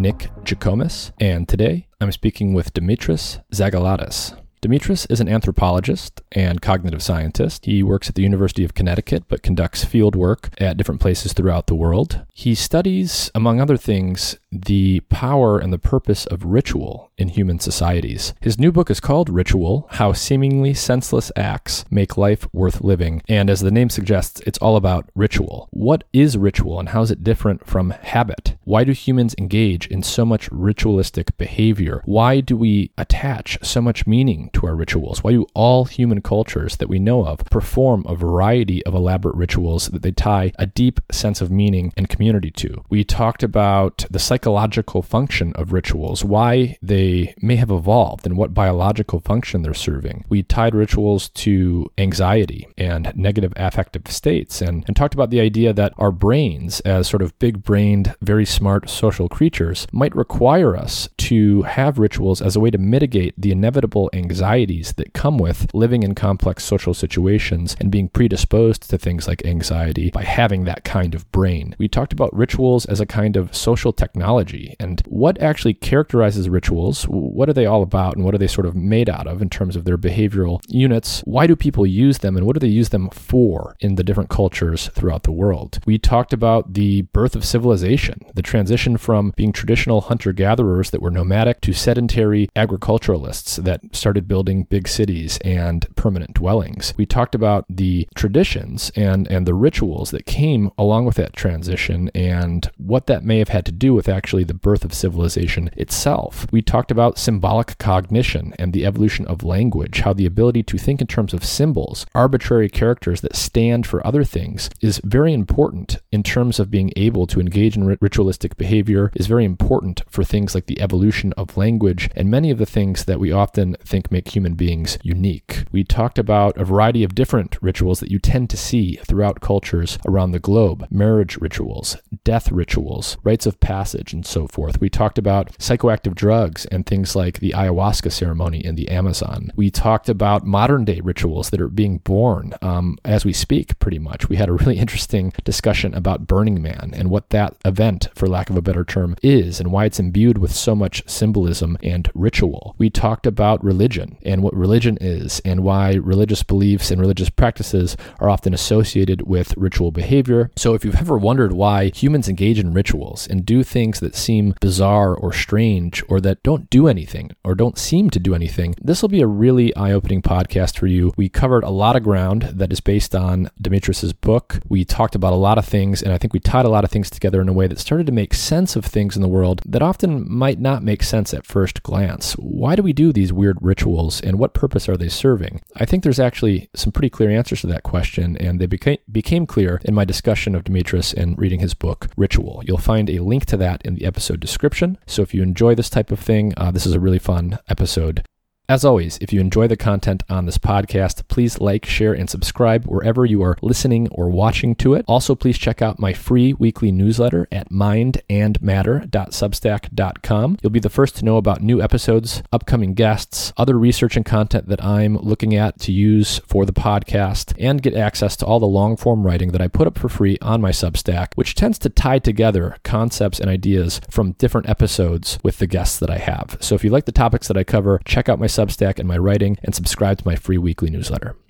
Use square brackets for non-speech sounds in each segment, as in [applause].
Nick Jikomes, and today I'm speaking with Dimitris Xygalatas. Dimitris is an anthropologist and cognitive scientist. He works at the University of Connecticut but conducts field work at different places throughout the world. He studies, among other things, the power and the purpose of ritual in human societies. His new book is called Ritual How Seemingly Senseless Acts Make Life Worth Living. And as the name suggests, it's all about ritual. What is ritual and how is it different from habit? Why do humans engage in so much ritualistic behavior? Why do we attach so much meaning to our rituals? Why do all human cultures that we know of perform a variety of elaborate rituals that they tie a deep sense of meaning and community to? We talked about the psychological function of rituals, why they may have evolved, and what biological function they're serving. We tied rituals to anxiety and negative affective states and, and talked about the idea that our brains, as sort of big brained, very smart social creatures, might require us to have rituals as a way to mitigate the inevitable anxieties that come with living in complex social situations and being predisposed to things like anxiety by having that kind of brain. We talked about rituals as a kind of social technology and what actually characterizes rituals. What are they all about and what are they sort of made out of in terms of their behavioral units? Why do people use them and what do they use them for in the different cultures throughout the world? We talked about the birth of civilization, the transition from being traditional hunter gatherers that were nomadic to sedentary agriculturalists that started building big cities and permanent dwellings. We talked about the traditions and, and the rituals that came along with that transition and what that may have had to do with actually the birth of civilization itself. We talked about symbolic cognition and the evolution of language, how the ability to think in terms of symbols, arbitrary characters that stand for other things, is very important in terms of being able to engage in ritualistic behavior, is very important for things like the evolution of language and many of the things that we often think make human beings unique. We talked about a variety of different rituals that you tend to see throughout cultures around the globe marriage rituals, death rituals, rites of passage, and so forth. We talked about psychoactive drugs and things like the ayahuasca ceremony in the Amazon. We talked about modern day rituals that are being born um, as we speak, pretty much. We had a really [laughs] interesting discussion about Burning Man and what that event, for lack of a better term, is and why it's imbued with so much symbolism and ritual. We talked about religion and what religion is and why religious beliefs and religious practices are often associated with ritual behavior. So if you've ever wondered why humans engage in rituals and do things that seem bizarre or strange or that don't do anything or don't seem to do anything, this will be a really eye opening podcast for you. We covered a lot of ground that is based on Dimitris's book. We talked about a lot of things, and I think we tied a lot of things together in a way that started to make sense of things in the world that often might not make sense at first glance. Why do we do these weird rituals, and what purpose are they serving? I think there's actually some pretty clear answers to that question, and they became, became clear in my discussion of Dimitris and reading his book, Ritual. You'll find a link to that in the episode description. So if you enjoy this type of thing, uh, this is a really fun episode. As always, if you enjoy the content on this podcast, please like, share, and subscribe wherever you are listening or watching to it. Also, please check out my free weekly newsletter at mindandmatter.substack.com. You'll be the first to know about new episodes, upcoming guests, other research and content that I'm looking at to use for the podcast, and get access to all the long form writing that I put up for free on my Substack, which tends to tie together concepts and ideas from different episodes with the guests that I have. So if you like the topics that I cover, check out my Substack and my writing, and subscribe to my free weekly newsletter.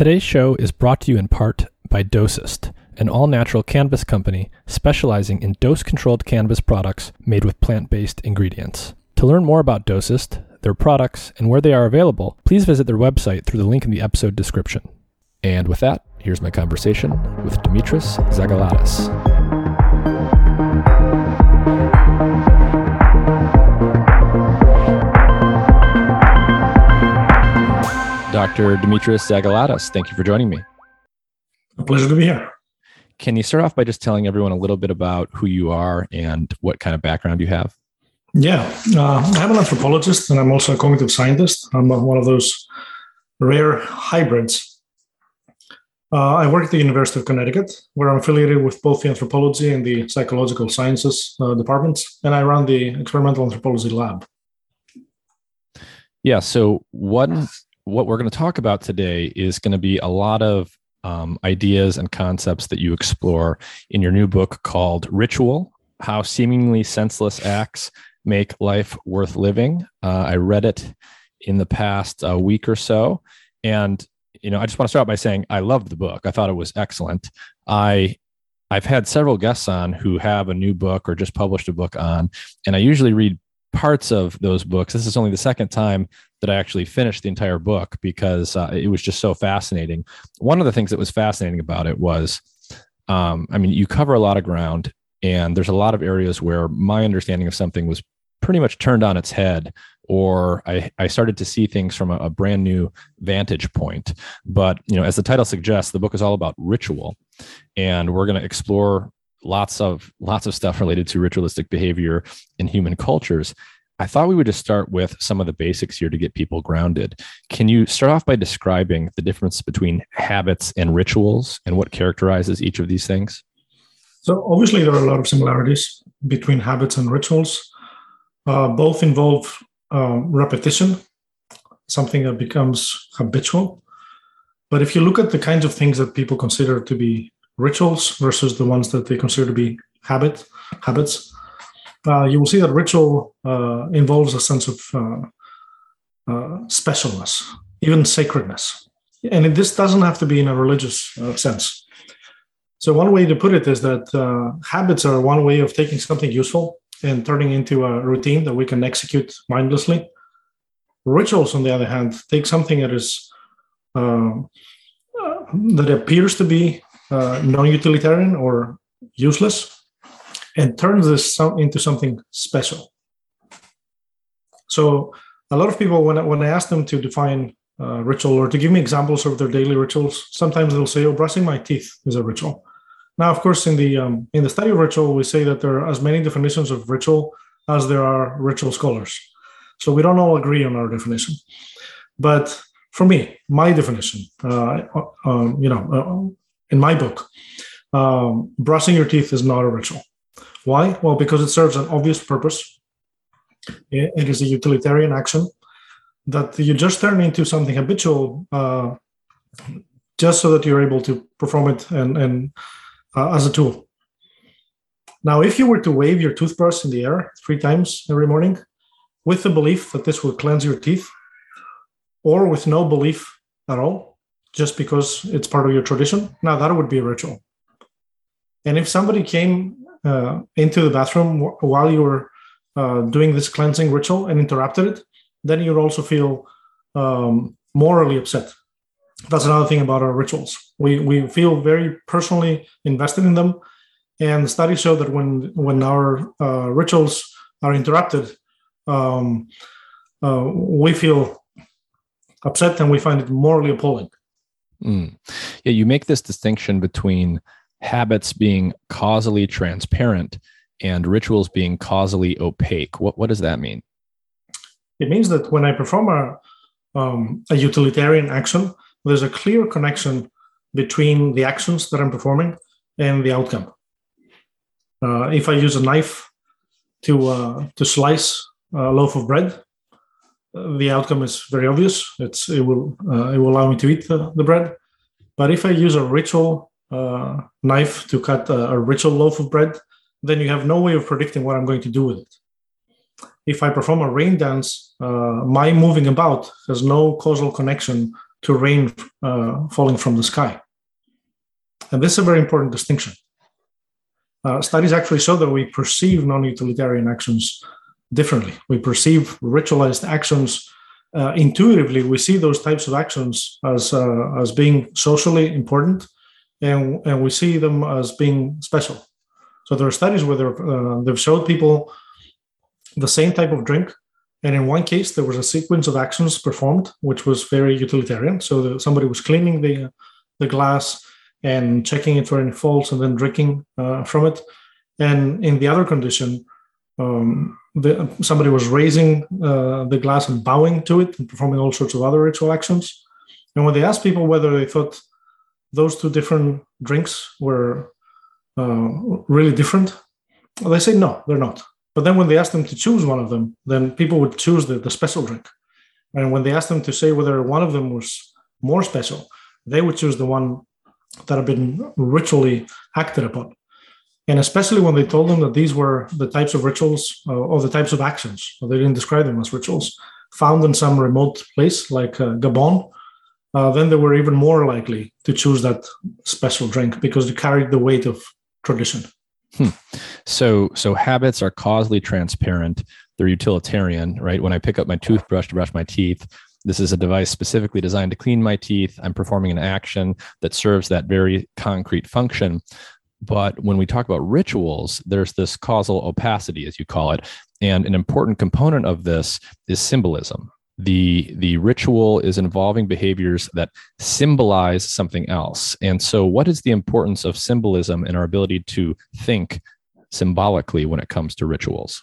Today's show is brought to you in part by Dosist, an all natural cannabis company specializing in dose controlled cannabis products made with plant based ingredients. To learn more about Dosist, their products, and where they are available, please visit their website through the link in the episode description. And with that, here's my conversation with Dimitris Xygalatas. Dr. Dimitris Xygalatas, thank you for joining me. A pleasure to be here. Can you start off by just telling everyone a little bit about who you are and what kind of background you have? Yeah, uh, I'm an anthropologist and I'm also a cognitive scientist. I'm one of those rare hybrids. Uh, I work at the University of Connecticut, where I'm affiliated with both the anthropology and the psychological sciences uh, departments, and I run the experimental anthropology lab. Yeah. So one what we're going to talk about today is going to be a lot of um, ideas and concepts that you explore in your new book called Ritual How Seemingly Senseless Acts Make Life Worth Living. Uh, I read it in the past uh, week or so. And, you know, I just want to start by saying I loved the book. I thought it was excellent. I I've had several guests on who have a new book or just published a book on, and I usually read parts of those books. This is only the second time that I actually finished the entire book because uh, it was just so fascinating. One of the things that was fascinating about it was, um, I mean, you cover a lot of ground, and there's a lot of areas where my understanding of something was pretty much turned on its head, or I, I started to see things from a, a brand new vantage point. But you know, as the title suggests, the book is all about ritual, and we're going to explore lots of lots of stuff related to ritualistic behavior in human cultures I thought we would just start with some of the basics here to get people grounded. Can you start off by describing the difference between habits and rituals and what characterizes each of these things? So, obviously, there are a lot of similarities between habits and rituals. Uh, both involve um, repetition, something that becomes habitual. But if you look at the kinds of things that people consider to be rituals versus the ones that they consider to be habit habits, uh, you will see that ritual uh, involves a sense of uh, uh specialness, even sacredness. And this doesn't have to be in a religious uh, sense. So, one way to put it is that uh, habits are one way of taking something useful and turning into a routine that we can execute mindlessly. Rituals, on the other hand, take something that is that appears to be non-utilitarian or useless and turns this into something special. So a lot of people, when I, when I ask them to define uh, ritual or to give me examples of their daily rituals, sometimes they'll say, "Oh, brushing my teeth is a ritual." Now, of course, in the um, in the study of ritual, we say that there are as many definitions of ritual as there are ritual scholars. So we don't all agree on our definition. But for me, my definition, uh, uh, um, you know, uh, in my book, um, brushing your teeth is not a ritual. Why? Well, because it serves an obvious purpose. It is a utilitarian action that you just turn into something habitual uh, just so that you're able to perform it and, and uh, as a tool. Now, if you were to wave your toothbrush in the air three times every morning with the belief that this will cleanse your teeth, or with no belief at all, just because it's part of your tradition, now that would be a ritual. And if somebody came uh, into the bathroom while you were uh, doing this cleansing ritual and interrupted it, then you'd also feel um, morally upset. That's another thing about our rituals. We we feel very personally invested in them, and studies show that when when our uh, rituals are interrupted, um, uh, we feel upset and we find it morally appalling. Mm. Yeah, you make this distinction between habits being causally transparent and rituals being causally opaque. What, what does that mean? It means that when I perform a, um, a utilitarian action, there's a clear connection between the actions that I'm performing and the outcome. Uh, if I use a knife to uh, to slice a loaf of bread, the outcome is very obvious. It's it will uh, it will allow me to eat the, the bread. But if I use a ritual uh, knife to cut a, a ritual loaf of bread, then you have no way of predicting what I'm going to do with it. If I perform a rain dance, uh, my moving about has no causal connection to rain uh, falling from the sky. And this is a very important distinction. Uh, studies actually show that we perceive non utilitarian actions differently. We perceive ritualized actions uh, intuitively. We see those types of actions as, uh, as being socially important, and, and we see them as being special. So there are studies where uh, they've showed people the same type of drink and in one case, there was a sequence of actions performed, which was very utilitarian. So somebody was cleaning the the glass and checking it for any faults, and then drinking uh, from it. And in the other condition, um, the, somebody was raising uh, the glass and bowing to it and performing all sorts of other ritual actions. And when they asked people whether they thought those two different drinks were uh, really different, they say no, they're not. But then when they asked them to choose one of them, then people would choose the, the special drink. And when they asked them to say whether one of them was more special, they would choose the one that had been ritually acted upon. And especially when they told them that these were the types of rituals uh, or the types of actions, they didn't describe them as rituals, found in some remote place like uh, Gabon, uh, then they were even more likely to choose that special drink because they carried the weight of tradition. Hmm. So, so habits are causally transparent. They're utilitarian, right? When I pick up my toothbrush to brush my teeth, this is a device specifically designed to clean my teeth. I'm performing an action that serves that very concrete function. But when we talk about rituals, there's this causal opacity, as you call it. And an important component of this is symbolism. The the ritual is involving behaviors that symbolize something else. And so what is the importance of symbolism in our ability to think symbolically when it comes to rituals?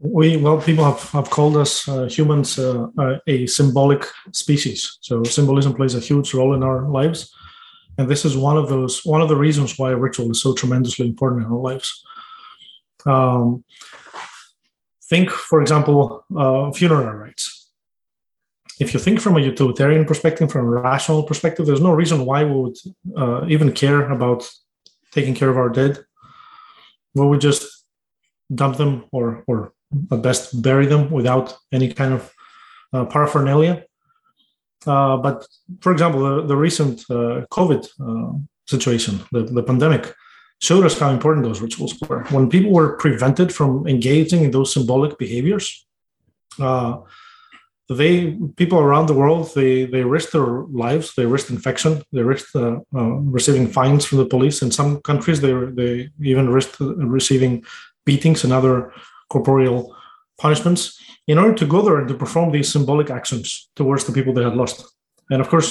We well people have, have called us uh, humans uh, uh, a symbolic species. So symbolism plays a huge role in our lives and this is one of those one of the reasons why ritual is so tremendously important in our lives um, Think, for example, uh, funeral rites. If you think from a utilitarian perspective, from a rational perspective, there's no reason why we would uh, even care about taking care of our dead. We would just dump them or, or at best bury them without any kind of uh, paraphernalia. Uh, but for example, the, the recent uh, COVID uh, situation, the, the pandemic, showed us how important those rituals were. When people were prevented from engaging in those symbolic behaviors, uh, they people around the world they they risked their lives, they risked infection, they risked uh, uh, receiving fines from the police. In some countries, they they even risked receiving beatings and other corporeal punishments in order to go there and to perform these symbolic actions towards the people they had lost. And of course,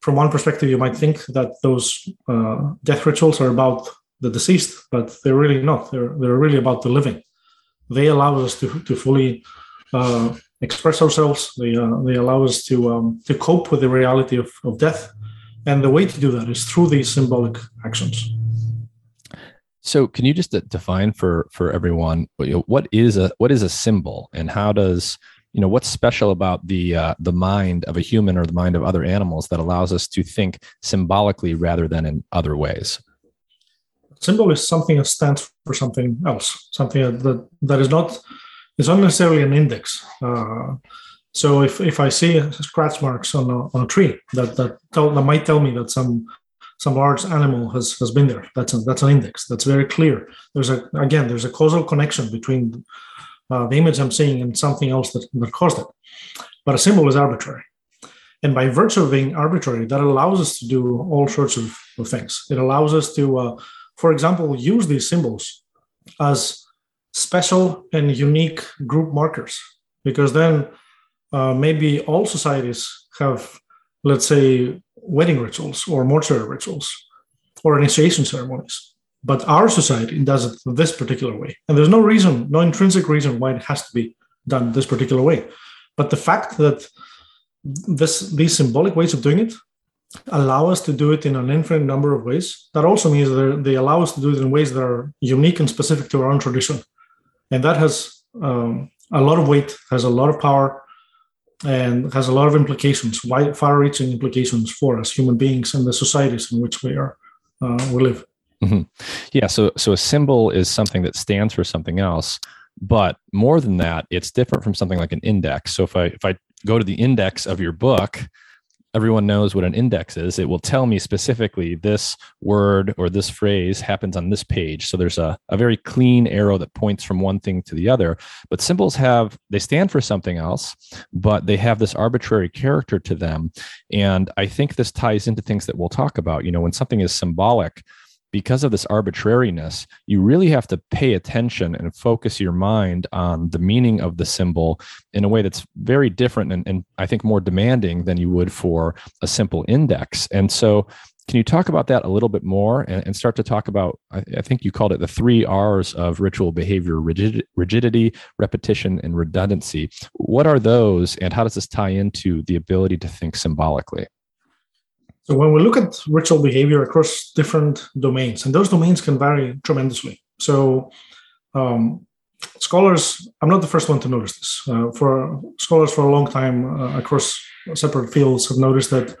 from one perspective, you might think that those uh, death rituals are about the deceased, but they're really not. They're, they're really about the living. They allow us to, to fully uh, express ourselves. They, uh, they allow us to, um, to cope with the reality of, of death. And the way to do that is through these symbolic actions. So, can you just define for for everyone what is a what is a symbol, and how does you know what's special about the uh, the mind of a human or the mind of other animals that allows us to think symbolically rather than in other ways? Symbol is something that stands for something else something that that is not it's not necessarily an index. Uh, so if, if i see scratch marks on a, on a tree that that, tell, that might tell me that some some large animal has has been there that's a, that's an index that's very clear there's a again there's a causal connection between uh, the image I'm seeing and something else that, that caused it. But a symbol is arbitrary. And by virtue of being arbitrary, that allows us to do all sorts of, of things. It allows us to, uh, for example, use these symbols as special and unique group markers, because then uh, maybe all societies have, let's say, wedding rituals or mortuary rituals or initiation ceremonies. But our society does it this particular way. And there's no reason, no intrinsic reason why it has to be done this particular way. But the fact that this these symbolic ways of doing it allow us to do it in an infinite number of ways. That also means that they allow us to do it in ways that are unique and specific to our own tradition. And that has um, a lot of weight, has a lot of power, and has a lot of implications, wide, far-reaching implications for us human beings and the societies in which we are uh, we live. Mm-hmm. Yeah. So so a symbol is something that stands for something else, but more than that, it's different from something like an index. So if I if I go to the index of your book, everyone knows what an index is. It will tell me specifically this word or this phrase happens on this page. So there's a, a very clean arrow that points from one thing to the other. But symbols have, they stand for something else, but they have this arbitrary character to them. And I think this ties into things that we'll talk about. You know, when something is symbolic, because of this arbitrariness, you really have to pay attention and focus your mind on the meaning of the symbol in a way that's very different and, and, I think more demanding than you would for a simple index. And so, can you talk about that a little bit more and, and start to talk about? I, I, think you called it the three R's of ritual behavior rigid, rigidity, repetition, and redundancy. What are those, and how does this tie into the ability to think symbolically? So when we look at ritual behavior across different domains, and those domains can vary tremendously. So um, scholars, I'm not the first one to notice this. Uh, for scholars for a long time uh, across separate fields have noticed that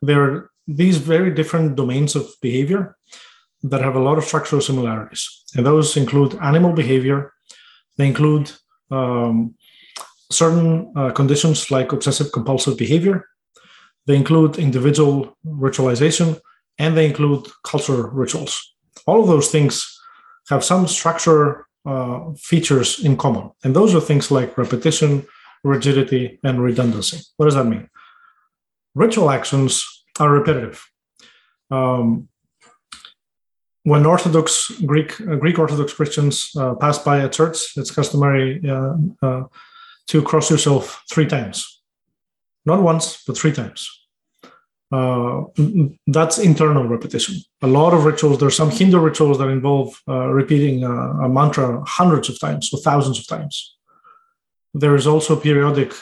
there are these very different domains of behavior that have a lot of structural similarities. And those include animal behavior, they include um, certain uh, conditions like obsessive compulsive behavior, they include individual ritualization and they include cultural rituals. All of those things have some structure uh, features in common. And those are things like repetition, rigidity, and redundancy. What does that mean? Ritual actions are repetitive. Um, when Orthodox Greek uh, Greek Orthodox Christians uh, pass by a church, it's customary uh, uh, to cross yourself three times not once, but three times. Uh, that's internal repetition. A lot of rituals, there's some Hindu rituals that involve uh, repeating a, a, mantra hundreds of times or thousands of times. There is also periodic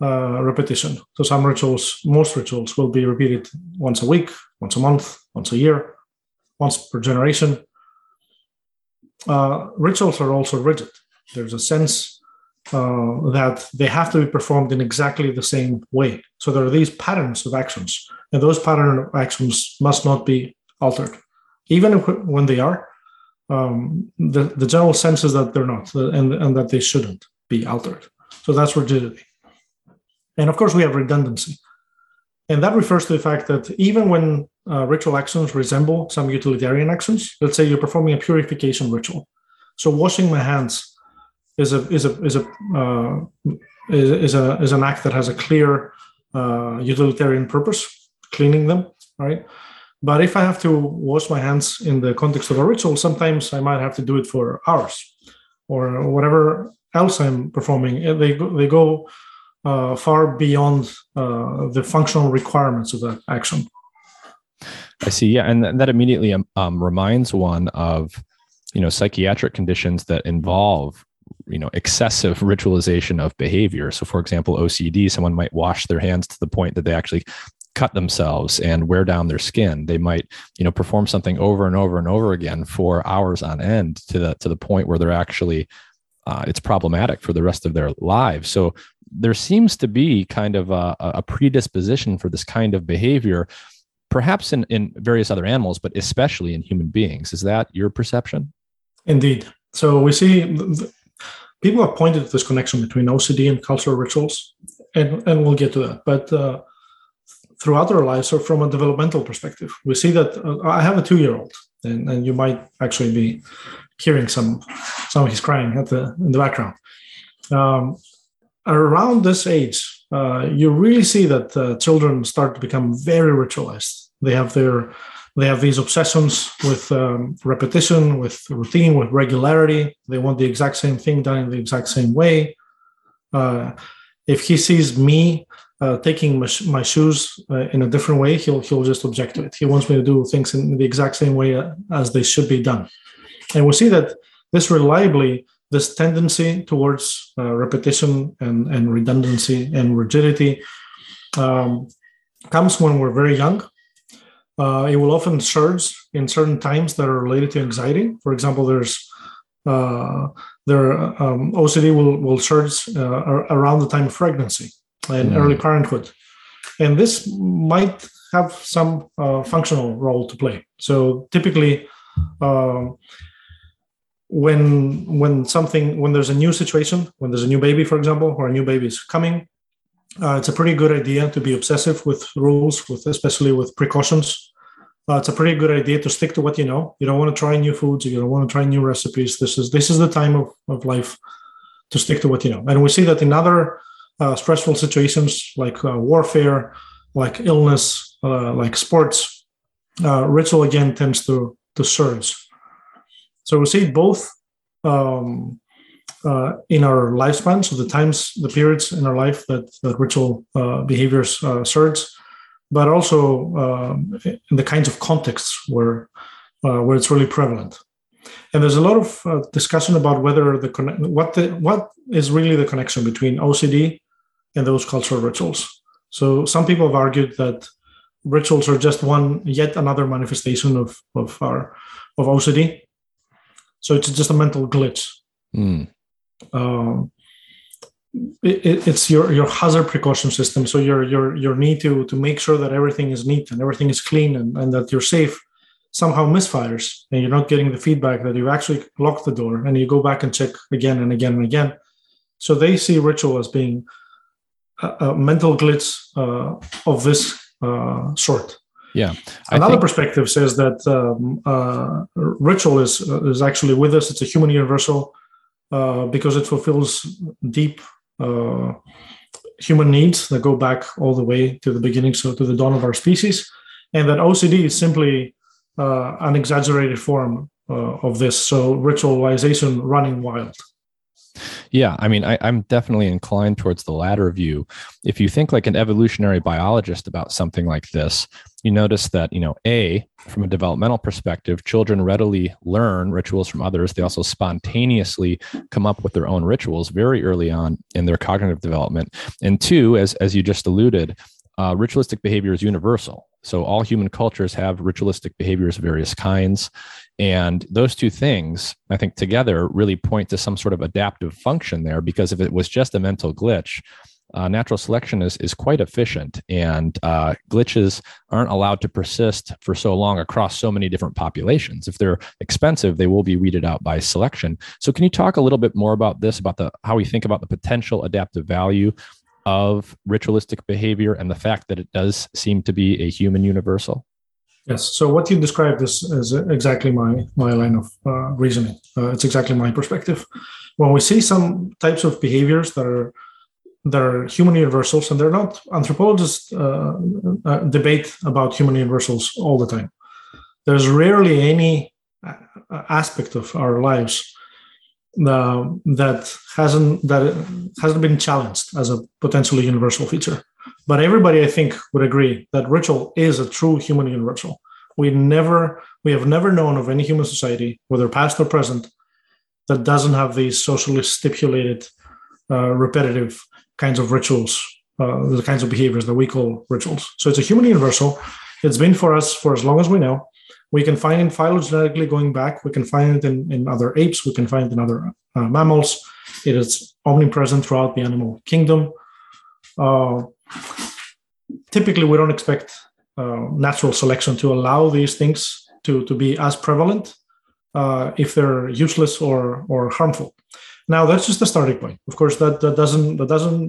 uh, repetition. So some rituals, most rituals will be repeated once a week, once a month, once a year, once per generation. Uh, rituals are also rigid. There's a sense uh, that they have to be performed in exactly the same way. So there are these patterns of actions, and those pattern of actions must not be altered, even if, when they are. Um, the, the general sense is that they're not, and, and that they shouldn't be altered. So that's rigidity. And of course, we have redundancy. And that refers to the fact that even when uh, ritual actions resemble some utilitarian actions, let's say you're performing a purification ritual. So washing my hands is a is a is a uh, is, is a is an act that has a clear uh, utilitarian purpose, cleaning them, right? But if I have to wash my hands in the context of a ritual, sometimes I might have to do it for hours, or whatever else I'm performing. They go, they go uh, far beyond uh, the functional requirements of that action. I see. Yeah, and that immediately um reminds one of you know psychiatric conditions that involve you know excessive ritualization of behavior. So for example ocd someone might wash their hands to the point that they actually cut themselves and wear down their skin. They might you know perform something over and over and over again for hours on end to the to the point where they're actually uh, it's problematic for the rest of their lives. So there seems to be kind of a, a predisposition for this kind of behavior perhaps in, in various other animals but especially in human beings. Is that your perception? Indeed. So we see people have pointed to this connection between OCD and cultural rituals, and, and we'll get to that. But uh, throughout our lives, or from a developmental perspective, we see that uh, I have a two-year-old, and, and you might actually be hearing some some of his crying at the in the background. Um, around this age, uh, you really see that uh, children start to become very ritualized. They have their they have these obsessions with um, repetition, with routine, with regularity. They want the exact same thing done in the exact same way. Uh, if he sees me uh, taking my, my shoes uh, in a different way, he'll he'll just object to it. He wants me to do things in the exact same way uh, as they should be done. And we see that this reliably, this tendency towards uh, repetition and, and redundancy and rigidity um, comes when we're very young. Uh, it will often surge in certain times that are related to anxiety. For example, there's uh, their um, OCD will will surge uh, around the time of pregnancy and mm. early parenthood, and this might have some uh, functional role to play. So typically, uh, when when something when there's a new situation, when there's a new baby, for example, or a new baby is coming, uh, it's a pretty good idea to be obsessive with rules, with especially with precautions. Uh, it's a pretty good idea to stick to what you know. You don't want to try new foods. You don't want to try new recipes. This is this is the time of, of life to stick to what you know. And we see that in other uh, stressful situations like uh, warfare, like illness, uh, like sports, uh, ritual again tends to to surge. So we see both um, uh, in our lifespan, so the times, the periods in our life that, that ritual uh, behaviors uh, surge, but also um, in the kinds of contexts where uh, where it's really prevalent. And there's a lot of uh, discussion about whether the what the what is really the connection between OCD and those cultural rituals. So some people have argued that rituals are just one yet another manifestation of of our of OCD. So it's just a mental glitch. Mm um, it, it's your your hazard precaution system. So your your your need to to make sure that everything is neat and everything is clean and, and that you're safe somehow misfires and you're not getting the feedback that you actually locked the door and you go back and check again and again and again. So they see ritual as being a, a mental glitch uh, of this uh, sort. Yeah. I Another think- perspective says that um, uh, ritual is is actually with us. It's a human universal uh, because it fulfills deep uh, human needs that go back all the way to the beginning, so to the dawn of our species, and that OCD is simply uh, an exaggerated form uh, of this. So ritualization running wild. Yeah, I mean, I, am definitely inclined towards the latter view. If you think like an evolutionary biologist about something like this, you notice that, you know, A, from a developmental perspective, children readily learn rituals from others. They also spontaneously come up with their own rituals very early on in their cognitive development. And two, as, as you just alluded, uh, ritualistic behavior is universal. So all human cultures have ritualistic behaviors of various kinds. And those two things, I think, together really point to some sort of adaptive function there. Because if it was just a mental glitch, uh, natural selection is, is quite efficient, and uh, glitches aren't allowed to persist for so long across so many different populations. If they're expensive, they will be weeded out by selection. So, can you talk a little bit more about this, about the how we think about the potential adaptive value of ritualistic behavior and the fact that it does seem to be a human universal? Yes. So what you described is, is exactly my my line of uh, reasoning. Uh, it's exactly my perspective. When we see some types of behaviors that are that are human universals, and they're not anthropologists uh, uh debate about human universals all the time. There's rarely any uh, aspect of our lives uh, that hasn't that hasn't been challenged as a potentially universal feature. But everybody, I think, would agree that ritual is a true human universal. We never, we have never known of any human society, whether past or present, that doesn't have these socially stipulated, uh, repetitive kinds of rituals, uh, the kinds of behaviors that we call rituals. So it's a human universal. It's been for us for as long as we know. We can find it phylogenetically going back. We can find it in, in other apes. We can find it in other uh, mammals. It is omnipresent throughout the animal kingdom. Uh, typically, we don't expect uh, natural selection to allow these things to, to be as prevalent uh, if they're useless or, or harmful. Now, that's just the starting point. Of course, that, that doesn't that doesn't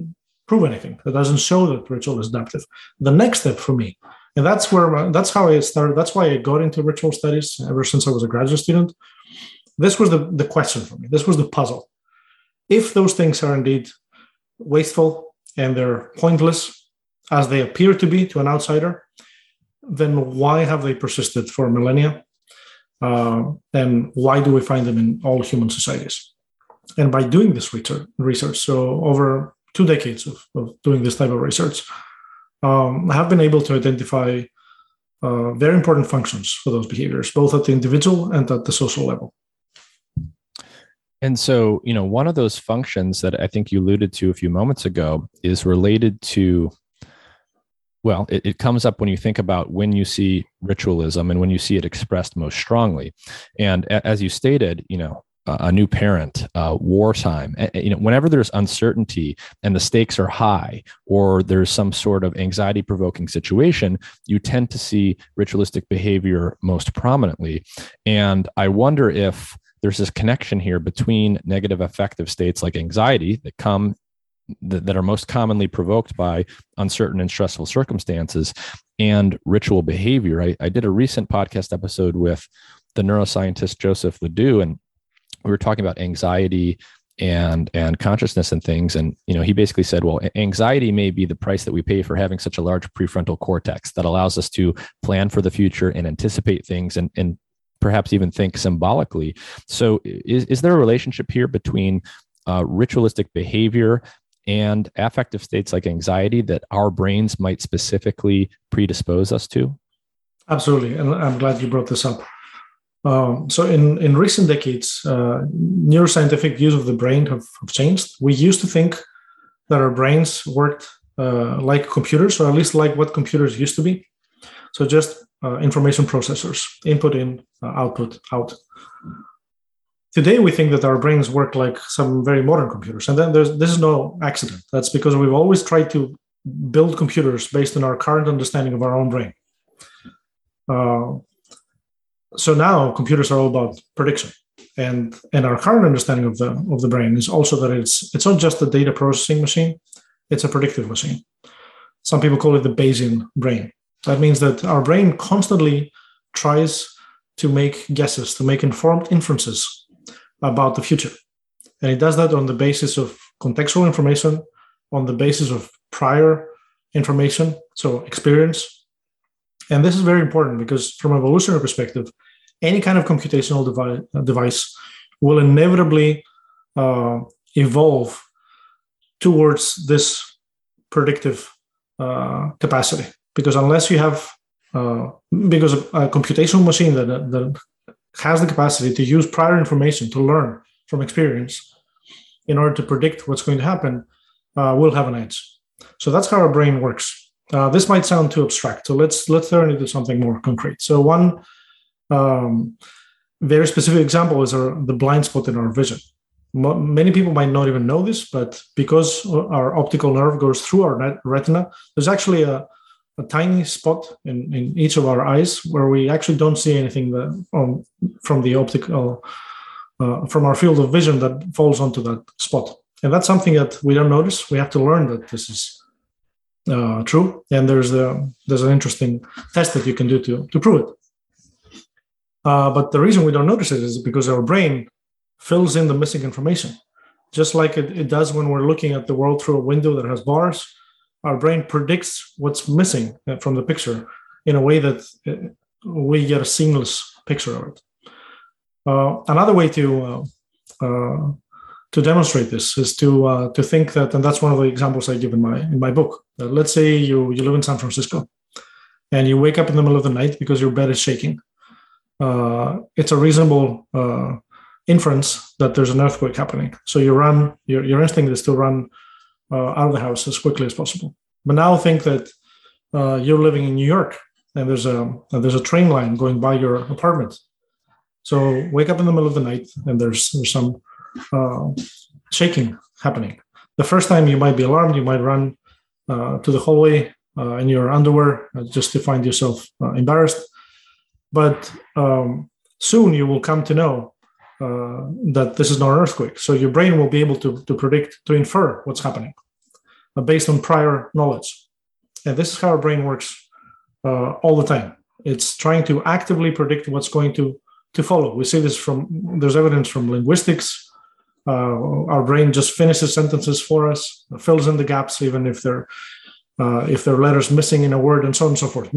prove anything. That doesn't show that ritual is adaptive. The next step for me and that's where that's how i started that's why i got into ritual studies ever since i was a graduate student this was the, the question for me this was the puzzle if those things are indeed wasteful and they're pointless as they appear to be to an outsider then why have they persisted for millennia uh, and why do we find them in all human societies and by doing this research so over two decades of, of doing this type of research um, have been able to identify uh, very important functions for those behaviors, both at the individual and at the social level. And so, you know, one of those functions that I think you alluded to a few moments ago is related to well, it, it, comes up when you think about when you see ritualism and when you see it expressed most strongly. And as you stated, you know, a new parent, uh, wartime, you know, whenever there's uncertainty and the stakes are high, or there's some sort of anxiety-provoking situation, you tend to see ritualistic behavior most prominently. And I wonder if there's this connection here between negative affective states like anxiety that come that, are most commonly provoked by uncertain and stressful circumstances and ritual behavior. I, I did a recent podcast episode with the neuroscientist Joseph LeDoux, and we were talking about anxiety and and consciousness and things. And you know he basically said well anxiety may be the price that we pay for having such a large prefrontal cortex that allows us to plan for the future and anticipate things and and perhaps even think symbolically. So is, is there a relationship here between uh, ritualistic behavior and affective states like anxiety that our brains might specifically predispose us to? Absolutely. And i'm glad you brought this up um, so in, in recent decades, uh, neuroscientific views of the brain have, have, changed. We used to think that our brains worked uh, like computers, or at least like what computers used to be. So just uh, information processors, input in, uh, output out. Today, we think that our brains work like some very modern computers. And then there's, this is no accident. That's because we've always tried to build computers based on our current understanding of our own brain. So now computers are all about prediction. And and our current understanding of the of the brain is also that it's it's not just a data processing machine it's a predictive machine. Some people call it the bayesian brain. That means that our brain constantly tries to make guesses to make informed inferences about the future. And it does that on the basis of contextual information on the basis of prior information so experience. And this is very important because, from an evolutionary perspective, any kind of computational device, device will inevitably uh, evolve towards this predictive uh, capacity. Because unless you have, uh, because a, computational machine that, that has the capacity to use prior information to learn from experience in order to predict what's going to happen, uh, will have an edge. So that's how our brain works. Uh, this might sound too abstract, so let's let's turn it into something more concrete. So one um, very specific example is our, the blind spot in our vision. Many people might not even know this, but because our optical nerve goes through our retina, there's actually a, a tiny spot in, in each of our eyes where we actually don't see anything that, um, from the optical uh, from our field of vision that falls onto that spot. And that's something that we don't notice. We have to learn that this is uh, true. And there's there's an interesting test that you can do to to prove it. Uh, but the reason we don't notice it is because our brain fills in the missing information, just like it, it does when we're looking at the world through a window that has bars. Our brain predicts what's missing from the picture in a way that uh, we get a seamless picture of it. Uh, another way to uh, uh to demonstrate this is to uh, to think that, and that's one of the examples I give in my in my book. Uh, let's say you you live in San Francisco, and you wake up in the middle of the night because your bed is shaking. Uh, it's a reasonable uh, inference that there's an earthquake happening. So you run. Your your instinct is to run uh, out of the house as quickly as possible. But now think that uh, you're living in New York and there's a there's a train line going by your apartment. So wake up in the middle of the night and there's there's some uh, shaking happening. The first time you might be alarmed, you might run to the hallway uh, in your underwear uh, just to find yourself uh, embarrassed. But um, soon you will come to know uh, that this is not an earthquake. So your brain will be able to, to predict, to infer what's happening based on prior knowledge. And this is how our brain works all the time. It's trying to actively predict what's going to to follow. We see this from there's evidence from linguistics, uh, our brain just finishes sentences for us, fills in the gaps, even if there uh, if there are letters missing in a word, and so on and so forth.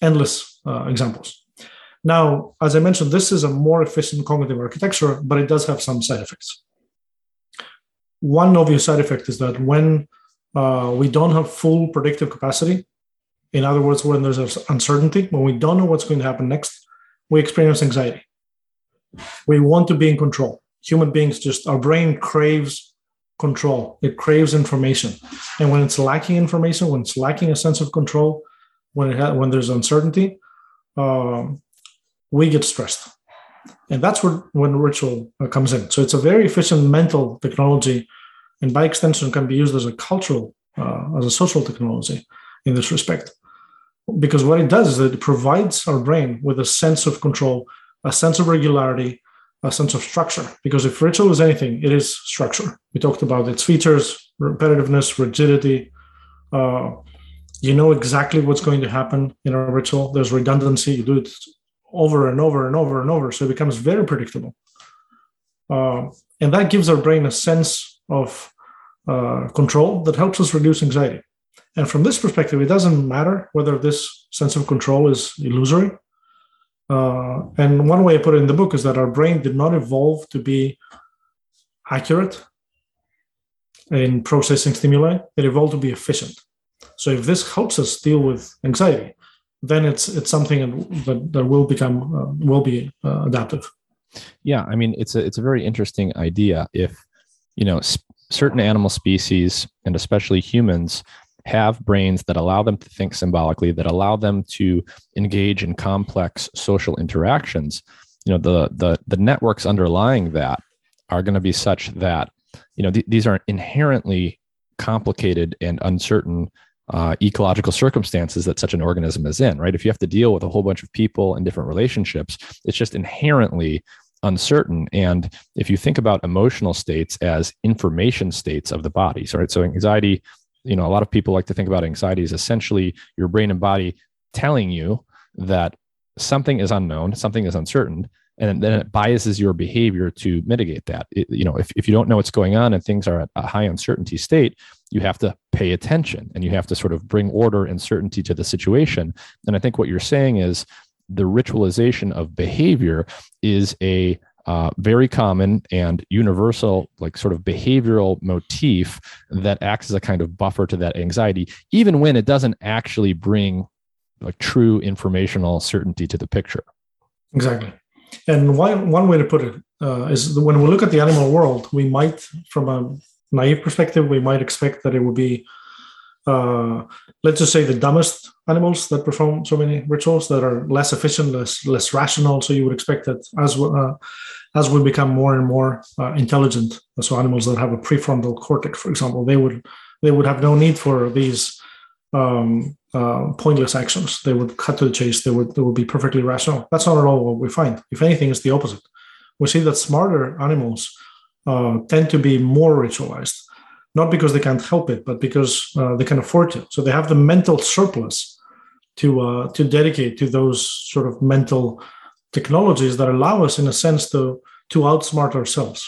Endless uh, examples. Now, as I mentioned, this is a more efficient cognitive architecture, but it does have some side effects. One obvious side effect is that when uh, we don't have full predictive capacity, in other words, when there's uncertainty, when we don't know what's going to happen next, we experience anxiety. We want to be in control human beings just our brain craves control. It craves information, and when it's lacking information, when it's lacking a sense of control, when it ha- when there's uncertainty, um, we get stressed, and that's where when ritual uh, comes in. So it's a very efficient mental technology, and by extension, can be used as a cultural, uh, as a social technology in this respect. Because what it does is it provides our brain with a sense of control, a sense of regularity, a sense of structure. Because if ritual is anything, it is structure. We talked about its features, repetitiveness, rigidity. Uh, you know exactly what's going to happen in a ritual. There's redundancy. You do it over and over and over and over. So it becomes very predictable. Uh, and that gives our brain a sense of uh, control that helps us reduce anxiety. And from this perspective, it doesn't matter whether this sense of control is illusory. Uh, and one way I put it in the book is that our brain did not evolve to be accurate in processing stimuli, it evolved to be efficient. So if this helps us deal with anxiety, then it's it's something that, that will become uh, will be uh, adaptive. Yeah, I mean it's a it's a very interesting idea. If you know sp- certain animal species and especially humans have brains that allow them to think symbolically, that allow them to engage in complex social interactions, you know, the the the networks underlying that are going to be such that you know th- these are inherently complicated and uncertain uh, ecological circumstances that such an organism is in, right? If you have to deal with a whole bunch of people and different relationships, it's just inherently uncertain. And if you think about emotional states as information states of the body, right? So anxiety you know a lot of people like to think about anxiety as essentially your brain and body telling you that something is unknown something is uncertain and then it biases your behavior to mitigate that it, you know if, if you don't know what's going on and things are at a high uncertainty state you have to pay attention and you have to sort of bring order and certainty to the situation and i think what you're saying is the ritualization of behavior is a uh, very common and universal, like sort of behavioral motif that acts as a kind of buffer to that anxiety, even when it doesn't actually bring like true informational certainty to the picture. Exactly. And one, one way to put it uh, is when we look at the animal world, we might, from a naive perspective, we might expect that it would be, uh, let's just say, the dumbest animals that perform so many rituals that are less efficient, less less rational. So you would expect that as uh, as we become more and more uh, intelligent, so animals that have a prefrontal cortex, for example, they would they would have no need for these um, uh, pointless actions. They would cut to the chase. They would they would be perfectly rational. That's not at all what we find. If anything, it's the opposite. We see that smarter animals uh, tend to be more ritualized, not because they can't help it, but because uh, they can afford to. So they have the mental surplus to uh, to dedicate to those sort of mental technologies that allow us, in a sense, to to outsmart ourselves.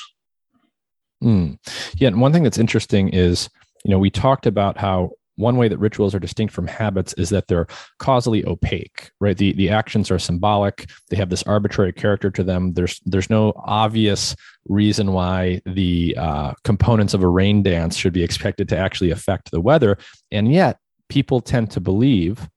Mm. Yeah, and one thing that's interesting is, you know, we talked about how one way that rituals are distinct from habits is that they're causally opaque, right? The the actions are symbolic. They have this arbitrary character to them. There's there's no obvious reason why the uh, components of a rain dance should be expected to actually affect the weather, and yet people tend to believe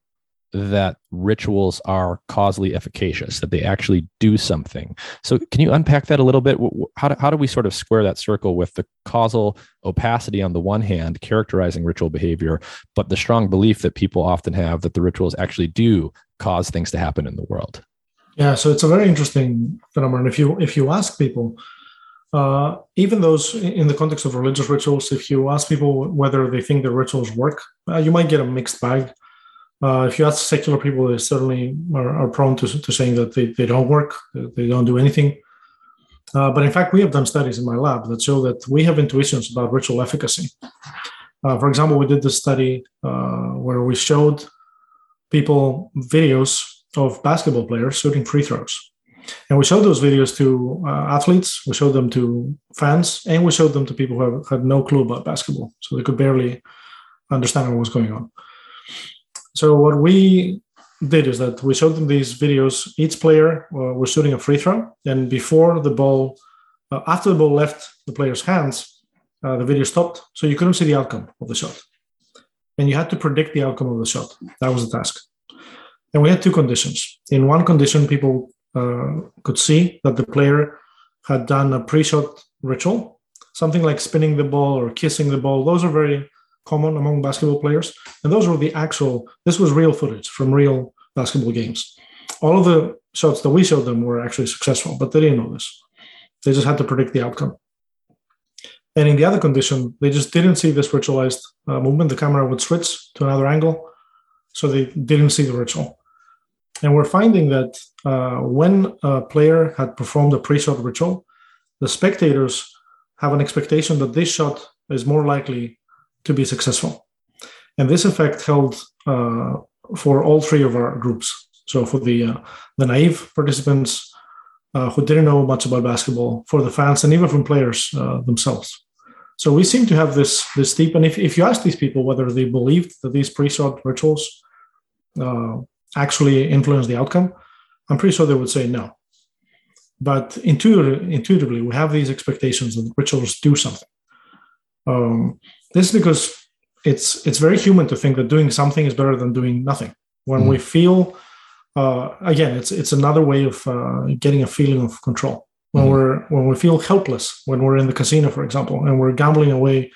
that rituals are causally efficacious, that they actually do something. So, can you unpack that a little bit? How do, how do we sort of square that circle with the causal opacity on the one hand, characterizing ritual behavior, but the strong belief that people often have that the rituals actually do cause things to happen in the world? Yeah, so it's a very interesting phenomenon. If you if you ask people, uh, even those in the context of religious rituals, if you ask people whether they think the rituals work, uh, you might get a mixed bag. Uh, if you ask secular people, they certainly are, are prone to, to saying that they, they don't work, they don't do anything. Uh, but in fact, we have done studies in my lab that show that we have intuitions about ritual efficacy. Uh, for example, we did this study uh, where we showed people videos of basketball players shooting free throws. And we showed those videos to uh, athletes, we showed them to fans, and we showed them to people who have, had no clue about basketball. So they could barely understand what was going on. So what we did is that we showed them these videos. Each player uh, was shooting a free throw, and before the ball, uh, after the ball left the player's hands, uh, the video stopped, so you couldn't see the outcome of the shot, and you had to predict the outcome of the shot. That was the task. And we had two conditions. In one condition, people uh, could see that the player had done a pre-shot ritual, something like spinning the ball or kissing the ball. Those are very common among basketball players. And those were the actual, this was real footage from real basketball games. All of the shots that we showed them were actually successful, but they didn't know this. They just had to predict the outcome. And in the other condition, they just didn't see this ritualized uh, movement. The camera would switch to another angle, so they didn't see the ritual. And we're finding that uh, when a player had performed a pre-shot ritual, the spectators have an expectation that this shot is more likely to be successful. And this effect held uh, for all three of our groups. So for the uh, the naive participants uh, who didn't know much about basketball, for the fans, and even from players uh, themselves. So we seem to have this this deep. And if, if you ask these people whether they believed that these pre-shot rituals uh, actually influence the outcome, I'm pretty sure they would say no. But intuitively, intuitively we have these expectations that rituals do something. Um, this is because it's it's very human to think that doing something is better than doing nothing. When mm. we feel, uh, again, it's it's another way of uh, getting a feeling of control. When mm. we're when we feel helpless, when we're in the casino, for example, and we're gambling away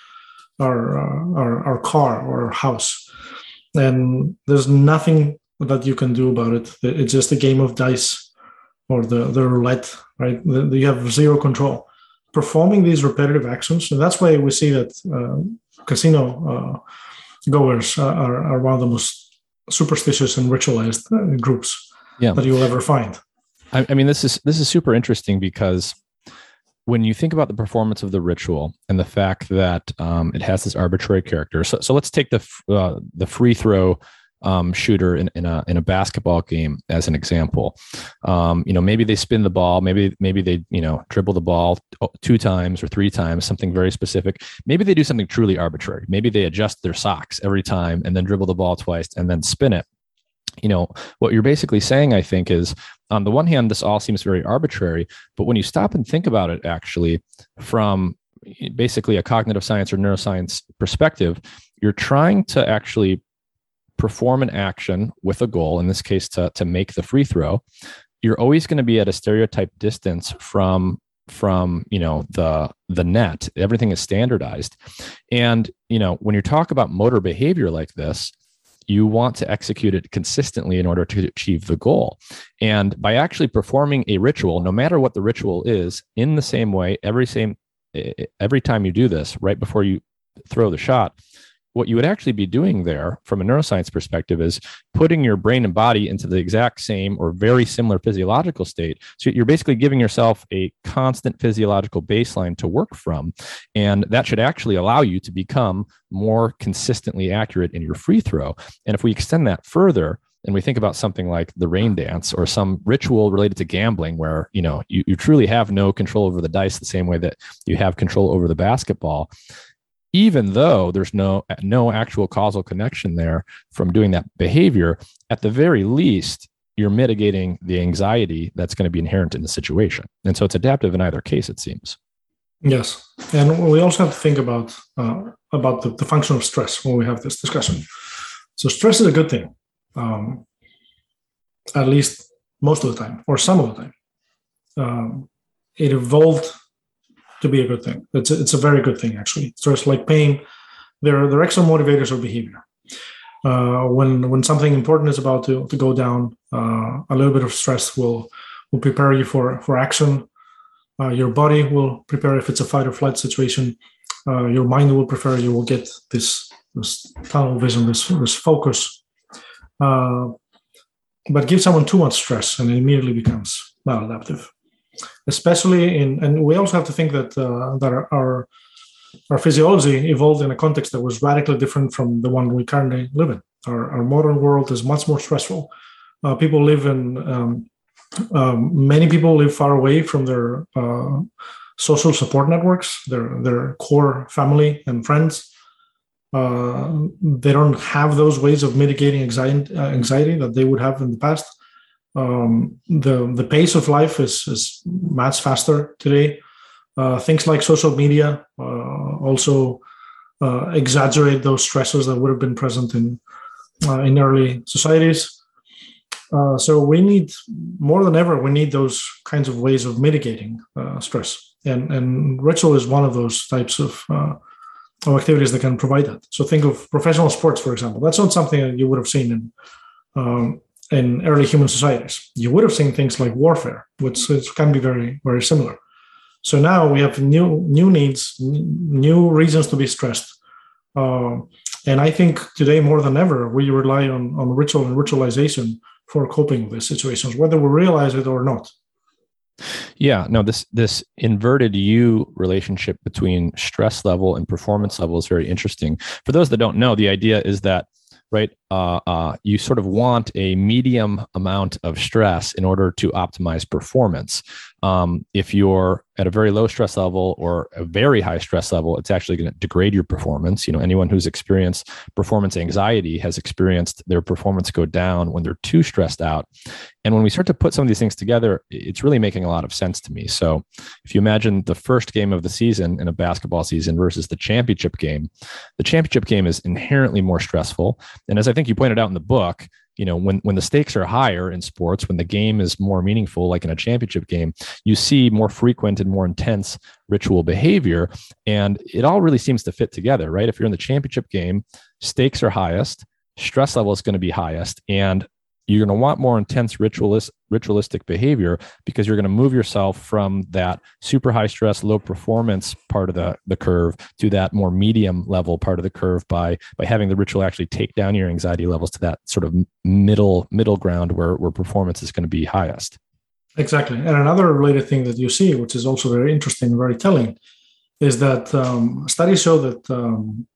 our uh, our, our car or our house, and there's nothing that you can do about it. It's just a game of dice or the the roulette, right? You have zero control. Performing these repetitive actions, and that's why we see that uh, casino uh, goers are, are one of the most superstitious and ritualized uh, groups yeah. that you'll ever find. I, I mean, this is this is super interesting because when you think about the performance of the ritual and the fact that um, it has this arbitrary character, so, so let's take the uh, the free throw um, shooter in, in a in a basketball game as an example. Um, you know, maybe they spin the ball, maybe maybe they you know dribble the ball two times or three times, something very specific. Maybe they do something truly arbitrary. Maybe they adjust their socks every time and then dribble the ball twice and then spin it. You know, what you're basically saying, I think, is on the one hand, this all seems very arbitrary, but when you stop and think about it, actually, from basically a cognitive science or neuroscience perspective, you're trying to actually perform an action with a goal, in this case to, to make the free throw, you're always going to be at a stereotype distance from from you know the the net. Everything is standardized. And you know when you talk about motor behavior like this you want to execute it consistently in order to achieve the goal. And by actually performing a ritual no matter what the ritual is in the same way every same every time you do this right before you throw the shot what you would actually be doing there from a neuroscience perspective is putting your brain and body into the exact same or very similar physiological state. So you're basically giving yourself a constant physiological baseline to work from. And that should actually allow you to become more consistently accurate in your free throw. And if we extend that further, and we think about something like the rain dance or some ritual related to gambling where you know you, you truly have no control over the dice the same way that you have control over the basketball even though there's no no actual causal connection there from doing that behavior at the very least you're mitigating the anxiety that's going to be inherent in the situation. And so it's adaptive in either case it seems. Yes. And we also have to think about uh, about the, the, function of stress when we have this discussion. So stress is a good thing um, at least most of the time or some of the time. Um, it evolved to be a good thing. It's a, it's a very good thing actually. Stress like pain, they're they're excellent motivators of behavior. Uh, when when something important is about to, to go down, uh, a little bit of stress will will prepare you for for action. Uh, your body will prepare if it's a fight or flight situation. Uh, your mind will prepare. You will get this this tunnel vision, this this focus. Uh, but give someone too much stress, and it immediately becomes maladaptive especially in and we also have to think that uh, that our our physiology evolved in a context that was radically different from the one we currently live in. Our, our modern world is much more stressful. Uh, people live in um, um, many people live far away from their uh, social support networks, their their core family and friends. Uh, they don't have those ways of mitigating anxiety, uh, anxiety that they would have in the past um, the the pace of life is is much faster today. Uh, things like social media uh, also uh, exaggerate those stressors that would have been present in uh, in early societies. Uh, so we need more than ever we need those kinds of ways of mitigating uh, stress. and and ritual is one of those types of of activities that can provide that. So think of professional sports, for example. That's not something that you would have seen in um, in early human societies. You would have seen things like warfare, which, which can be very very similar. So now we have new new needs, new reasons to be stressed. Uh, and I think today more than ever, we rely on, on ritual and ritualization for coping with these situations, whether we realize it or not. Yeah, no, this this inverted U relationship between stress level and performance level is very interesting. For those that don't know, the idea is that right? Uh, uh, you sort of want a medium amount of stress in order to optimize performance. Um, if you're at a very low stress level or a very high stress level, it's actually going to degrade your performance. You know, anyone who's experienced performance anxiety has experienced their performance go down when they're too stressed out. And when we start to put some of these things together, it's really making a lot of sense to me. So if you imagine the first game of the season in a basketball season versus the championship game, the championship game is inherently more stressful. And as I think you pointed out in the book, you know when when the stakes are higher in sports when the game is more meaningful like in a championship game you see more frequent and more intense ritual behavior. And it all really seems to fit together right? If you're in the championship game stakes are highest stress level is going to be highest and you're going to want more intense ritualist, ritualistic behavior because you're going to move yourself from that super high stress, low performance part of the, the curve to that more medium level part of the curve by by having the ritual actually take down your anxiety levels to that sort of middle middle ground where, where performance is going to be highest. Exactly. And another related thing that you see, which is also very interesting and very telling, is that um, studies show that um,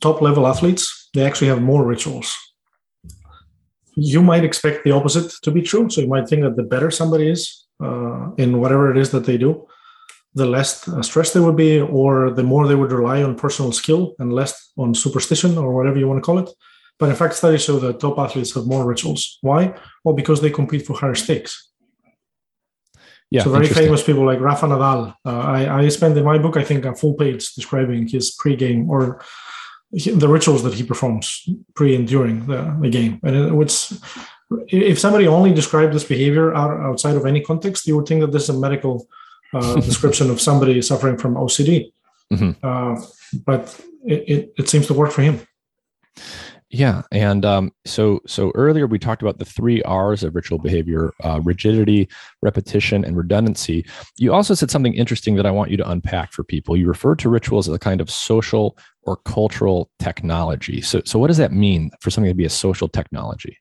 top level athletes they actually have more rituals you might expect the opposite to be true. So you might think that the better somebody is uh, in whatever it is that they do, the less uh, stressed they would be, or the more they would rely on personal skill and less on superstition or whatever you want to call it. But in fact, studies show that top athletes have more rituals. Why? Well, because they compete for higher stakes. Yeah, so very famous people like Rafa Nadal. Uh, I, I spent in my book, I think, a full page describing his pre-game or the rituals that he performs pre and during the, the game. And it, it's if somebody only described this behavior out, outside of any context, you would think that this is a medical uh, [laughs] description of somebody suffering from OCD. Mm-hmm. Uh, but it, it, it, seems to work for him. Yeah, and um, so so earlier we talked about the three R's of ritual behavior: uh, rigidity, repetition, and redundancy. You also said something interesting that I want you to unpack for people. You referred to rituals as a kind of social or cultural technology. So, so what does that mean for something to be a social technology?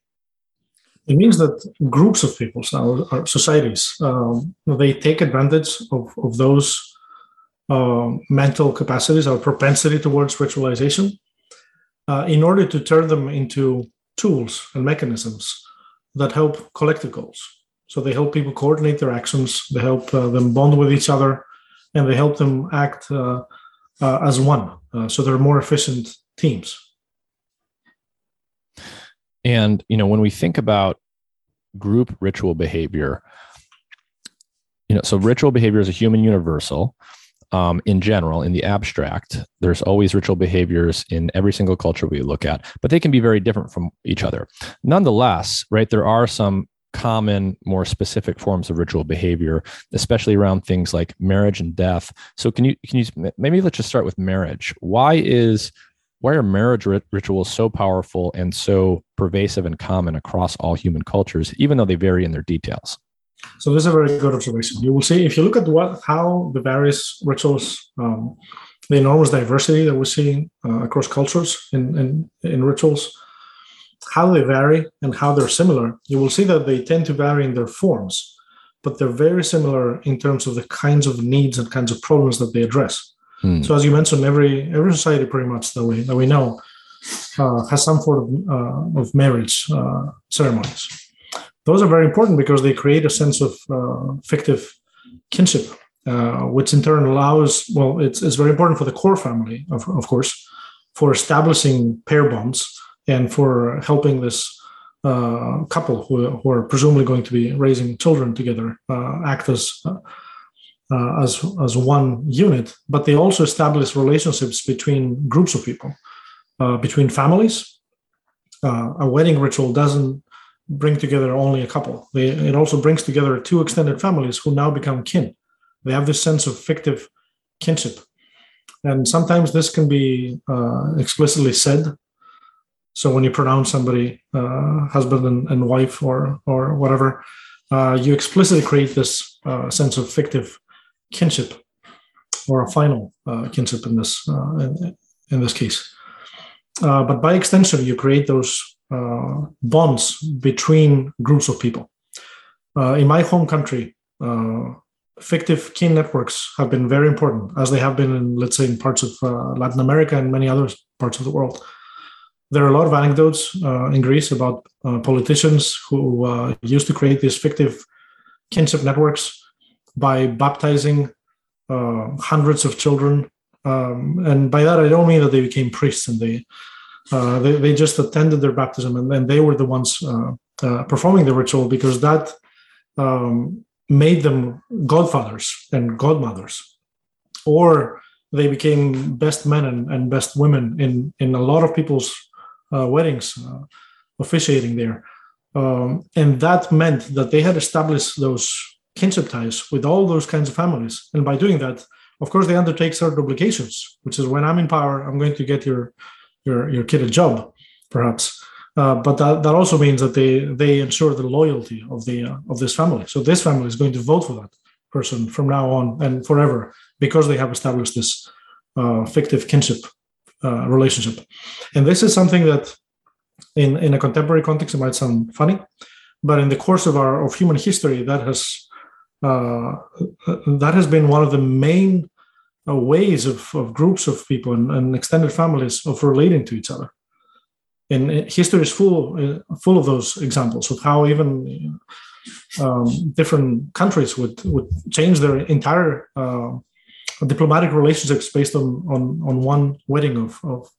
It means that groups of people, our societies, um, they take advantage of, of those uh, mental capacities, our propensity towards ritualization, uh, in order to turn them into tools and mechanisms that help collective goals. So they help people coordinate their actions, they help uh, them bond with each other, and they help them act uh, uh, as one. Uh, so they're more efficient teams. And you know, when we think about group ritual behavior, you know, so ritual behavior is a human universal. Um, in general, in the abstract, there's always ritual behaviors in every single culture we look at, but they can be very different from each other. Nonetheless, right, there are some common, more specific forms of ritual behavior, especially around things like marriage and death. So, can you can you maybe let's just start with marriage? Why is why are marriage rit- rituals so powerful and so pervasive and common across all human cultures, even though they vary in their details? So this is a very good observation. You will see if you look at what how the various rituals, um, the enormous diversity that we see uh, across cultures in, in in rituals, how they vary and how they're similar, you will see that they tend to vary in their forms, but they're very similar in terms of the kinds of needs and kinds of problems that they address. Hmm. So, as you mentioned, every every society pretty much that we that we know uh, has some form of, uh, of marriage uh, ceremonies. Those are very important because they create a sense of uh, fictive kinship, uh, which in turn allows well, it's it's very important for the core family, of, of course, for establishing pair bonds and for helping this uh, couple who, who, are presumably going to be raising children together uh, act as uh, uh, as as one unit. But they also establish relationships between groups of people, between families. A wedding ritual doesn't bring together only a couple; they, it also brings together two extended families who now become kin They have this sense of fictive kinship. And sometimes this can be uh, explicitly said. So when you pronounce somebody uh, husband and, and, wife or, or whatever, uh, you explicitly create this uh, sense of fictive kinship or affinal uh, kinship in this, in, in, this case. but by extension, you create those bonds between groups of people. in my home country, fictive kin networks have been very important, as they have been in, let's say, in parts of uh, Latin America and many other parts of the world. There are a lot of anecdotes uh, in Greece about uh, politicians who uh, used to create these fictive kinship networks by baptizing uh, hundreds of children. Um, and by that, I don't mean that they became priests and they uh, they, they, just attended their baptism and then they were the ones performing the ritual because that um, made them godfathers and godmothers, or they became best men and, and best women in, in a lot of people's uh, weddings, uh, officiating there. Um, and that meant that they had established those kinship ties with all those kinds of families. And by doing that, of course, they undertake certain obligations, which is when I'm in power, I'm going to get your your your kid a job, perhaps. Uh, but that, that also means that they they ensure the loyalty of the uh, of this family. So this family is going to vote for that person from now on and forever because they have established this uh, fictive kinship uh, relationship. And this is something that, in in a contemporary context, it might sound funny, but in the course of our of human history, that has uh, that has been one of the main ways of, of groups of people and, and extended families of relating to each other and history is full uh, full of those examples of how even um, different countries would would change their entire uh, diplomatic relationships based on on on one wedding of of,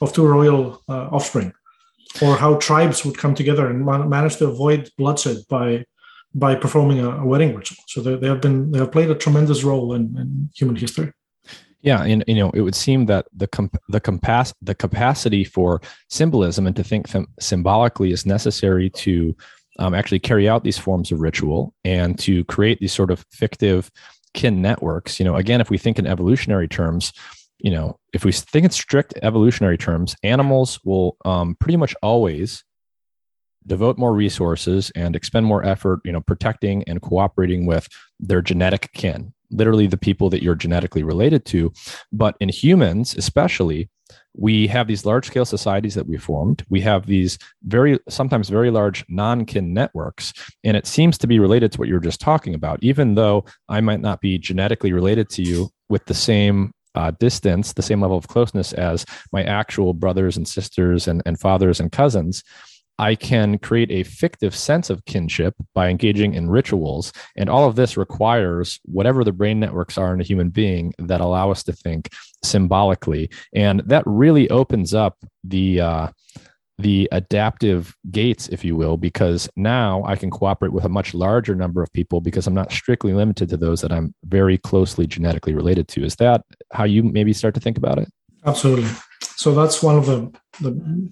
of two royal uh, offspring, or how tribes would come together and man- manage to avoid bloodshed by by performing a, a wedding ritual. So they, they have been they have played a tremendous role in, in human history. Yeah, and you know, it would seem that the comp- the compass the capacity for symbolism and to think th- symbolically is necessary to um, actually carry out these forms of ritual and to create these sort of fictive kin networks. You know, again, if we think in evolutionary terms, you know, if we think in strict evolutionary terms, animals will um, pretty much always devote more resources and expend more effort, you know, protecting and cooperating with their genetic kin literally the people that you're genetically related to. But in humans, especially, we have these large scale societies that we formed. We have these very, sometimes very large non kin networks. And it seems to be related to what you were just talking about. Even though I might not be genetically related to you with the same uh, distance, the same level of closeness as my actual brothers and sisters and, and fathers and cousins, I can create a fictive sense of kinship by engaging in rituals. And all of this requires whatever the brain networks are in a human being that allow us to think symbolically. And that really opens up the, uh, the adaptive gates, if you will, because now I can cooperate with a much larger number of people because I'm not strictly limited to those that I'm very closely genetically related to. Is that how you maybe start to think about it? Absolutely. So that's one of the, the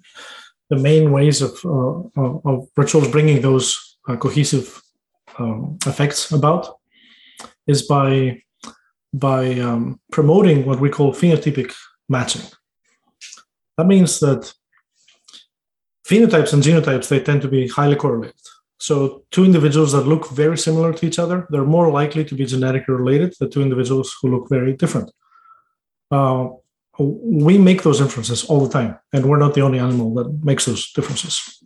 the main ways of, uh, of rituals bringing those uh, cohesive um, effects about is by by um, promoting what we call phenotypic matching. That means that phenotypes and genotypes they tend to be highly correlated. So two individuals that look very similar to each other, they're more likely to be genetically related than two individuals who look very different. Uh, we make those inferences all the time, and we're not the only animal that makes those differences.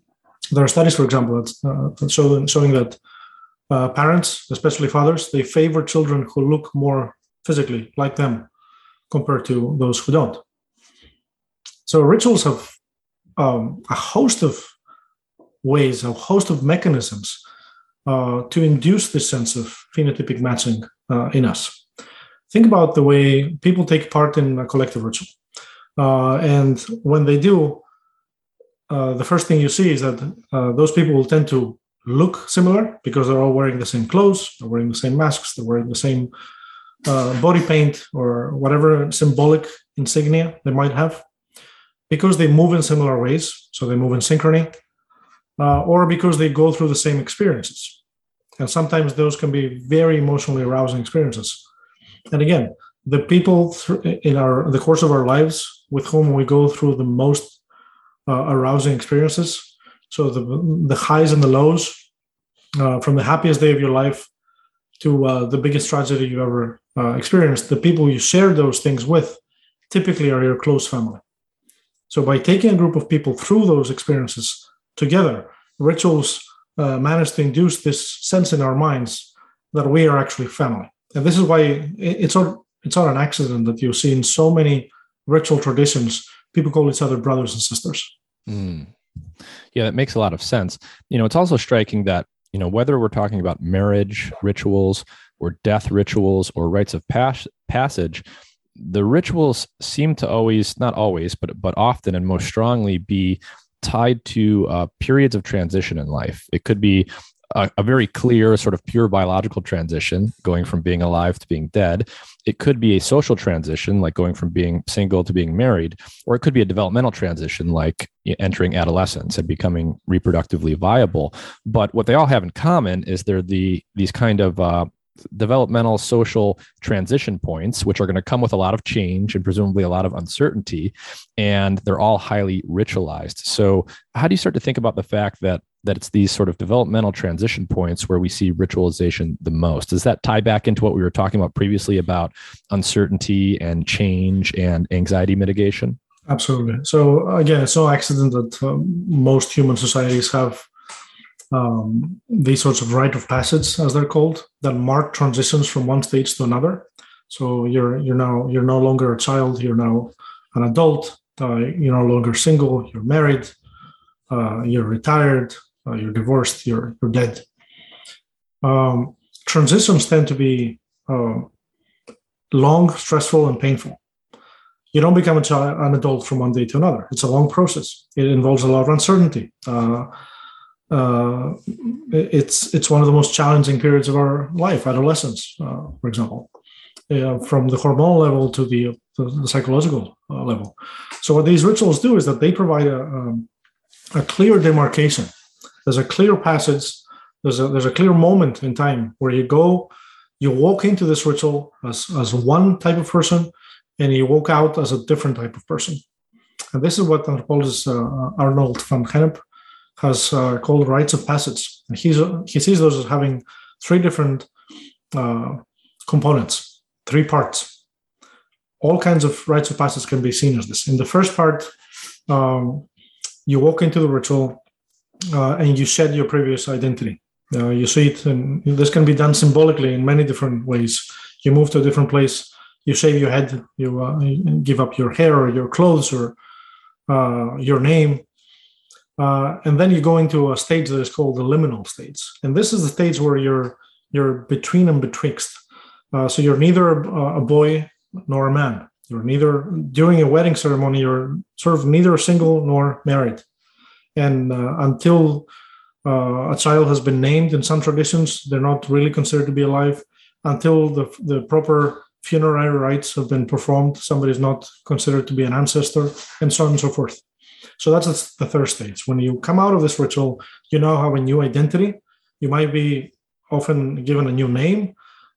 There are studies, for example, that, uh, show, showing that uh, parents, especially fathers, they favor children who look more physically like them compared to those who don't. So rituals have um, a host of ways, a host of mechanisms uh, to induce this sense of phenotypic matching uh, in us think about the way people take part in a collective ritual. Uh, and when they do, uh, the first thing you see is that uh, those people will tend to look similar because they're all wearing the same clothes, they're wearing the same masks, they're wearing the same uh, body paint or whatever symbolic insignia they might have, because they move in similar ways, so they move in synchrony, uh, or because they go through the same experiences. And sometimes those can be very emotionally arousing experiences And again, the people in our the course of our lives with whom we go through the most uh, arousing experiences. So the the highs and the lows, uh, from the happiest day of your life to uh, the biggest tragedy you ever uh, experienced, the people you share those things with typically are your close family. So by taking a group of people through those experiences together, rituals uh, manage to induce this sense in our minds that we are actually family. And this is why it's not, it's not an accident that you see in so many ritual traditions, people call each other brothers and sisters. Mm. Yeah, that makes a lot of sense. You know, it's also striking that, you know, whether we're talking about marriage rituals or death rituals or rites of pas- passage, the rituals seem to always, not always, but but often and most strongly be tied to uh, periods of transition in life. It could be a, a, very clear, sort of pure biological transition, going from being alive to being dead. It could be a social transition, like going from being single to being married, or it could be a developmental transition, like entering adolescence and becoming reproductively viable. But what they all have in common is they're the these kind of uh, developmental social transition points, which are going to come with a lot of change and presumably a lot of uncertainty, and they're all highly ritualized. So, how do you start to think about the fact that that it's these sort of developmental transition points where we see ritualization the most? Does that tie back into what we were talking about previously about uncertainty and change and anxiety mitigation? Absolutely. So again, it's no accident that um, most human societies have um, these sorts of rite of passage, as they're called, that mark transitions from one stage to another. So you're you're now you're no longer a child. You're now an adult. Uh, you're no longer single. You're married. Uh, you're retired. Uh, you're divorced. You're you're dead. Um, transitions tend to be um, long, stressful, and painful. You don't become child, an adult from one day to another. It's a long process. It involves a lot of uncertainty. Uh, uh, it's it's one of the most challenging periods of our life, adolescence, uh, for example, from the hormonal level to the, the psychological uh, level. So what these rituals do is that they provide a, um, a clear demarcation. There's a clear passage. There's a there's a clear moment in time where you go, you walk into this ritual as as one type of person, and you walk out as a different type of person. And this is what anthropologist uh, Arnold van Gennep has uh, called rites of passage. And he's, he sees those as having three different uh, components, three parts. All kinds of rites of passage can be seen as this. In the first part, um, you walk into the ritual uh, and you shed your previous identity. Uh, you see it, and this can be done symbolically in many different ways. You move to a different place, you shave your head, you, uh, give up your hair or your clothes or uh, your name, uh, and then you go into a stage that is called the liminal stage. And this is the stage where you're you're between and betwixt. Uh, so you're neither a, a, boy nor a man. You're neither during a wedding ceremony. You're sort of neither single nor married. And uh, until uh, a child has been named in some traditions, they're not really considered to be alive. Until the the proper funerary rites have been performed, somebody is not considered to be an ancestor, and so on and so forth. So that's the third stage. When you come out of this ritual, you now have a new identity. You might be often given a new name.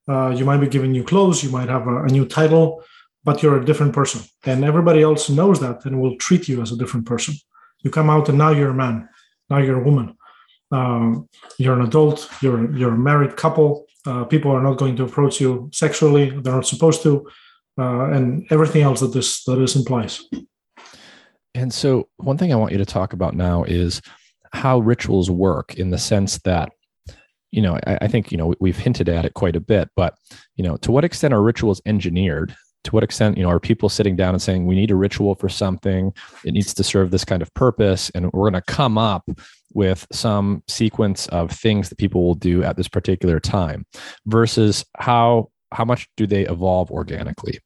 Uh, you might be given new clothes. You might have a, a, new title, but you're a different person. And everybody else knows that and will treat you as a different person. You come out and now you're a man. Now you're a woman. Um, you're an adult. You're you're a married couple. Uh, people are not going to approach you sexually. They're not supposed to, uh, and everything else that this that this implies. And so, one thing I want you to talk about now is how rituals work in the sense that, you know, I, I, think, you know, we've hinted at it quite a bit, but, you know, to what extent are rituals engineered? To what extent, you know, are people sitting down and saying, we need a ritual for something, it needs to serve this kind of purpose, and we're going to come up with some sequence of things that people will do at this particular time versus how how much do they evolve organically?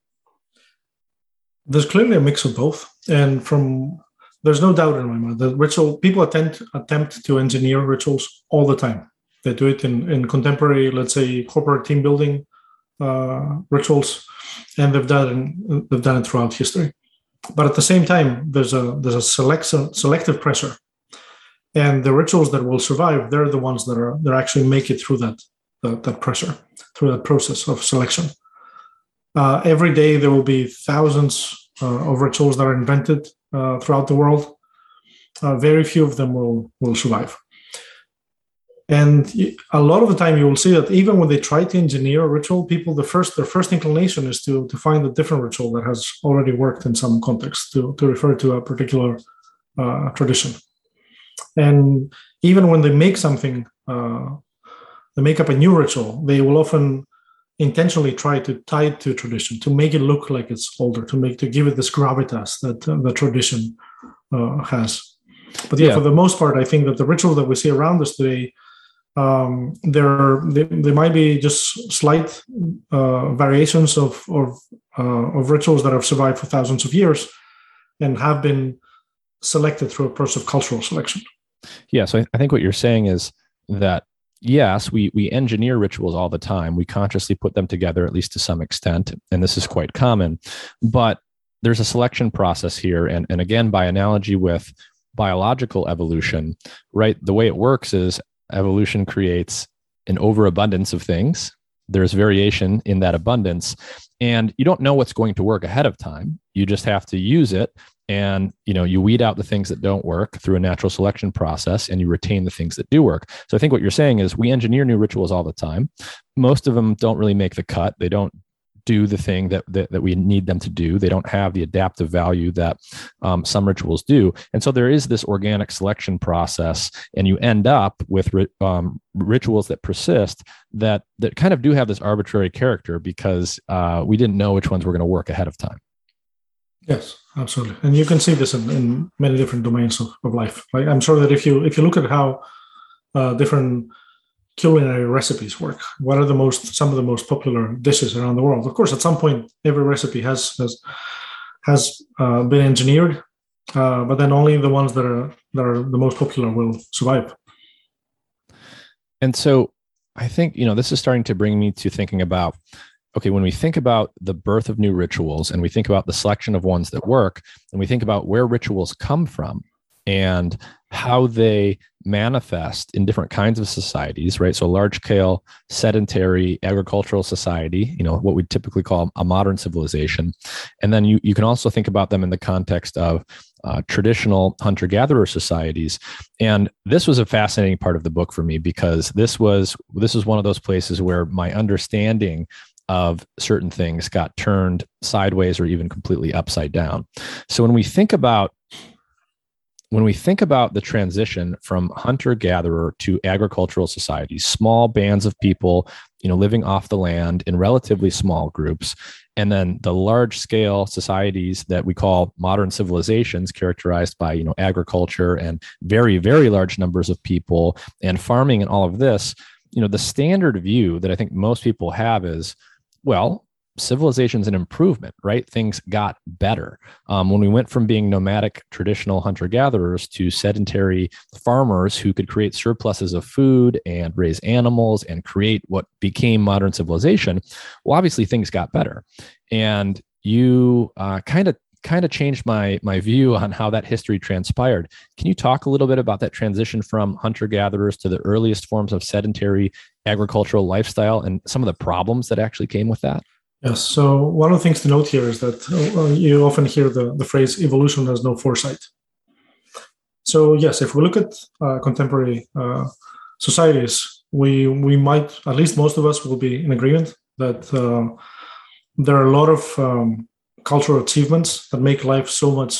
There's clearly a mix of both, and from there's no doubt in my mind that ritual people attempt attempt to engineer rituals all the time. They do it in in contemporary, let's say, corporate team building uh, rituals, and they've done it, they've done it throughout history. But at the same time, there's a there's a select, selective pressure, and the rituals that will survive, they're the ones that are that actually make it through that that, that pressure, through that process of selection. Uh, every day there will be thousands uh, of rituals that are invented uh, throughout the world. Uh, very few of them will will survive. And a lot of the time, you will see that even when they try to engineer a ritual, people the first their first inclination is to to find a different ritual that has already worked in some context to to refer to a particular uh, tradition. And even when they make something, uh, they make up a new ritual, they will often intentionally try to tie it to tradition to make it look like it's older, to make to give it this gravitas that uh, the tradition uh, has. But yeah, yeah, for the most part, I think that the ritual that we see around us today um, there might be just slight uh, variations of of, uh, of rituals that have survived for thousands of years and have been selected through a process of cultural selection. Yeah, so I, I think what you're saying is that yes, we we engineer rituals all the time. We consciously put them together, at least to some extent, and this is quite common. But there's a selection process here, and and again, by analogy with biological evolution, right? The way it works is evolution creates an overabundance of things. There's variation in that abundance, and you don't know what's going to work ahead of time. You just have to use it. And you know you weed out the things that don't work through a natural selection process and you retain the things that do work. So i think what you're saying is we engineer new rituals all the time. Most of them don't really make the cut. They don't do the thing that, that, that we need them to do. They don't have the adaptive value that um, some rituals do. And so there is this organic selection process, and you end up with um, rituals that persist that, that kind of do have this arbitrary character because uh, we didn't know which ones were going to work ahead of time. Yes, absolutely. And you can see this in, in many different domains of, of life. Right? I'm sure that if you if you look at how uh, different culinary recipes work? What are the most some of the most popular dishes around the world? Of course, at some point, every recipe has has has uh, been engineered, uh, but then only the ones that are that are the most popular will survive. And so, I think you know this is starting to bring me to thinking about. Okay, when we think about the birth of new rituals and we think about the selection of ones that work, and we think about where rituals come from, and how they manifest in different kinds of societies, right? So, large scale, sedentary agricultural society, you know, what we typically call a modern civilization. And then you, you can also think about them in the context of uh, traditional hunter gatherer societies. And this was a fascinating part of the book for me because this was this was one of those places where my understanding of certain things got turned sideways or even completely upside down. So when we think about when we think about the transition from hunter gatherer to agricultural societies, small bands of people, you know, living off the land in relatively small groups, and then the large scale societies that we call modern civilizations characterized by, you know, agriculture and very very large numbers of people and farming and all of this, you know, the standard view that I think most people have is well, civilization's an improvement, right? Things got better. Um, when we went from being nomadic, traditional hunter gatherers to sedentary farmers who could create surpluses of food and raise animals and create what became modern civilization, well, obviously things got better. And you kind of kind of changed my my view on how that history transpired. Can you talk a little bit about that transition from hunter gatherers to the earliest forms of sedentary agricultural lifestyle and some of the problems that actually came with that? Yes. So one of the things to note here is that uh, you often hear the, the phrase evolution has no foresight. So yes, if we look at uh, contemporary uh, societies, we we might at least most of us will be in agreement that uh, there are a lot of um, cultural achievements that make life so much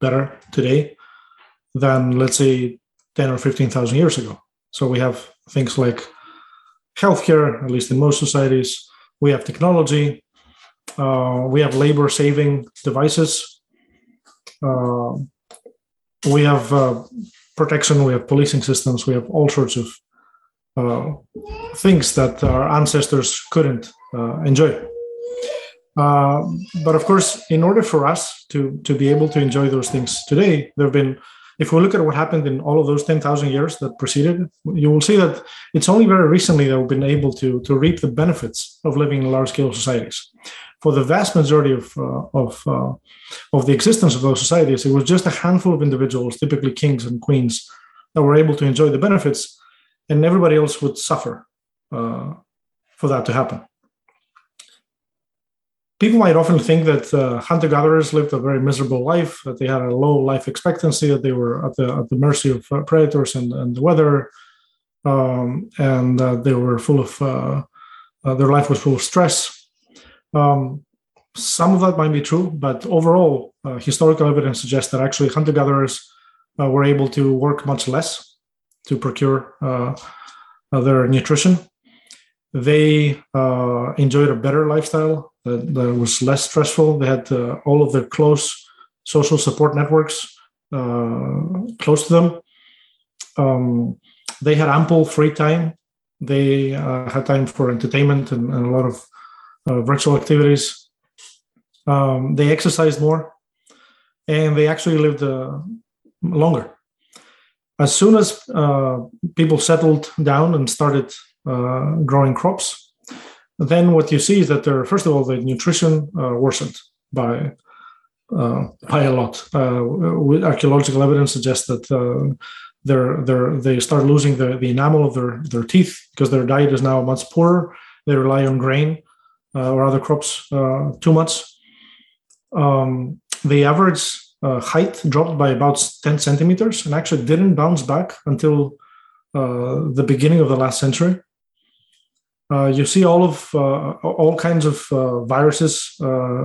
better today than let's say ten or fifteen thousand years ago. So we have things like healthcare, at least in most societies we have technology, uh, we have labor saving devices, uh, we have uh, protection, we have policing systems, we have all sorts of uh, things that our ancestors couldn't uh, enjoy. Uh, but of course, in order for us to, to be able to enjoy those things today, there have been if we look at what happened in all of those 10,000 years that preceded, you will see that it's only very recently that we've been able to, to reap the benefits of living in large scale societies. For the vast majority of, uh, of, uh, of the existence of those societies, it was just a handful of individuals, typically kings and queens, that were able to enjoy the benefits, and everybody else would suffer uh, for that to happen. People might often think that uh, hunter gatherers lived a very miserable life, that they had a low life expectancy, that they were at the, at the mercy of uh, predators and, and the weather, um, and uh, they were full of, uh, uh, their life was full of stress. Um, some of that might be true, but overall, uh, historical evidence suggests that actually hunter gatherers were able to work much less to procure their nutrition. They enjoyed a better lifestyle that, that was less stressful. They had uh, all of their close social support networks uh, close to them. Um, they had ample free time. They uh, had time for entertainment and, and a lot of uh, virtual activities. Um, they exercised more, and they actually lived uh, longer. As soon as uh, people settled down and started growing crops, then what you see is that there, first of all, the nutrition uh, worsened by uh, by a lot. Uh, archaeological evidence suggests that uh, they're, they're, they start losing the, the enamel of their, their teeth because their diet is now much poorer. They rely on grain uh, or other crops uh, too much. Um, the average height dropped by about 10 centimeters and actually didn't bounce back until the beginning of the last century. Uh, you see all of uh, all kinds of uh, viruses uh,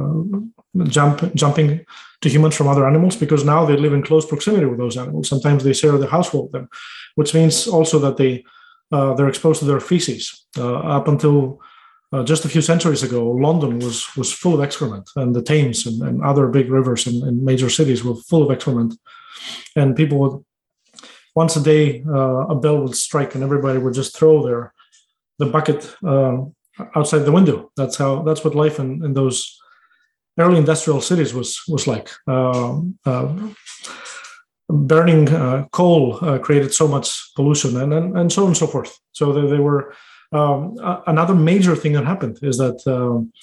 jump jumping to humans from other animals because now they live in close proximity with those animals. Sometimes they share the household with them, which means also that they uh, they're exposed to their feces. up until just a few centuries ago, London was was full of excrement, and the Thames and, and other big rivers and, and, major cities were full of excrement, and people would once a day a bell would strike and everybody would just throw their the bucket uh, outside the window. That's how that's what life in, in those early industrial cities was was like. Uh, uh, burning uh, coal uh, created so much pollution, and, and and so on and so forth. So they, they were um, another major thing that happened is that. Um,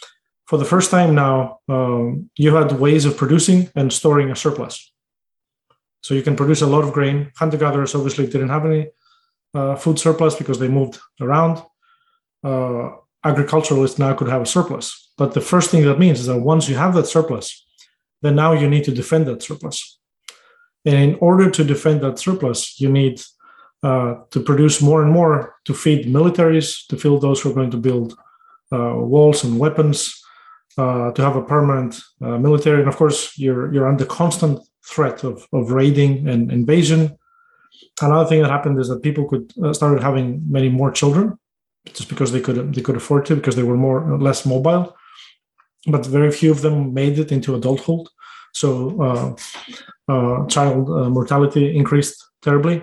for the first time now, um, you had ways of producing and storing a surplus. So you can produce a lot of grain. Hunter gatherers obviously didn't have any uh, food surplus because they moved around uh, agriculturalists now could have a surplus. But the first thing that means is that once you have that surplus, then now you need to defend that surplus. And in order to defend that surplus, you need uh, to produce more and more to feed militaries, to feed those who are going to build uh, walls and weapons, uh, to have a permanent uh, military. And of course, you're you're under constant threat of, of raiding and invasion. Another thing that happened is that people could uh, started having many more children just because they could they could afford to because they were more less mobile. But very few of them made it into adulthood. So uh, uh, child uh, mortality increased terribly.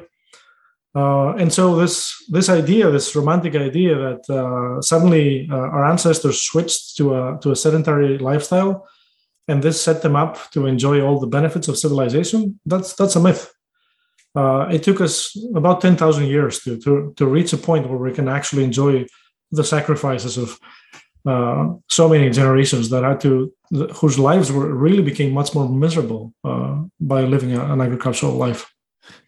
Uh, and so this this idea this romantic idea that uh, suddenly uh, our ancestors switched to a to a sedentary lifestyle and this set them up to enjoy all the benefits of civilization that's that's a myth uh, it took us about 10,000 years to, to, to reach a point where we can actually enjoy the sacrifices of uh, so many generations that had to, whose lives were really became much more miserable uh, by living an agricultural life.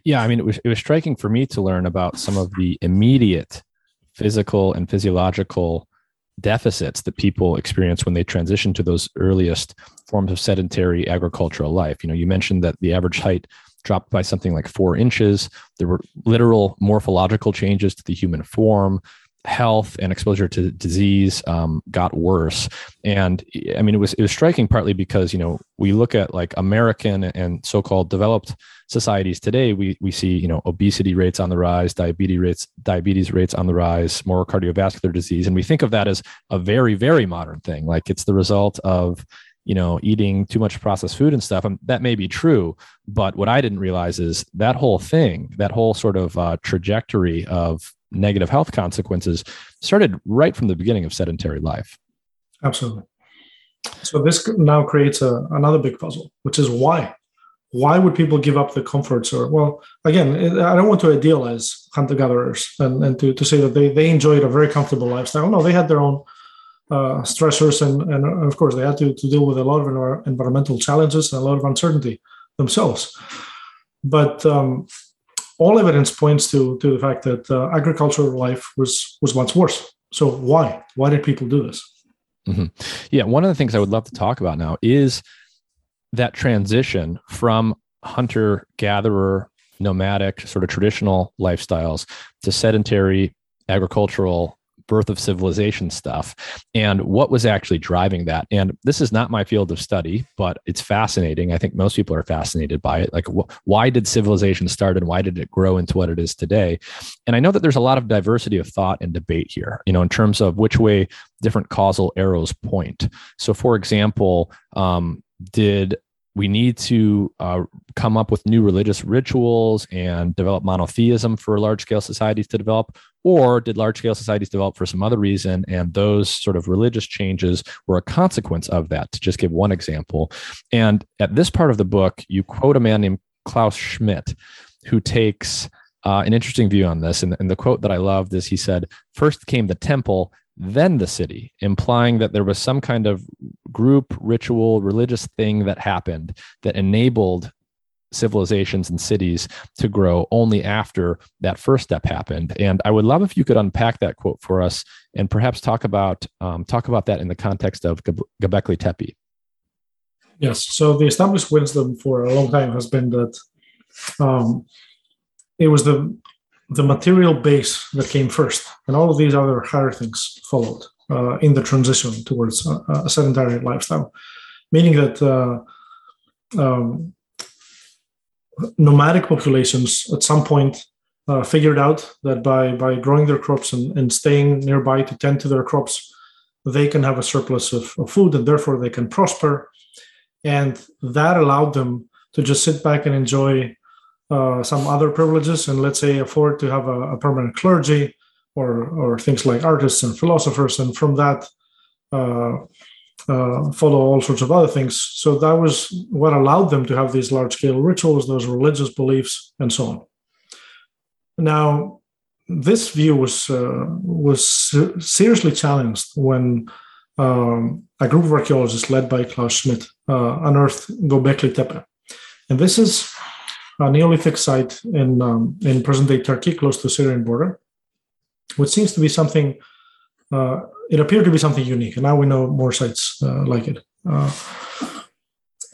Yeah, I mean, it was it was striking for me to learn about some of the immediate physical and physiological deficits that people experience when they transition to those earliest forms of sedentary agricultural life. You know, you mentioned that the average height dropped by something like four inches. There were literal morphological changes to the human form. Health and exposure to disease um, got worse, and I mean it was it was striking partly because you know we look at like American and so-called developed societies today. We we see you know obesity rates on the rise, diabetes rates diabetes rates on the rise, more cardiovascular disease, and we think of that as a very very modern thing. Like it's the result of you know, eating too much processed food and stuff. And that may be true, but what I didn't realize is that whole thing, that whole sort of uh, trajectory of negative health consequences started right from the beginning of sedentary life. Absolutely. So this now creates a, another big puzzle, which is why. Why would people give up the comforts? Or well, again, I don't want to idealize hunter gatherers and, and to, to say that they, they enjoyed a very comfortable lifestyle. No, they had their own uh, stressors, and, and of course they had to, to deal with a lot of environmental challenges and a lot of uncertainty themselves. But um, all evidence points to to the fact that uh, agricultural life was was much worse. So why why did people do this? Mm-hmm. Yeah, one of the things I would love to talk about now is that transition from hunter gatherer nomadic sort of traditional lifestyles to sedentary agricultural birth of civilization stuff and what was actually driving that. And this is not my field of study but it's fascinating. I think most people are fascinated by it. Like wh- why did civilization start and why did it grow into what it is today? And i know that there's a lot of diversity of thought and debate here you know in terms of which way different causal arrows point. So for example um, did we need to uh, come up with new religious rituals and develop monotheism for large scale societies to develop or did large scale societies develop for some other reason and those sort of religious changes were a consequence of that to just give one example. And at this part of the book you quote a man named klaus schmidt who takes uh, an interesting view on this. And, and the quote that i loved is he said first came the temple then the city, implying that there was some kind of group, ritual, religious thing that happened that enabled civilizations and cities to grow only after that first step happened. And I would love if you could unpack that quote for us and perhaps talk about um, talk about that in the context of Göbekli Tepe. Yes. So the established wisdom for a long time has been that um, it was the the material base that came first, and all of these other higher things followed uh, in the transition towards a, a, sedentary lifestyle, meaning that. Uh, um, nomadic populations at some point uh, figured out that by by growing their crops and, and staying nearby to tend to their crops, they can have a surplus of, of food and therefore they can prosper. And that allowed them to just sit back and enjoy uh, some other privileges and let's say afford to have a, a, permanent clergy or or things like artists and philosophers and from that uh, uh, follow all sorts of other things. So that was what allowed them to have these large scale rituals, those religious beliefs, and so on. Now, this view was uh, was seriously challenged when um, a group of archaeologists led by Klaus Schmidt uh, unearthed Göbekli Tepe, and this is a Neolithic site in um, in present day Turkey, close to the Syrian border, which seems to be something uh, it appeared to be something unique, and now we know more sites uh, like it. Uh,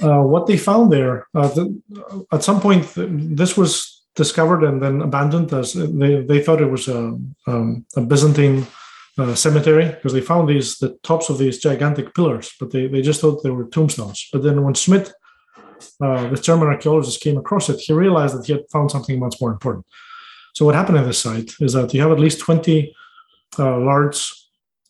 uh what they found there, uh, the, at some point, this was discovered and then abandoned as they, they thought it was a, um, a Byzantine uh, cemetery because they found these the tops of these gigantic pillars, but they, they just thought they were tombstones. But then when Schmidt, uh, the German archaeologist, came across it, he realized that he had found something much more important. So what happened at this site is that you have at least 20 uh, large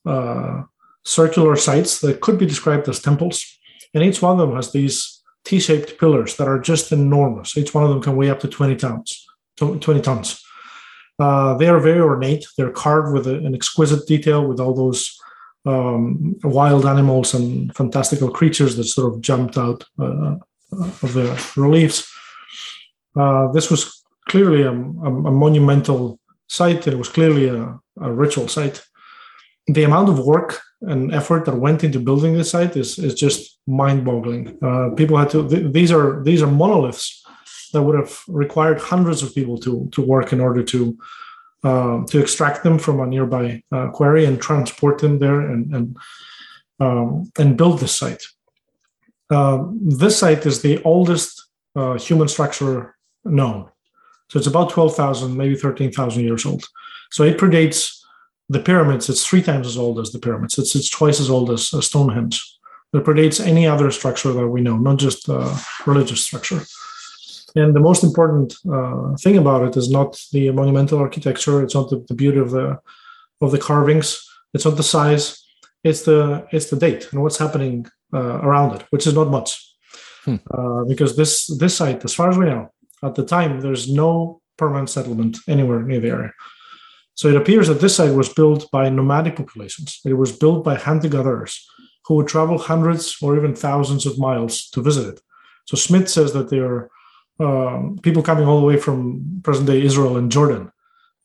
uh, circular sites that could be described as temples. And each one of them has these T shaped pillars that are just enormous. Each one of them can weigh up to 20 tons. 20 tons. Uh, they are very ornate. They're carved with a, an exquisite detail with all those um, wild animals and fantastical creatures that sort of jumped out uh, of the reliefs. Uh, this was clearly a, a, a, monumental site. It was clearly a, a ritual site the amount of work and effort that went into building this site is, is just mind-boggling. Uh, people had to; th- these are these are monoliths that would have required hundreds of people to to work in order to uh, to extract them from a nearby uh, quarry and transport them there and and um, and build this site. Uh, this site is the oldest uh, human structure known, so it's about twelve thousand, maybe thirteen thousand years old. So it predates the pyramids, it's three times as old as the pyramids. It's, it's twice as old as uh, Stonehenge. It predates any other structure that we know, not just uh, religious structure. And the most important uh, thing about it is not the monumental architecture. It's not the, the beauty of the of the carvings. It's not the size. It's the it's the date and what's happening uh, around it, which is not much, hmm. uh, because this this site, as far as we know, at the time, there's no permanent settlement anywhere near the area. So it appears that this site was built by nomadic populations. It was built by hunter gatherers who would travel hundreds or even thousands of miles to visit it. So Schmidt says that there are um, people coming all the way from present day Israel and Jordan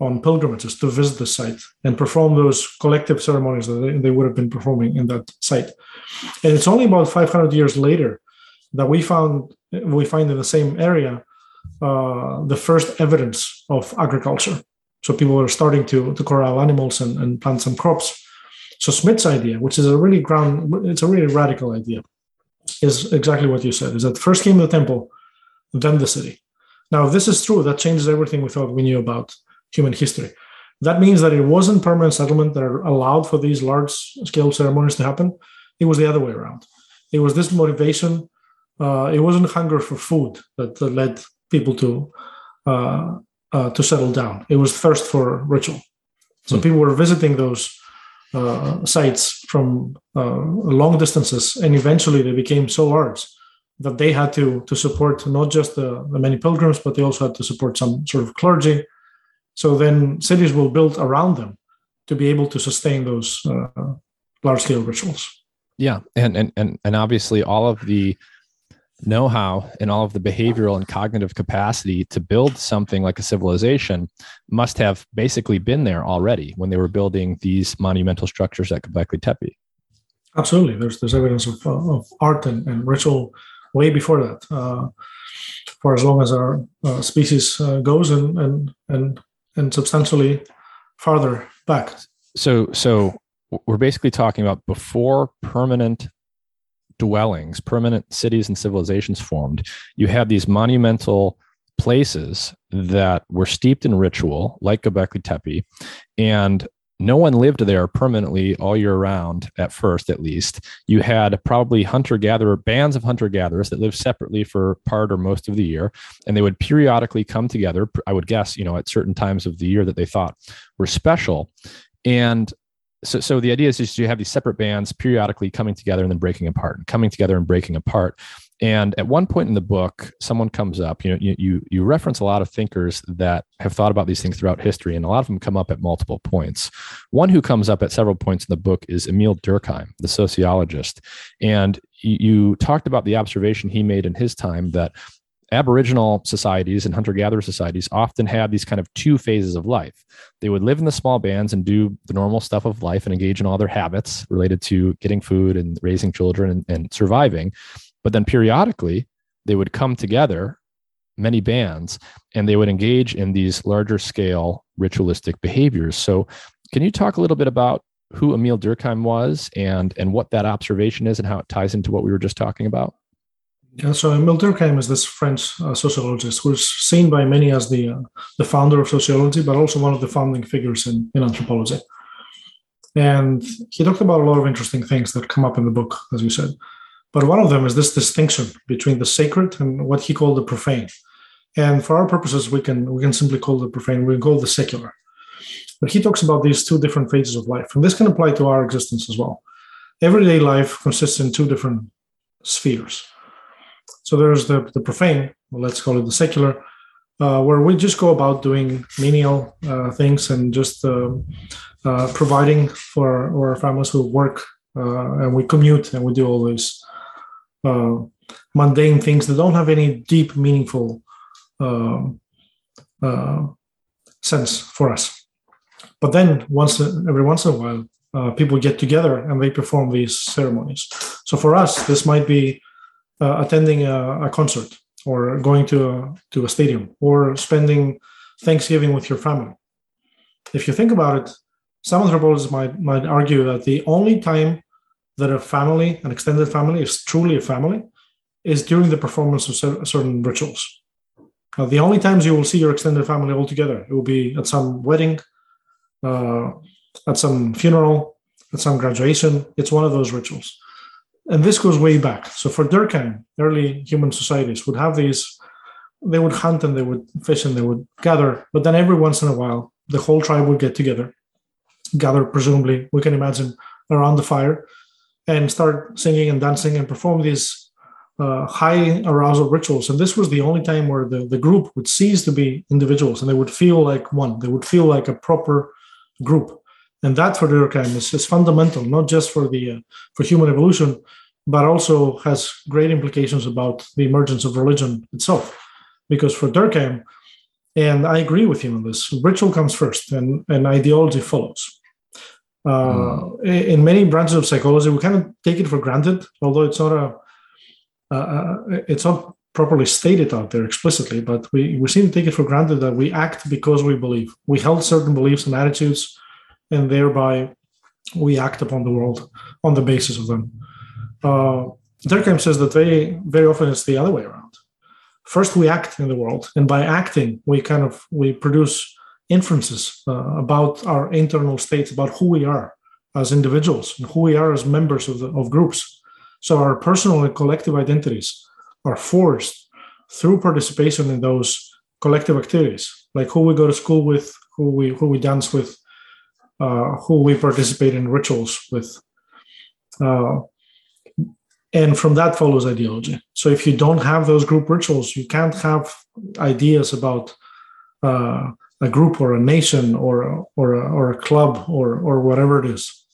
on pilgrimages to visit the site and perform those collective ceremonies that they, they would have been performing in that site. And it's only about 500 years later that we found we find in the same area uh, the first evidence of agriculture. So people were starting to, to corral animals and, and plant some crops. So Schmidt's idea, which is a really ground, it's a really radical idea, is exactly what you said: is that first came the temple, then the city. Now, if this is true, that changes everything we thought we knew about human history. That means that it wasn't permanent settlement that allowed for these large-scale ceremonies to happen. It was the other way around. It was this motivation. Uh, it wasn't hunger for food that, that led people to uh, uh, to settle down. It was thirst for ritual. So hmm. people were visiting those uh, sites from uh, long distances, and eventually they became so large that they had to to support not just the, the many pilgrims, but they also had to support some sort of clergy. So then cities will build around them to be able to sustain those uh, large scale rituals. Yeah, and and and and obviously all of the know-how and all of the behavioral and cognitive capacity to build something like a civilization must have basically been there already when they were building these monumental structures at Göbekli Tepe. Absolutely, there's there's evidence of, uh, of art and, and ritual way before that, uh, for as long as our uh, species uh, goes, and and and and substantially farther back. So so we're basically talking about before permanent dwellings, permanent cities and civilizations formed, you had these monumental places that were steeped in ritual, like Göbekli Tepe, and no one lived there permanently all year round at first at least. You had probably hunter gatherer bands of hunter gatherers that lived separately for part or most of the year and they would periodically come together i would guess you know at certain times of the year that they thought were special and so, so the idea is just you have these separate bands periodically coming together and then breaking apart, and coming together and breaking apart. And at one point in the book, someone comes up. You know, you, you you reference a lot of thinkers that have thought about these things throughout history, and a lot of them come up at multiple points. One who comes up at several points in the book is Emil Durkheim, the sociologist. And you, you talked about the observation he made in his time that Aboriginal societies and hunter gatherer societies often had these kind of two phases of life. They would live in the small bands and do the normal stuff of life and engage in all their habits related to getting food and raising children and, and surviving. But then periodically, they would come together, many bands, and they would engage in these larger scale ritualistic behaviors. So, can you talk a little bit about who Emil Durkheim was and, and what that observation is and how it ties into what we were just talking about? Yeah, so Durkheim is this French uh, sociologist who's seen by many as the uh, the founder of sociology, but also one of the founding figures in, in anthropology. And he talked about a lot of interesting things that come up in the book, as you said. But one of them is this distinction between the sacred and what he called the profane. And for our purposes, we can we can simply call the profane, we can call the secular. But he talks about these two different phases of life, and this can apply to our existence as well. Everyday life consists in two different spheres so there's the, the profane, let's call it the secular, uh, where we just go about doing menial uh, things and just uh, uh providing for our families who work uh, and we commute and we do all these uh, mundane things that don't have any deep, meaningful um, sense for us. But then once every once in a while, people get together and they perform these ceremonies. So for us, this might be uh, attending a, a, concert or going to a, to a stadium or spending Thanksgiving with your family. If you think about it, some anthropologists might, might argue that the only time that a family, an extended family, is truly a family is during the performance of certain rituals. Now, the only times you will see your extended family all together, it will be at some wedding, uh, at some funeral, at some graduation. It's one of those rituals and this goes way back. So for Durkheim, early human societies would have these, they would hunt and they would fish and they would gather, but then every once in a while, the whole tribe would get together, gather presumably, we can imagine, around the fire, and start singing and dancing and perform these uh, high arousal rituals. And this was the only time where the, the group would cease to be individuals and they would feel like one, they would feel like a proper group and that for Durkheim is, is fundamental, not just for the uh, for human evolution, but also has great implications about the emergence of religion itself. Because for Durkheim, and I agree with him on this, ritual comes first, and, and ideology follows. Uh, mm. In many branches of psychology, we kind of take it for granted, although it's not a uh, it's not properly stated out there explicitly, but we, we seem to take it for granted that we act because we believe. We held certain beliefs and attitudes and thereby we act upon the world on the basis of them. Uh, Durkheim says that very, very often it's the other way around. First, we act in the world, and by acting, we kind of we produce inferences uh, about our internal states, about who we are as individuals and who we are as members of, the, of groups. So our personal and collective identities are forged through participation in those collective activities, like who we go to school with, who we who we dance with, uh, who we participate in rituals with. Uh, and from that follows ideology. So if you don't have those group rituals, you can't have ideas about uh, a group or a nation or or a, or a club or or whatever it is.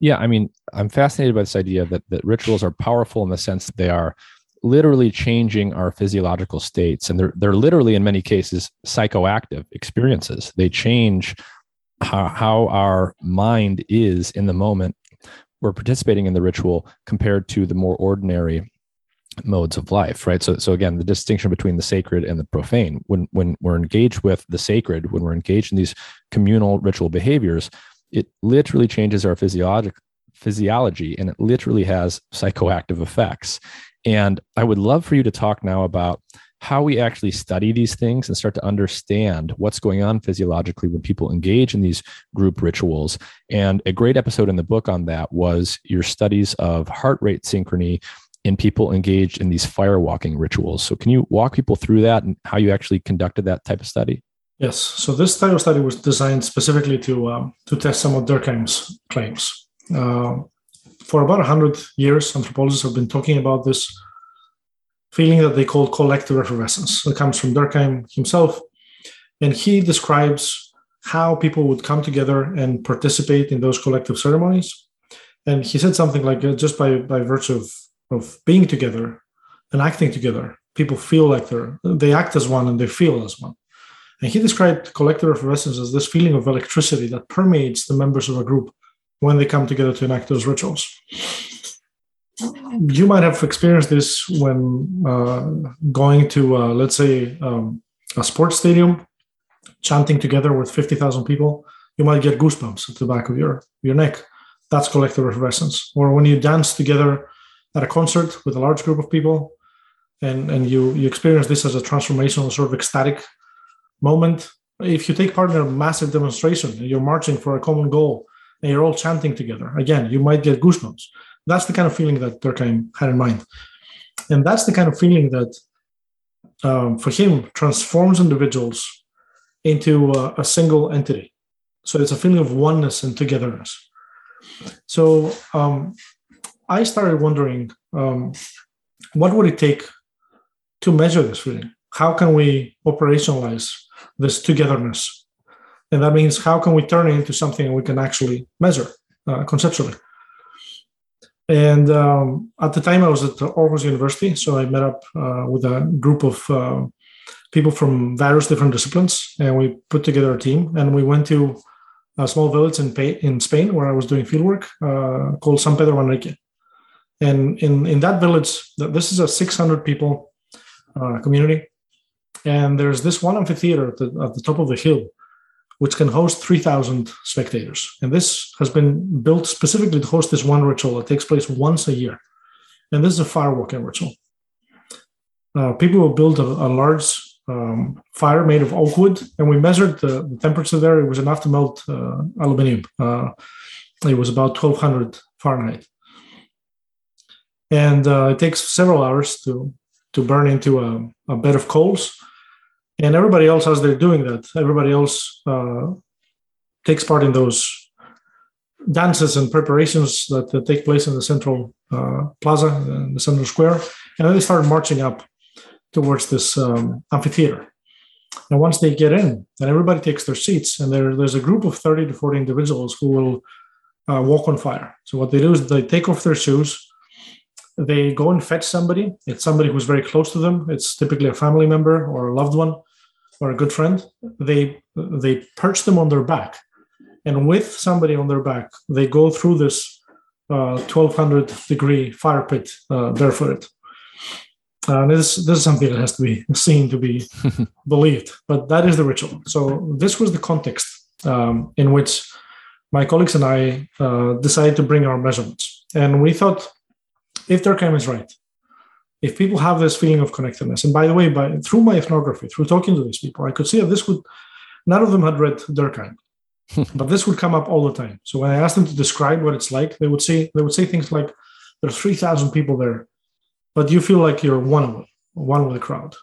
Yeah, I mean, I'm fascinated by this idea that that rituals are powerful in the sense that they are literally changing our physiological states, and they're they're literally in many cases psychoactive experiences. They change how, how our mind is in the moment we're participating in the ritual compared to the more ordinary modes of life right? So so again the distinction between the sacred and the profane. When when we're engaged with the sacred when we're engaged in these communal ritual behaviors it literally changes our physiologic physiology and it literally has psychoactive effects. And i would love for you to talk now about how we actually study these things and start to understand what's going on physiologically when people engage in these group rituals. And a great episode in the book on that was your studies of heart rate synchrony in people engaged in these firewalking rituals. So, can you walk people through that and how you actually conducted that type of study? Yes. So, this type of study was designed specifically to um, to test some of Durkheim's claims. Uh, for about 100 years, anthropologists have been talking about this feeling that they call collective effervescence. It comes from Durkheim himself. And he describes how people would come together and participate in those collective ceremonies. And he said something like uh, just by, by virtue of, of being together and acting together, people feel like they're, they act as one and they feel as one. And he described collective effervescence as this feeling of electricity that permeates the members of a group when they come together to enact those rituals you might have experienced this when uh, going to, uh, let's say, um, a sports stadium, chanting together with 50,000 people. You might get goosebumps at the back of your, your neck. That's collective effervescence. Or when you dance together at a concert with a large group of people and, and you, you experience this as a transformational, sort of ecstatic moment. If you take part in a massive demonstration you're marching for a common goal and you're all chanting together, again, you might get goosebumps that's the kind of feeling that Durkheim had in mind. And that's the kind of feeling that, um, for him, transforms individuals into a, a, single entity. So it's a feeling of oneness and togetherness. So um, I started wondering um, what would it take to measure this feeling? How can we operationalize this togetherness? And that means how can we turn it into something we can actually measure uh, conceptually? And um, at the time, I was at Aarhus University, so I met up uh, with a group of uh, people from various different disciplines, and we put together a team. And we went to a small village in, in Spain where I was doing fieldwork uh, called San Pedro Manrique. And in, in that village, this is a 600 people uh, community. And there's this one amphitheater at the, at the top of the hill which can host 3,000 spectators. And this has been built specifically to host this one ritual that takes place once a year. And this is a fire walking ritual. Uh, people will build a, a large um, fire made of oak wood, and we measured the, the, temperature there. It was enough to melt uh, aluminium. Uh, it was about 1200 Fahrenheit. And uh, it takes several hours to, to burn into a, a bed of coals and everybody else as they're doing that everybody else uh, takes part in those dances and preparations that, that take place in the central uh, plaza in the central square. And then they start marching up towards this um, amphitheater. And once they get in then everybody takes their seats and there, there's a group of 30 to 40 individuals who will uh, walk on fire. So what they do is they take off their shoes they go and fetch somebody. It's somebody who's very close to them. It's typically a family member or a loved one or a good friend. They they perch them on their back, and with somebody on their back, they go through this uh, 1200 degree fire pit uh, barefooted. Uh, this this is something that has to be seen to be [laughs] believed, but that is the ritual. So this was the context um, in which my colleagues and I uh, decided to bring our measurements. And we thought if Durkheim is right, if people have this feeling of connectedness, and by the way, by through my ethnography, through talking to these people, I could see that this would none of them had read Durkheim. [laughs] but this would come up all the time. So when I asked them to describe what it's like, they would say they would say things like, "There's three thousand people there, but you feel like you're one with one with the crowd."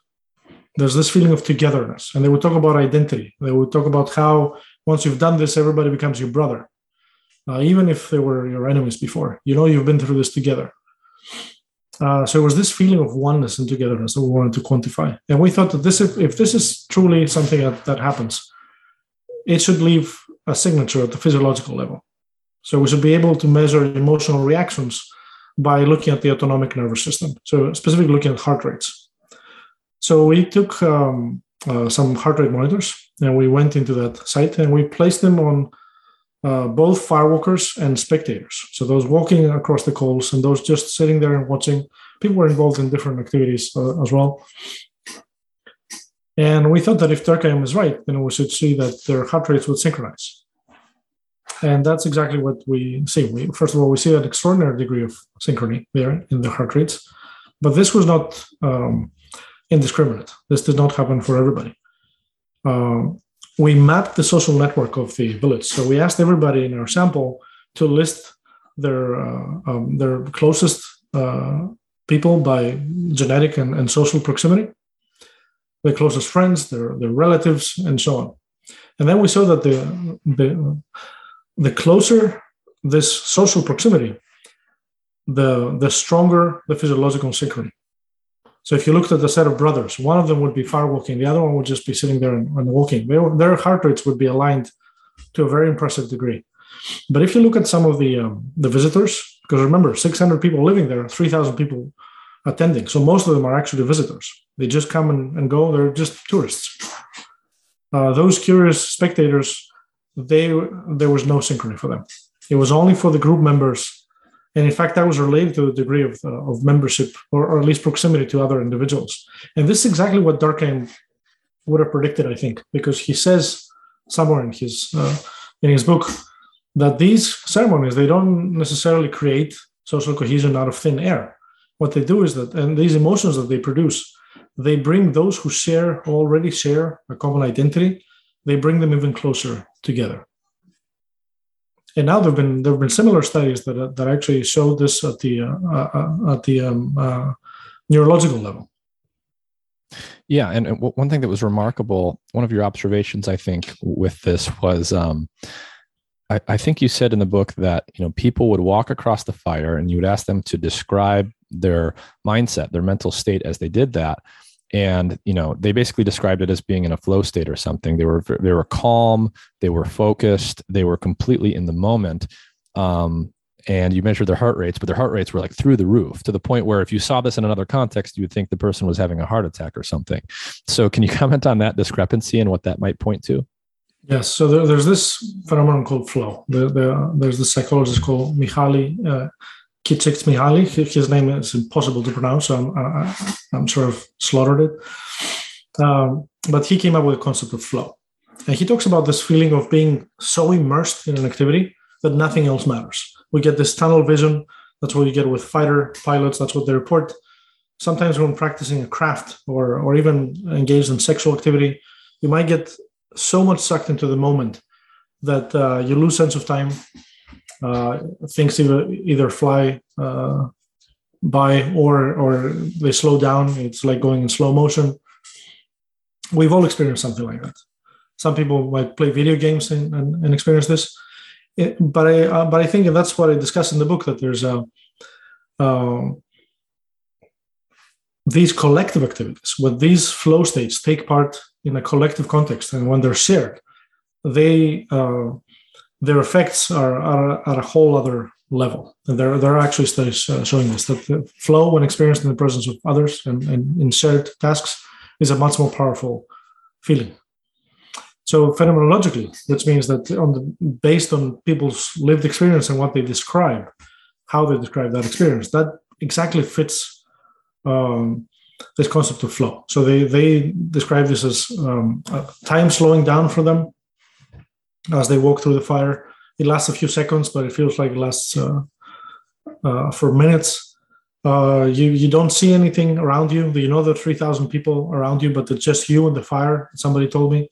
There's this feeling of togetherness, and they would talk about identity. They would talk about how once you've done this, everybody becomes your brother, uh, even if they were your enemies before. You know, you've been through this together. Uh, so it was this feeling of oneness and togetherness that we wanted to quantify, and we thought that this, if, if this is truly something that, that happens, it should leave a signature at the physiological level. So we should be able to measure emotional reactions by looking at the autonomic nervous system. So specifically looking at heart rates. So we took um, uh, some heart rate monitors and we went into that site and we placed them on uh, both firewalkers and spectators. So those walking across the coals and those just sitting there and watching. People were involved in different activities uh, as well. And we thought that if Durkheim is right, then we should see that their heart rates would synchronize. And that's exactly what we see. We, first of all, we see an extraordinary degree of synchrony there in the heart rates. But this was not um, indiscriminate. This did not happen for everybody. Um, we mapped the social network of the village. So we asked everybody in our sample to list their uh, um, their closest uh, people by genetic and, and social proximity their closest friends, their, their relatives, and so on. And then we saw that the, the, the closer this social proximity, the, the stronger the physiological synchrony. So if you looked at the set of brothers, one of them would be fire walking, the other one would just be sitting there and, and walking. They, their heart rates would be aligned to a very impressive degree. But if you look at some of the um, the visitors, because remember, 600 people living there, 3,000 people attending. So most of them are actually visitors. They just come and, and go. They're just tourists. Uh, those curious spectators, they there was no synchrony for them. It was only for the group members, and in fact, that was related to the degree of, uh, of membership or, or, at least proximity to other individuals. And this is exactly what Durkheim would have predicted, I think, because he says somewhere in his uh, in his book that these ceremonies they don't necessarily create social cohesion out of thin air what they do is that, and these emotions that they produce, they bring those who share already share a common identity, they bring them even closer together. And now there've been there've been similar studies that that actually showed this at the uh, uh, at the um, uh, neurological level. Yeah, and one thing that was remarkable, one of your observations, I think, with this was um, I, I, think you said in the book that you know people would walk across the fire and you would ask them to describe their mindset, their mental state as they did that. And you know, they basically described it as being in a flow state or something. They were they were calm, they were focused, they were completely in the moment. Um, and you measured their heart rates, but their heart rates were like through the roof to the point where if you saw this in another context, you would think the person was having a heart attack or something. So, can you [laughs] comment on that discrepancy and what that might point to? Yes. So there, there's this phenomenon called flow. The, the, there's the psychologist called Mihaly uh, Csikszentmihalyi. His name is impossible to pronounce, so I'm, I, am sort of slaughtered it. Um, but he came up with a concept of flow. And he talks about this feeling of being so immersed in an activity that nothing else matters. We get this tunnel vision. That's what you get with fighter pilots. That's what they report. Sometimes when practicing a craft or, or even engaged in sexual activity, you might get so much sucked into the moment that uh, you lose sense of time. Uh, things either, either fly uh, by or or they slow down. It's like going in slow motion. We've all experienced something like that. Some people might play video games and, and, and experience this, it, but I uh, but I think that's what I discuss in the book that there's a um, these collective activities, when these flow states take part in a collective context and when they're shared, they uh, their effects are, are, at a whole other level. And there, there are actually studies uh, showing this that the flow, when experienced in the presence of others and, and in shared tasks, is a much more powerful feeling. So phenomenologically, which means that on the, based on people's lived experience and what they describe, how they describe that experience, that exactly fits um, this concept of flow. So they they describe this as um, time slowing down for them as they walk through the fire, it lasts a few seconds, but it feels like it lasts uh, uh, for minutes. Uh, you you don't see anything around you. You know are three thousand people around you, but it's just you and the fire. Somebody told me.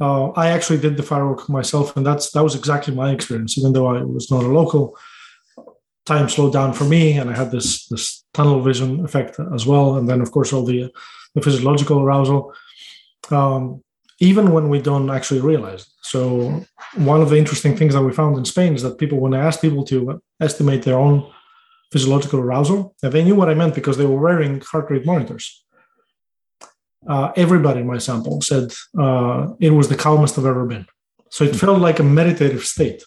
Uh, I actually did the firewalk myself, and that's that was exactly my experience. Even though I was not a local, time slowed down for me, and I had this this tunnel vision effect as well. And then, of course, all the the physiological arousal. Um, even when we don't actually realize. So one of the interesting things that we found in Spain is that people, when I asked people to estimate their own physiological arousal, they knew what I meant because they were wearing heart rate monitors. Uh, everybody in my sample said uh, it was the calmest I've ever been. So it felt like a meditative state,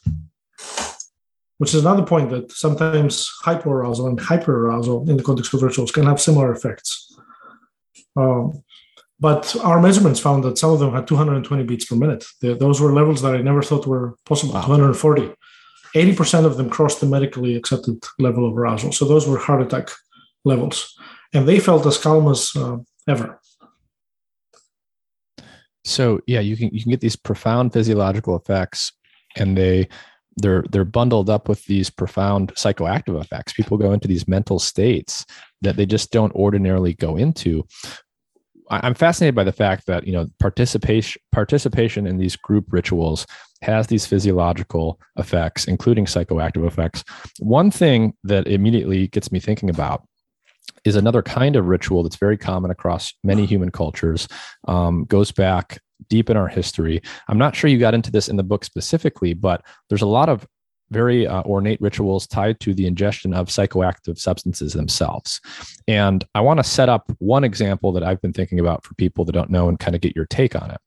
which is another point that sometimes hyperarousal and hyperarousal in the context of rituals can have similar effects. Um, but our measurements found that some of them had 220 beats per minute. those were levels that I never thought were possible. Wow. 240. 80% of them crossed the medically accepted level of arousal. So those were heart attack levels, and they felt as calm as uh, ever. So yeah, you can you can get these profound physiological effects, and they they're they're bundled up with these profound psychoactive effects. People go into these mental states that they just don't ordinarily go into. I'm fascinated by the fact that you know participation participation in these group rituals has these physiological effects, including psychoactive effects. One thing that immediately gets me thinking about is another kind of ritual that's very common across many human cultures. Um, goes back deep in our history. I'm not sure you got into this in the book specifically, but there's a lot of very uh, ornate rituals tied to the ingestion of psychoactive substances themselves. And I want to set up one example that I've been thinking about for people that don't know and kind of get your take on it.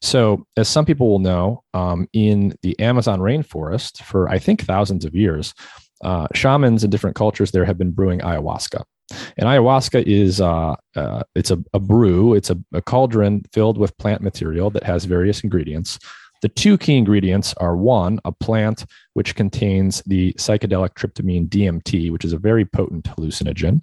So, as some people will know, um, in the Amazon rainforest for I think thousands of years, uh, shamans in different cultures there have been brewing ayahuasca. And ayahuasca is uh, uh, it's a, a, brew. It's a, a cauldron filled with plant material that has various ingredients the two key ingredients are one, a plant which contains the psychedelic tryptamine DMT, which is a very potent hallucinogen.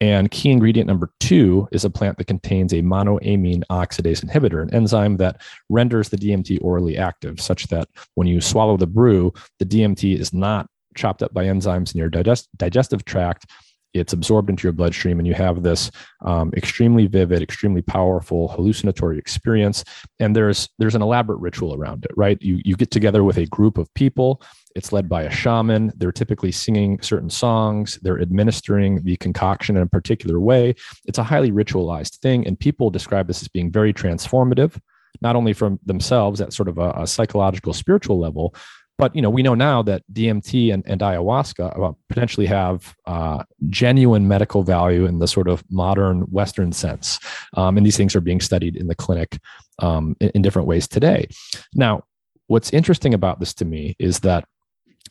And key ingredient number two is a plant that contains a monoamine oxidase inhibitor, an enzyme that renders the DMT orally active, such that when you swallow the brew, the DMT is not chopped up by enzymes in your digest- digestive tract it's absorbed into your bloodstream and you have this um, extremely vivid extremely powerful hallucinatory experience. And there's there's an elaborate ritual around it right? You you get together with a group of people. It's led by a shaman. They're typically singing certain songs. They're administering the concoction in a particular way. It's a highly ritualized thing and people describe this as being very transformative not only from themselves at sort of a, a psychological spiritual level but you know we know now that DMT and, and ayahuasca uh, potentially have uh, genuine medical value in the sort of modern Western sense, um, and these things are being studied in the clinic um, in, in different ways today. Now, what's interesting about this to me is that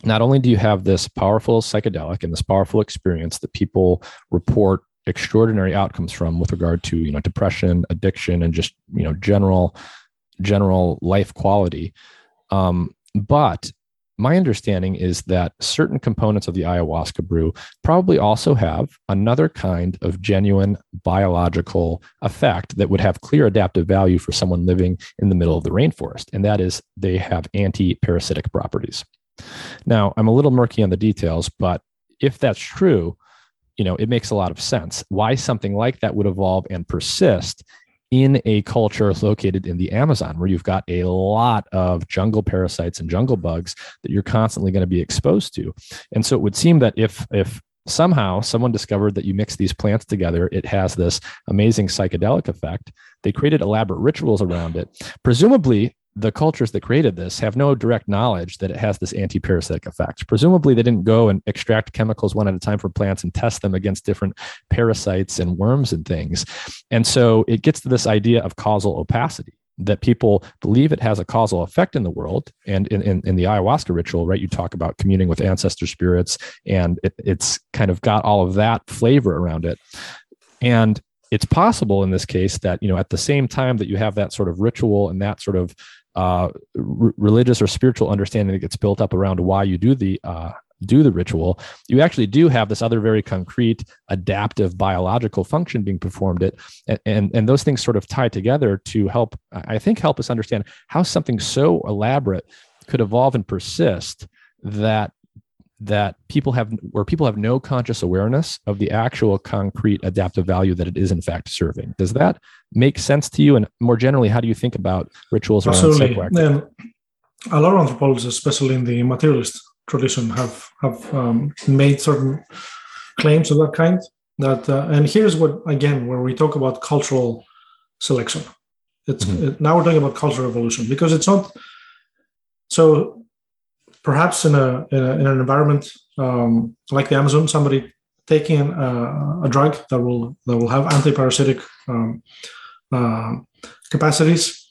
not only do you have this powerful psychedelic and this powerful experience that people report extraordinary outcomes from with regard to you know depression addiction and just you know general general life quality um, but my understanding is that certain components of the ayahuasca brew probably also have another kind of genuine biological effect that would have clear adaptive value for someone living in the middle of the rainforest. And that is they have anti parasitic properties. Now, I'm a little murky on the details, but if that's true, you know, it makes a lot of sense why something like that would evolve and persist in a culture located in the Amazon, where you've got a lot of jungle parasites and jungle bugs that you're constantly going to be exposed to. And so it would seem that if if somehow someone discovered that you mix these plants together, it has this amazing psychedelic effect. They created elaborate rituals around it. Presumably, the cultures that created this have no direct knowledge that it has this anti-parasitic effect. Presumably, they didn't go and extract chemicals one at a time from plants and test them against different parasites and worms and things. And so it gets to this idea of causal opacity that people believe it has a causal effect in the world. And in, in, in the ayahuasca ritual, right, you talk about communing with ancestor spirits, and it, it's kind of got all of that flavor around it. And it's possible in this case that you know at the same time that you have that sort of ritual and that sort of uh, r- religious or spiritual understanding that gets built up around why you do the uh, do the ritual, you actually do have this other very concrete adaptive biological function being performed it and, and, and those things sort of tie together to help i think help us understand how something so elaborate could evolve and persist that that people have where people have no conscious awareness of the actual concrete adaptive value that it is in fact serving. Does that make sense to you? And more generally how do you think about rituals around absolutely. and a lot of anthropologists especially in the materialist tradition have have um, made certain claims of that kind that uh, and here's what again where we talk about cultural selection. It's mm-hmm. it, now we're talking about cultural evolution because it's not so perhaps in a in, a, in an environment um, like the Amazon, somebody taking a, a, drug that will that will have anti-parasitic um, uh, capacities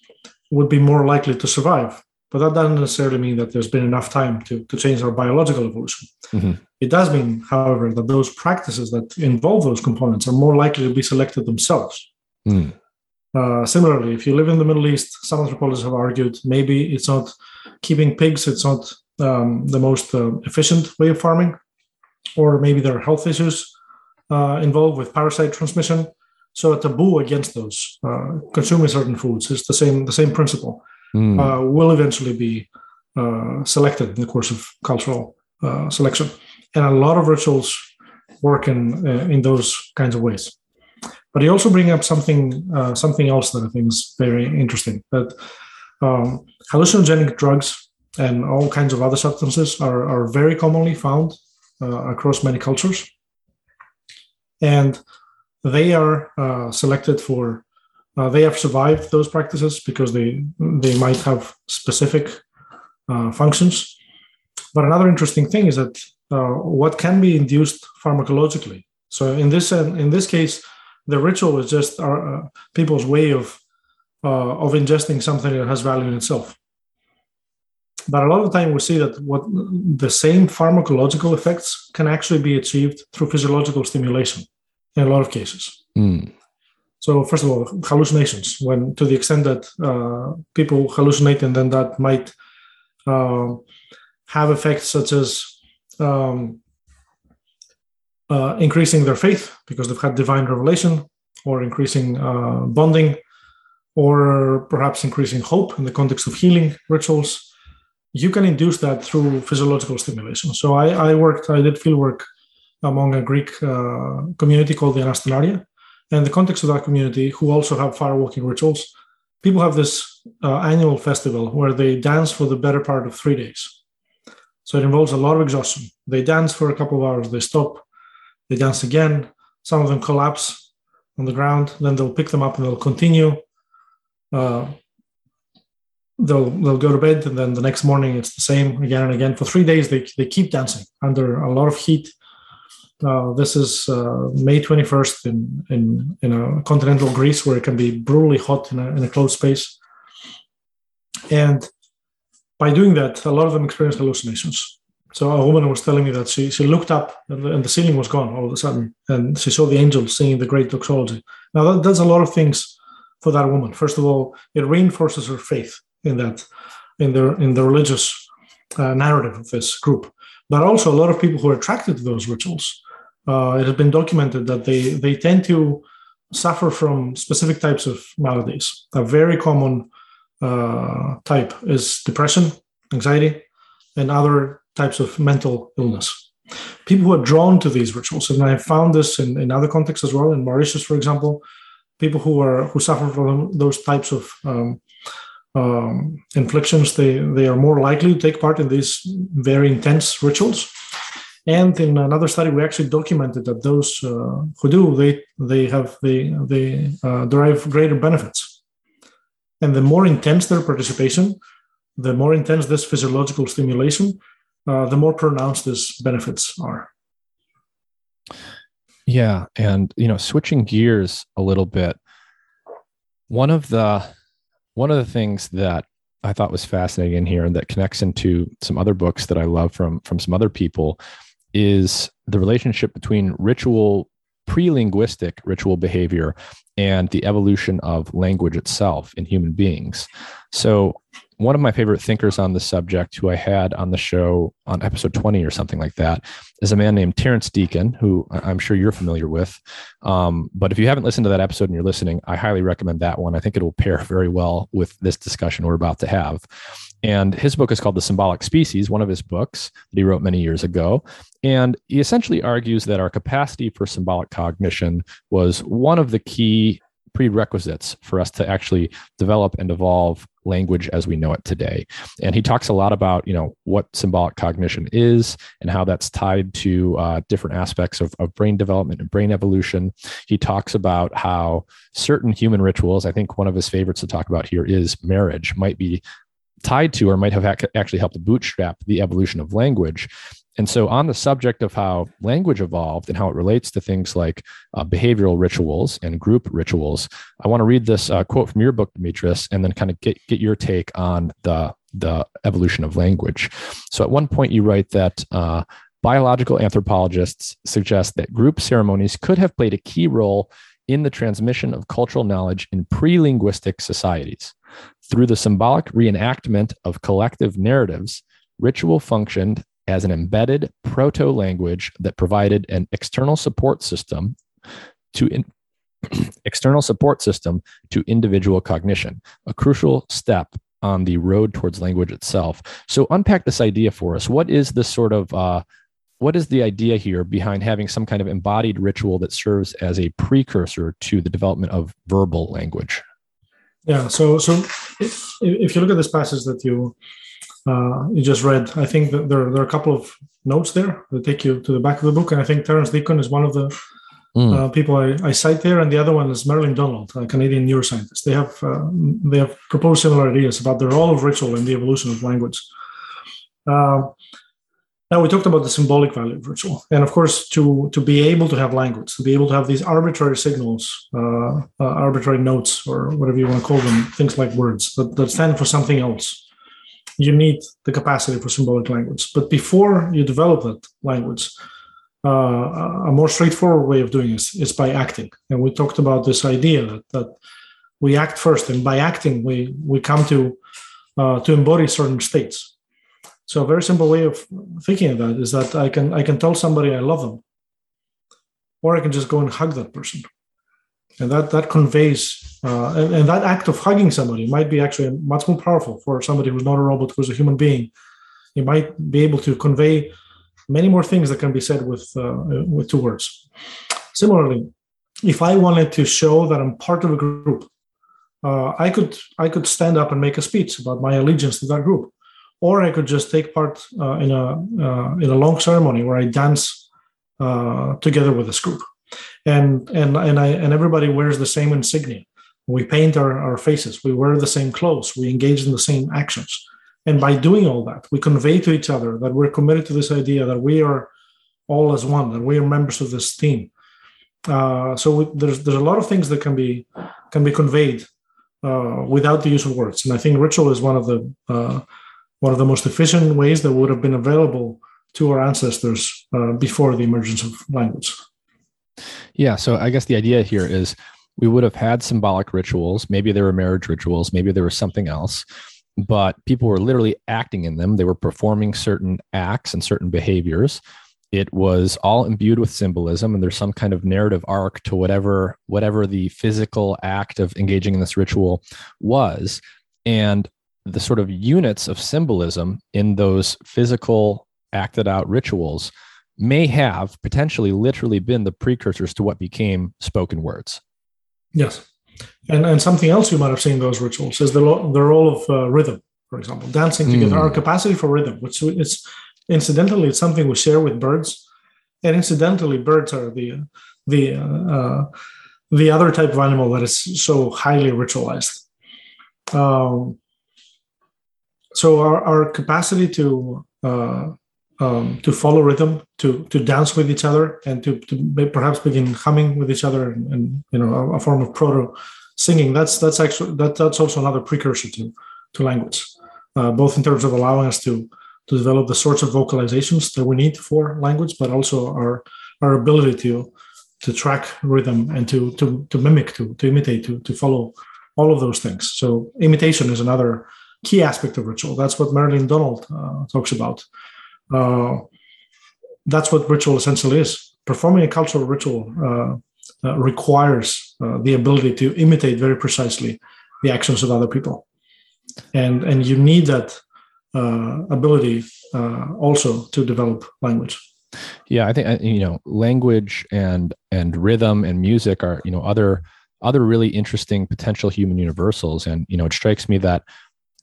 would be more likely to survive. But that doesn't necessarily mean that there's been enough time to, to change our biological evolution. Mm-hmm. It does mean, however, that those practices that involve those components are more likely to be selected themselves. Mm. Uh, similarly, if you live in the Middle East, some anthropologists have argued maybe it's not keeping pigs, it's not um, the most uh, efficient way of farming, or maybe there are health issues uh, involved with parasite transmission. So a taboo against those uh, consuming certain foods is the same the same principle. Mm. will eventually be uh, selected in the course of cultural uh, selection, and a lot of rituals work in in those kinds of ways. But you also bring up something something else that I think is very interesting that um, hallucinogenic drugs and all kinds of other substances are, are very commonly found uh, across many cultures. And they are uh, selected for, uh, they have survived those practices because they, they might have specific uh, functions. But another interesting thing is that uh, what can be induced pharmacologically. So in this, in this case, the ritual is just our, uh, people's way of, of ingesting something that has value in itself. But a lot of the time, we see that what the same pharmacological effects can actually be achieved through physiological stimulation in a lot of cases. Mm. So, first of all, hallucinations, when to the extent that uh, people hallucinate, and then that might uh, have effects such as um, uh, increasing their faith because they've had divine revelation, or increasing uh, bonding, or perhaps increasing hope in the context of healing rituals you can induce that through physiological stimulation. So I, I worked, I did field work among a Greek uh, community called the Anastenaria. And the context of that community, who also have firewalking rituals, people have this uh, annual festival where they dance for the better part of three days. So it involves a lot of exhaustion. They dance for a couple of hours, they stop, they dance again. Some of them collapse on the ground, then they'll pick them up and they'll continue. Uh, they'll they'll go to bed and then the next morning it's the same again and again for three days they, they keep dancing under a lot of heat uh, this is uh, may 21st in, in in a continental greece where it can be brutally hot in a, in a closed space. And by doing that a lot of them experience hallucinations. So a woman was telling me that she, she looked up and the, and the ceiling was gone all of a sudden and she saw the angel singing the great doxology. Now that does a lot of things for that woman. First of all it reinforces her faith in that in the in the religious uh, narrative of this group but also a lot of people who are attracted to those rituals uh, it has been documented that they they tend to suffer from specific types of maladies. A very common uh, type is depression anxiety and other types of mental illness. People who are drawn to these rituals and i found this in, in other contexts as well in mauritius for example people who are who suffer from those types of um, um, inflictions, they, they are more likely to take part in these very intense rituals. And in another study, we actually documented that those uh, who do, they they have they they uh, derive greater benefits. And the more intense their participation, the more intense this physiological stimulation, uh, the more pronounced these benefits are. Yeah, and you know, switching gears a little bit, one of the one of the things that I thought was fascinating in here and that connects into some other books that I love from from some other people is the relationship between ritual pre-linguistic ritual behavior and the evolution of language itself in human beings. So one of my favorite thinkers on the subject, who I had on the show on episode 20 or something like that, is a man named Terrence Deacon, who I'm sure you're familiar with. Um, but if you haven't listened to that episode and you're listening, I highly recommend that one. I think it will pair very well with this discussion we're about to have. And his book is called The Symbolic Species, one of his books that he wrote many years ago. And he essentially argues that our capacity for symbolic cognition was one of the key prerequisites for us to actually develop and evolve language as we know it today. And he talks a lot about, you know, what symbolic cognition is and how that's tied to uh, different aspects of, of brain development and brain evolution. He talks about how certain human rituals, I think one of his favorites to talk about here is marriage, might be tied to or might have actually helped bootstrap the evolution of language. And so, on the subject of how language evolved and how it relates to things like uh, behavioral rituals and group rituals, I want to read this uh, quote from your book, Dimitris, and then kind of get, get your take on the, the evolution of language. So, at one point, you write that uh, biological anthropologists suggest that group ceremonies could have played a key role in the transmission of cultural knowledge in pre linguistic societies. Through the symbolic reenactment of collective narratives, ritual functioned as an embedded proto language that provided an external support system to in, [clears throat] external support system to individual cognition, a crucial step on the road towards language itself. So unpack this idea for us. What is this sort of uh, what is the idea here behind having some kind of embodied ritual that serves as a precursor to the development of verbal language? Yeah. So so if, if you look at this passage that you uh, you just read. I think that there, there are a couple of notes there that take you to the back of the book, and I think Terrence Deacon is one of the mm. uh, people I, I, cite there, and the other one is Merlin Donald, a Canadian neuroscientist. They have uh, they have proposed similar ideas about the role of ritual in the evolution of language. Uh, now we talked about the symbolic value of ritual, and of course, to to be able to have language, to be able to have these arbitrary signals, uh, uh, arbitrary notes, or whatever you want to call them, things like words that, that stand for something else you need the capacity for symbolic language. But before you develop that language, uh, a more straightforward way of doing this is by acting. And we talked about this idea that, that we act first, and by acting, we we come to uh, to embody certain states. So a very simple way of thinking of that is that I can I can tell somebody I love them, or I can just go and hug that person and that that conveys uh, and, and, that act of hugging somebody might be actually much more powerful for somebody who's not a robot who's a human being. You might be able to convey many more things that can be said with uh, with two words. Similarly if i wanted to show that i'm part of a group uh, i could i could stand up and make a speech about my allegiance to that group. Or i could just take part uh, in a uh, in a long ceremony where i dance uh, together with this group. And and and I and everybody wears the same insignia. We paint our, our faces. We wear the same clothes. We engage in the same actions. And by doing all that, we convey to each other that we're committed to this idea that we are all as one, that we are members of this team. Uh, so we, there's there's a lot of things that can be can be conveyed uh, without the use of words. And I think ritual is one of the uh, one of the most efficient ways that would have been available to our ancestors uh, before the emergence of language. Yeah. So I guess the idea here is we would have had symbolic rituals. Maybe there were marriage rituals. Maybe there was something else, but people were literally acting in them. They were performing certain acts and certain behaviors. It was all imbued with symbolism, and there's some kind of narrative arc to whatever whatever the physical act of engaging in this ritual was. And the sort of units of symbolism in those physical acted out rituals may have potentially literally been the precursors to what became spoken words. Yes. And, and something else you might have seen in those rituals is the, lo- the role of uh, rhythm, for example, dancing together, mm. our capacity for rhythm, which it's incidentally, it's something we share with birds. And incidentally, birds are the, the, uh, the other type of animal that is so highly ritualized. Um, so our, our capacity to uh, um, to follow rhythm, to to dance with each other, and to, to perhaps begin humming with each other, and, and you know a, a, form of proto singing. That's that's actually that that's also another precursor to to language, uh, both in terms of allowing us to to develop the sorts of vocalizations that we need for language, but also our our ability to to track rhythm and to to to mimic, to to imitate, to to follow all of those things. So imitation is another key aspect of ritual. That's what Merlin Donald uh, talks about. Uh, that's what ritual essentially is. Performing a cultural ritual uh, uh requires uh, the ability to imitate very precisely the actions of other people, and and you need that ability also to develop language. Yeah, I think you know language and and rhythm and music are you know other other really interesting potential human universals, and you know it strikes me that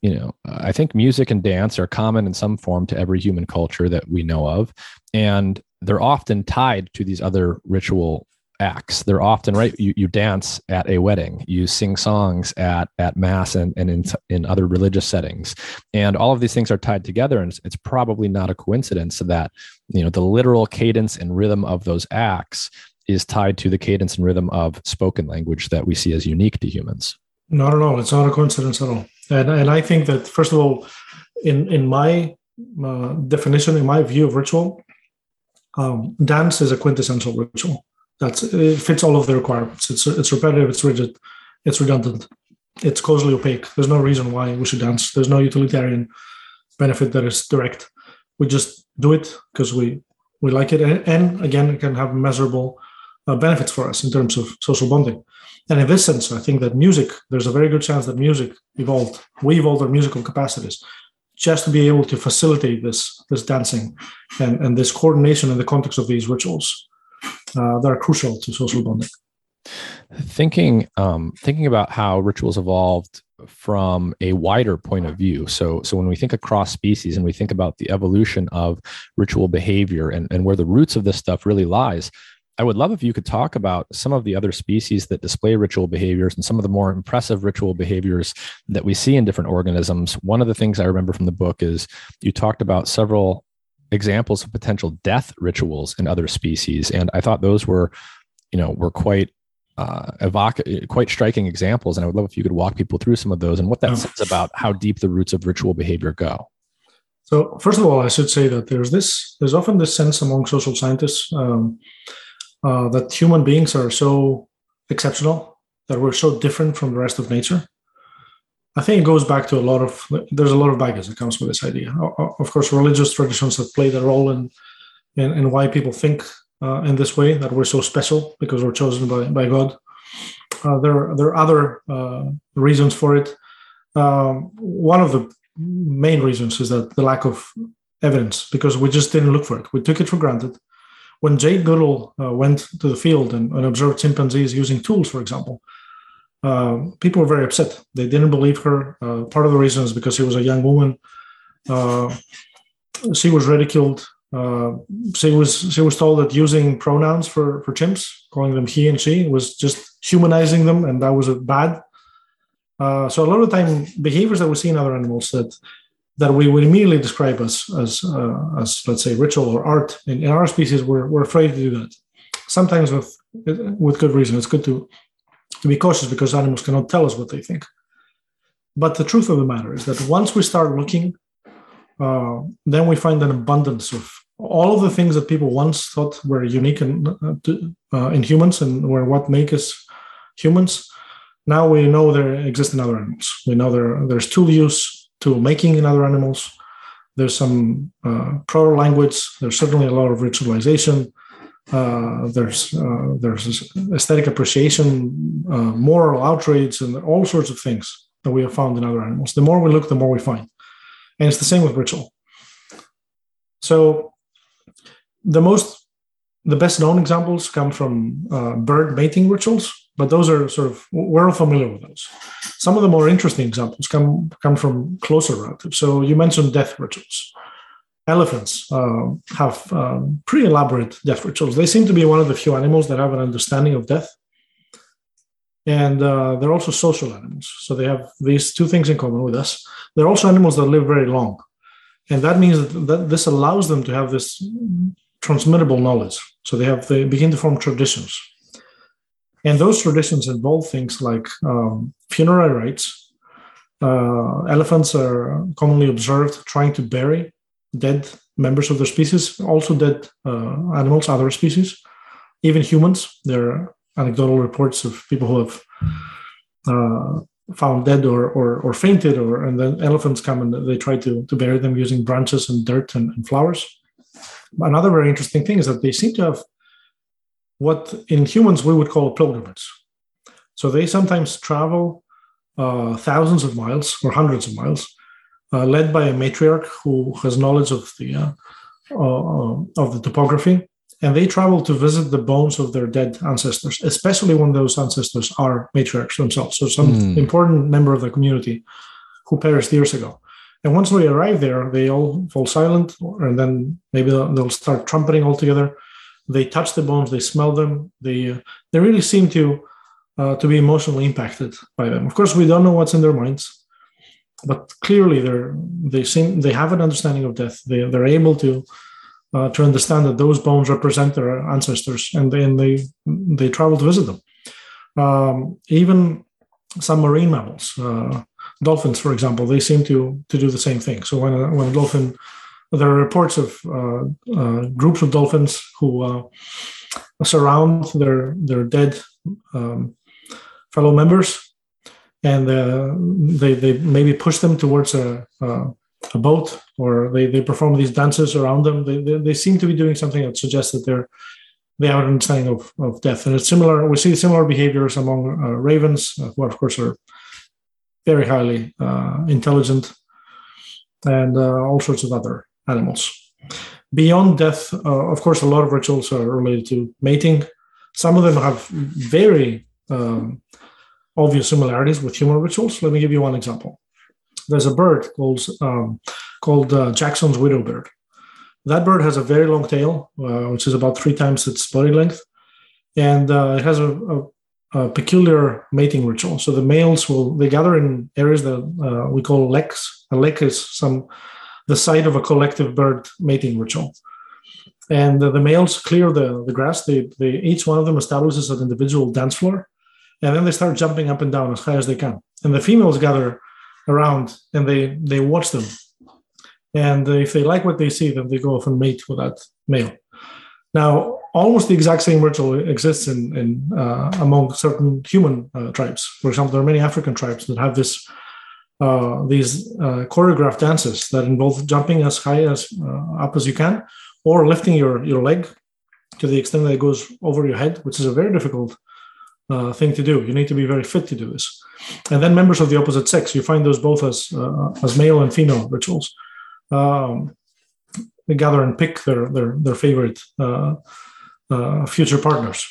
you know i think music and dance are common in some form to every human culture that we know of and they're often tied to these other ritual acts. They're often right you, you dance at a wedding you sing songs at at mass and, and in, in other religious settings. And all of these things are tied together and it's, it's probably not a coincidence that you know the literal cadence and rhythm of those acts is tied to the cadence and rhythm of spoken language that we see as unique to humans. Not at all. It's not a coincidence at all and, and I think that, first of all, in, in my uh, definition, in my view of ritual, um, dance is a quintessential ritual. That's it fits all of the requirements. It's it's repetitive, it's rigid, it's redundant, it's causally opaque. There's no reason why we should dance. There's no utilitarian benefit that is direct. We just do it because we we like it, and, and again, it can have measurable uh, benefits for us in terms of social bonding. And in this sense, I think that music, there's a very good chance that music evolved. We evolved our musical capacities just to be able to facilitate this, this dancing and, and this coordination in the context of these rituals uh, that are crucial to social bonding. Thinking, um, thinking about how rituals evolved from a wider point of view. So, so when we think across species and we think about the evolution of ritual behavior and, and where the roots of this stuff really lies, I would love if you could talk about some of the other species that display ritual behaviors and some of the more impressive ritual behaviors that we see in different organisms. One of the things I remember from the book is you talked about several examples of potential death rituals in other species, and I thought those were, you know, were quite uh, evoc- quite striking examples. And I would love if you could walk people through some of those and what that says about how deep the roots of ritual behavior go. So, first of all, I should say that there's this. There's often this sense among social scientists. Um, uh, that human beings are so exceptional, that we're so different from the rest of nature. I think it goes back to a lot of there's a lot of baggage that comes with this idea. Of course, religious traditions have played a role in in, in why people think uh, in this way that we're so special because we're chosen by, by God. Uh, there there are other uh, reasons for it. Um, one of the main reasons is that the lack of evidence because we just didn't look for it. We took it for granted when Jane Goodall uh, went to the field and, and, observed chimpanzees using tools, for example, uh, people were very upset. They didn't believe her. Uh, part of the reason is because she was a young woman. Uh, she was ridiculed. Uh, she was she was told that using pronouns for for chimps, calling them he and she, was just humanizing them, and that was bad. Uh, so a lot of the time, behaviors that we see in other animals that that we would immediately describe as as uh, as let's say ritual or art. In, in our species, we're we're afraid to do that. Sometimes with with good reason. It's good to to be cautious because animals cannot tell us what they think. But the truth of the matter is that once we start looking, uh, then we find an abundance of all of the things that people once thought were unique in, uh, uh, in humans and were what make us humans. Now we know there exist in other animals. We know there there's tool use, to making in other animals. There's some uh, proto language. There's certainly a lot of ritualization. Uh, there's uh, there's aesthetic appreciation, uh, moral outrage, and all sorts of things that we have found in other animals. The more we look, the more we find, and it's the same with ritual. So, the most the best known examples come from uh, bird mating rituals, but those are sort of we're all familiar with those. Some of the more interesting examples come come from closer relatives. So you mentioned death rituals. Elephants uh, have um, pretty elaborate death rituals. They seem to be one of the few animals that have an understanding of death, and uh, they're also social animals. So they have these two things in common with us. They're also animals that live very long, and that means that, that this allows them to have this transmittable knowledge. So they have they begin to form traditions and those traditions involve things like um, funerary rites. Uh, elephants are commonly observed trying to bury dead members of their species, also dead uh, animals, other species, even humans. There are anecdotal reports of people who have uh, found dead or, or, or fainted, or and then elephants come and they try to, to bury them using branches and dirt and, and flowers. Another very interesting thing is that they seem to have what in humans we would call a pilgrimage. So they sometimes travel uh, thousands of miles or hundreds of miles, uh, led by a matriarch who has knowledge of the uh, uh of the topography and they travel to visit the bones of their dead ancestors, especially when those ancestors are matriarchs themselves, so some mm. important member of the community who perished years ago. And once we arrive there, they all fall silent, and then maybe they'll, they'll start trumpeting all together. They touch the bones, they smell them. They uh, they really seem to uh, to be emotionally impacted by them. Of course, we don't know what's in their minds, but clearly they're they seem they have an understanding of death. They they're able to uh, to understand that those bones represent their ancestors, and then they they travel to visit them. Um, even some marine mammals, uh, dolphins, for example, they seem to to do the same thing. So when a, when a dolphin, there are reports of uh, uh groups of dolphins who uh, surround their their dead um, fellow members, and they they maybe push them towards a, a boat or they, they perform these dances around them. They, they, they, seem to be doing something that suggests that they're they have an understanding of, of death. And it's similar, we see similar behaviors among uh, ravens, uh, who of course are very highly uh, intelligent, and all sorts of other animals. Beyond death, uh, of course, a lot of rituals are related to mating. Some of them have very um, obvious similarities with human rituals. Let me give you one example there's a bird called um, called uh, Jackson's widow bird. That bird has a very long tail, uh, which is about three times its body length, and uh, it has a, a, peculiar mating ritual. So the males will they gather in areas that uh, we call leks. A lek is some the site of a collective bird mating ritual. And the, the males clear the, the grass. They, they each one of them establishes an individual dance floor, and then they start jumping up and down as high as they can. And the females gather around and they they watch them and if they like what they see then they go off and mate with that male now almost the exact same ritual exists in, in uh, among certain human uh, tribes for example there are many african tribes that have this uh, these uh, choreographed dances that involve jumping as high as uh, up as you can or lifting your, your leg to the extent that it goes over your head which is a very difficult uh, thing to do. You need to be very fit to do this. And then members of the opposite sex, you find those both as uh, as male and female rituals. Um, they gather and pick their their their favorite future partners.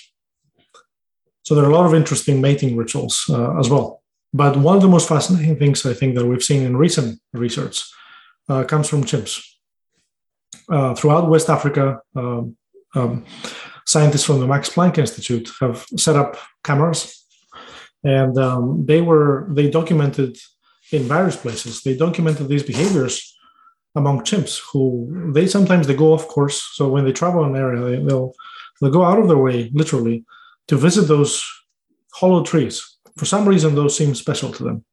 So there are a lot of interesting mating rituals uh, as well. But one of the most fascinating things I think that we've seen in recent research uh, comes from chimps. throughout West Africa, um, um, scientists from the Max Planck Institute have set up cameras, and um, they were they documented in various places. They documented these behaviors among chimps who they sometimes they go off course. So when they travel an area, they, they'll they'll go out of their way literally to visit those hollow trees. For some reason, those seem special to them,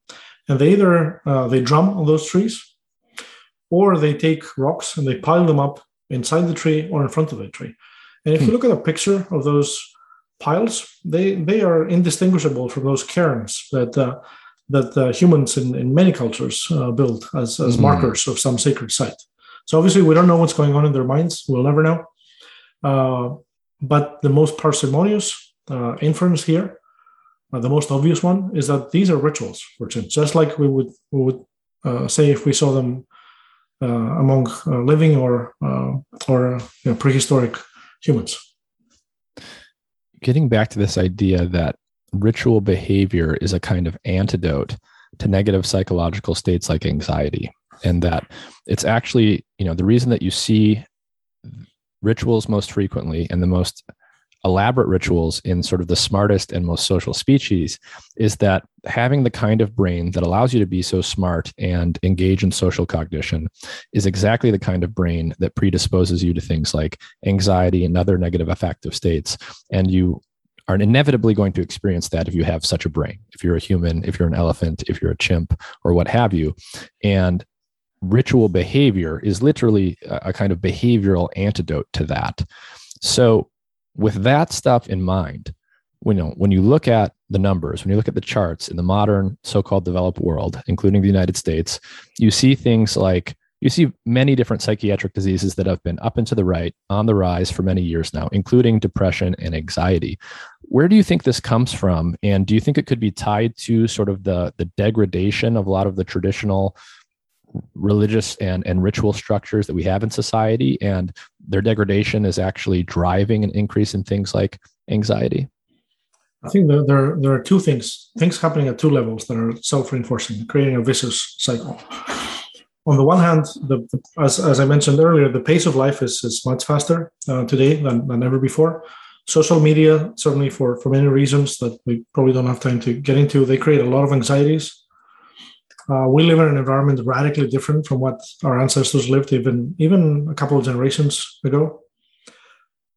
and they either uh, they drum on those trees, or they take rocks and they pile them up inside the tree or in front of the tree. And if you hmm. look at a picture of those piles, they they are indistinguishable from those cairns that uh, that uh, humans in, in many cultures uh, build as, as mm-hmm. markers of some sacred site. So obviously, we don't know what's going on in their minds. We'll never know. Uh, but the most parsimonious uh, inference here, uh, the most obvious one, is that these are rituals for chimps, just like we would we would uh, say if we saw them uh, among uh, living or or you know, prehistoric humans. Getting back to this idea that ritual behavior is a kind of antidote to negative psychological states like anxiety, and that it's actually, you know, the reason that you see rituals most frequently and the most elaborate rituals in sort of the smartest and most social species is that having the kind of brain that allows you to be so smart and engage in social cognition is exactly the kind of brain that predisposes you to things like anxiety and other negative affective states. And you are inevitably going to experience that if you have such a brain, if you're a human, if you're an elephant, if you're a chimp, or what have you. And ritual behavior is literally a kind of behavioral antidote to that. So with that stuff in mind, you know, when you look at the numbers, when you look at the charts in the modern so called developed world, including the United States, you see things like you see many different psychiatric diseases that have been up and to the right on the rise for many years now, including depression and anxiety. Where do you think this comes from? And do you think it could be tied to sort of the, the degradation of a lot of the traditional religious and, and ritual structures that we have in society? And their degradation is actually driving an increase in things like anxiety? I think there, there, there are two things, things happening at two levels that are self reinforcing, creating a vicious cycle on the one hand, the, the, as, as I mentioned earlier, the pace of life is, is much faster uh, today than, than ever before. Social media, certainly for, for many reasons that we probably don't have time to get into, they create a lot of anxieties. Uh, we live in an environment radically different from what our ancestors lived even, even a couple of generations ago.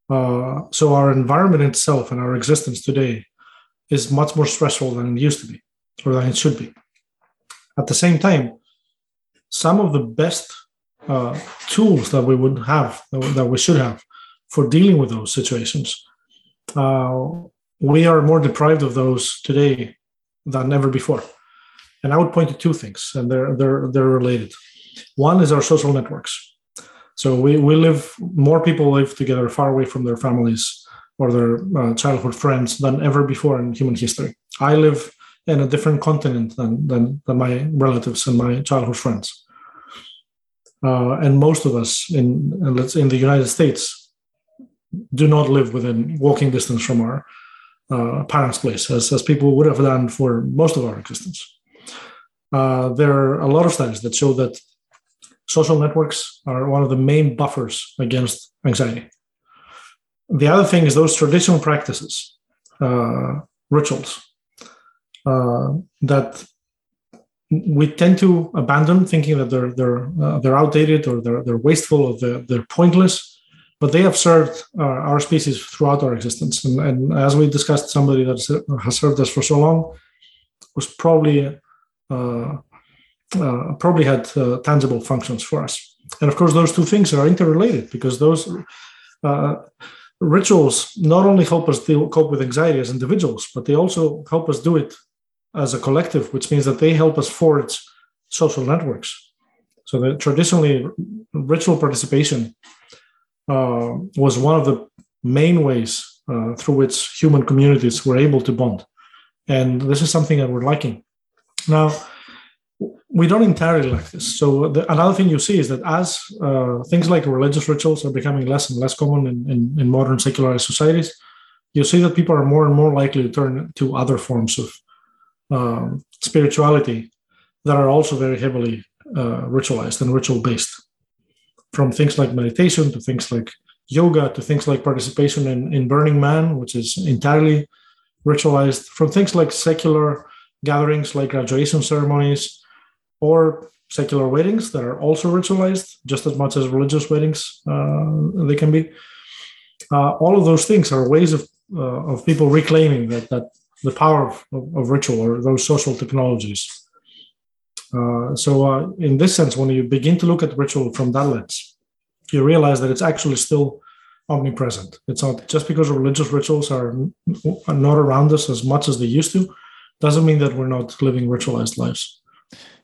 Uh, so our environment itself and our existence today is much more stressful than it used to be or than it should be. At the same time, some of the best uh, tools that we would have, that we should have for dealing with those situations. Uh, we are more deprived of those today than ever before. And I would point to two things, and they're, they're, they're related. One is our social networks. So we, we live, more people live together far away from their families or their uh, childhood friends than ever before in human history. I live in a different continent than, than, than my relatives and my childhood friends. Uh, and most of us in let's in the United States do not live within walking distance from our uh, parents' place, as, as people would have done for most of our existence. Uh, there are a lot of studies that show that social networks are one of the main buffers against anxiety. The other thing is those traditional practices, uh, rituals, uh, that we tend to abandon, thinking that they're they're uh, they're outdated or they're they're wasteful or they're, they're pointless. But they have served uh, our species throughout our existence, and, and, as we discussed, somebody that has served us for so long was probably probably had uh, tangible functions for us. And of course, those two things are interrelated because those uh, rituals not only help us deal, cope with anxiety as individuals, but they also help us do it as a collective, which means that they help us forge social networks. So that traditionally, ritual participation uh, was one of the main ways uh, through which human communities were able to bond, and this is something that we're liking. Now, we don't entirely like this. So the, another thing you see is that as uh, things like religious rituals are becoming less and less common in, in, in modern secularized societies, you see that people are more and more likely to turn to other forms of um, spirituality that are also very heavily uh, ritualized and ritual based. From things like meditation to things like yoga to things like participation in, in Burning Man, which is entirely ritualized, from things like secular gatherings like graduation ceremonies or secular weddings that are also ritualized just as much as religious weddings uh, they can be. Uh, all of those things are ways of, uh, of people reclaiming that, that the power of, of, ritual or those social technologies. Uh, so, uh, in this sense, when you begin to look at ritual from that lens, you realize that it's actually still omnipresent. It's not just because religious rituals are, are not around us as much as they used to, doesn't mean that we're not living ritualized lives.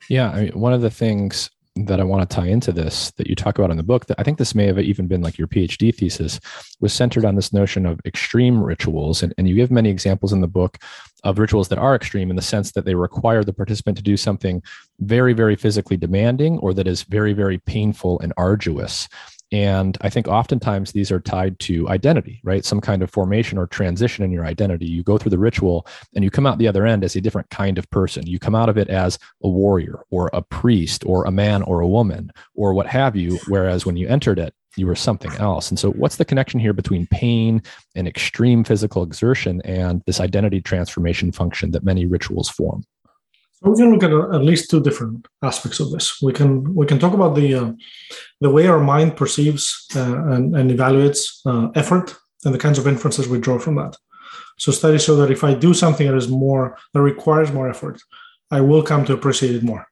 Yeah, I mean, one of the things that I want to tie into this that you talk about in the book that I think this may have even been like your PhD thesis was centered on this notion of extreme rituals. And, and you give many examples in the book of rituals that are extreme in the sense that they require the participant to do something very, very physically demanding or that is very, very painful and arduous. And I think oftentimes these are tied to identity, right? Some kind of formation or transition in your identity. You go through the ritual and you come out the other end as a different kind of person. You come out of it as a warrior or a priest or a man or a woman or what have you. Whereas when you entered it, you were something else. And so, what's the connection here between pain and extreme physical exertion and this identity transformation function that many rituals form? So we can look at at least two different aspects of this. We can we can talk about the uh, the way our mind perceives uh, and, and, evaluates uh, effort and the kinds of inferences we draw from that. So studies show that if I do something that is more that requires more effort, I will come to appreciate it more.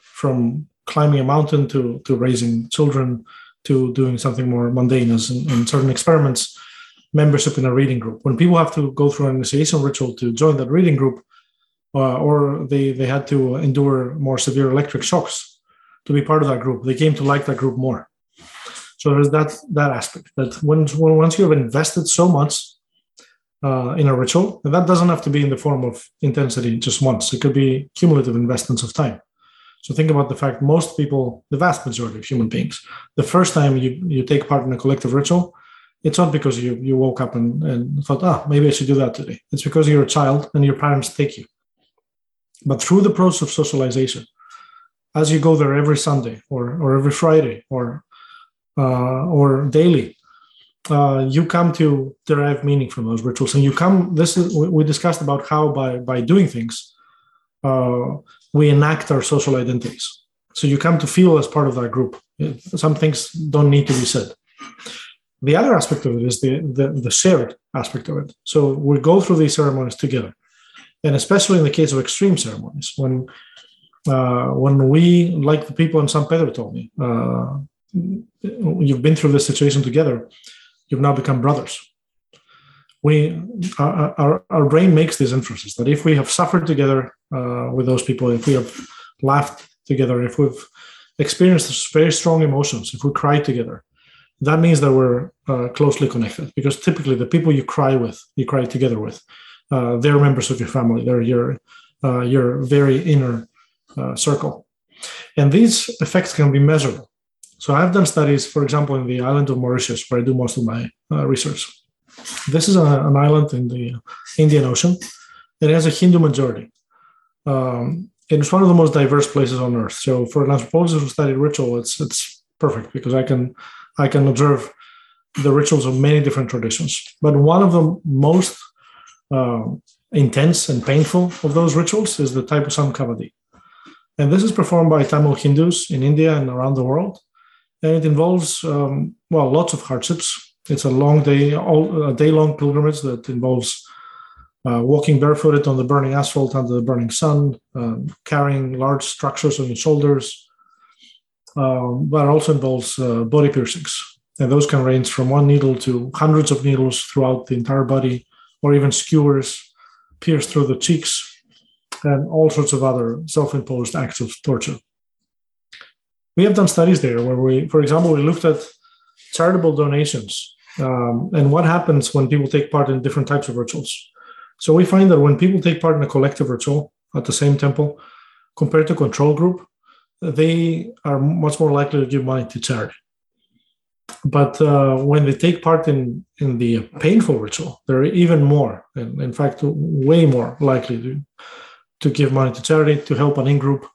From climbing a mountain to to raising children to doing something more mundane, as in, in certain experiments, membership in a reading group. When people have to go through an initiation ritual to join that reading group, uh, or they, they had to endure more severe electric shocks to be part of that group, they came to like that group more. So there's that that aspect that once once you have invested so much uh, in a ritual, and that doesn't have to be in the form of intensity just once. It could be cumulative investments of time. So think about the fact most people, the vast majority of human beings, the first time you, you take part in a collective ritual, it's not because you, you woke up and, and thought, ah, maybe I should do that today. It's because you're a child and your parents take you. But through the process of socialization, as you go there every Sunday or, or every Friday or uh, or daily, uh, you come to derive meaning from those rituals. And you come. This is we discussed about how by by doing things, uh, we enact our social identities. So you come to feel as part of that group. Some things don't need to be said. The other aspect of it is the, the, the shared aspect of it. So we go through these ceremonies together. And especially in the case of extreme ceremonies, when uh, when we, like the people in San Pedro told me, uh, you've been through this situation together, you've now become brothers. We, our, our, our brain makes these inferences that if we have suffered together uh, with those people, if we have laughed together, if we've experienced very strong emotions, if we cry together, that means that we're uh, closely connected because typically the people you cry with, you cry together with, uh, they're members of your family. They're your uh, your very inner uh, circle, and these effects can be measurable. So I've done studies, for example, in the island of Mauritius, where I do most of my uh, research. This is a, an island in the Indian Ocean. It has a Hindu majority. Um, it's one of the most diverse places on earth. So for an anthropologist who studied ritual, it's it's perfect because I can I can observe the rituals of many different traditions. But one of the most uh, intense and painful of those rituals is the Thaipusam Kavadi. And this is performed by Tamil Hindus in India and around the world. And it involves, um, well, lots of hardships. It's a long day, all, a day long pilgrimage that involves uh, walking barefooted on the burning asphalt under the burning sun, uh, carrying large structures on your shoulders, um, but it also involves uh, body piercings. And those can range from one needle to hundreds of needles throughout the entire body, or even skewers pierced through the cheeks, and all sorts of other self imposed acts of torture. We have done studies there where we, for example, we looked at charitable donations um, and what happens when people take part in different types of rituals. So we find that when people take part in a collective ritual at the same temple, compared to control group, they are much more likely to give money to charity. But uh, when they take part in, in the painful ritual, they're even more, in fact, way more likely to, to give money to charity, to help an in group.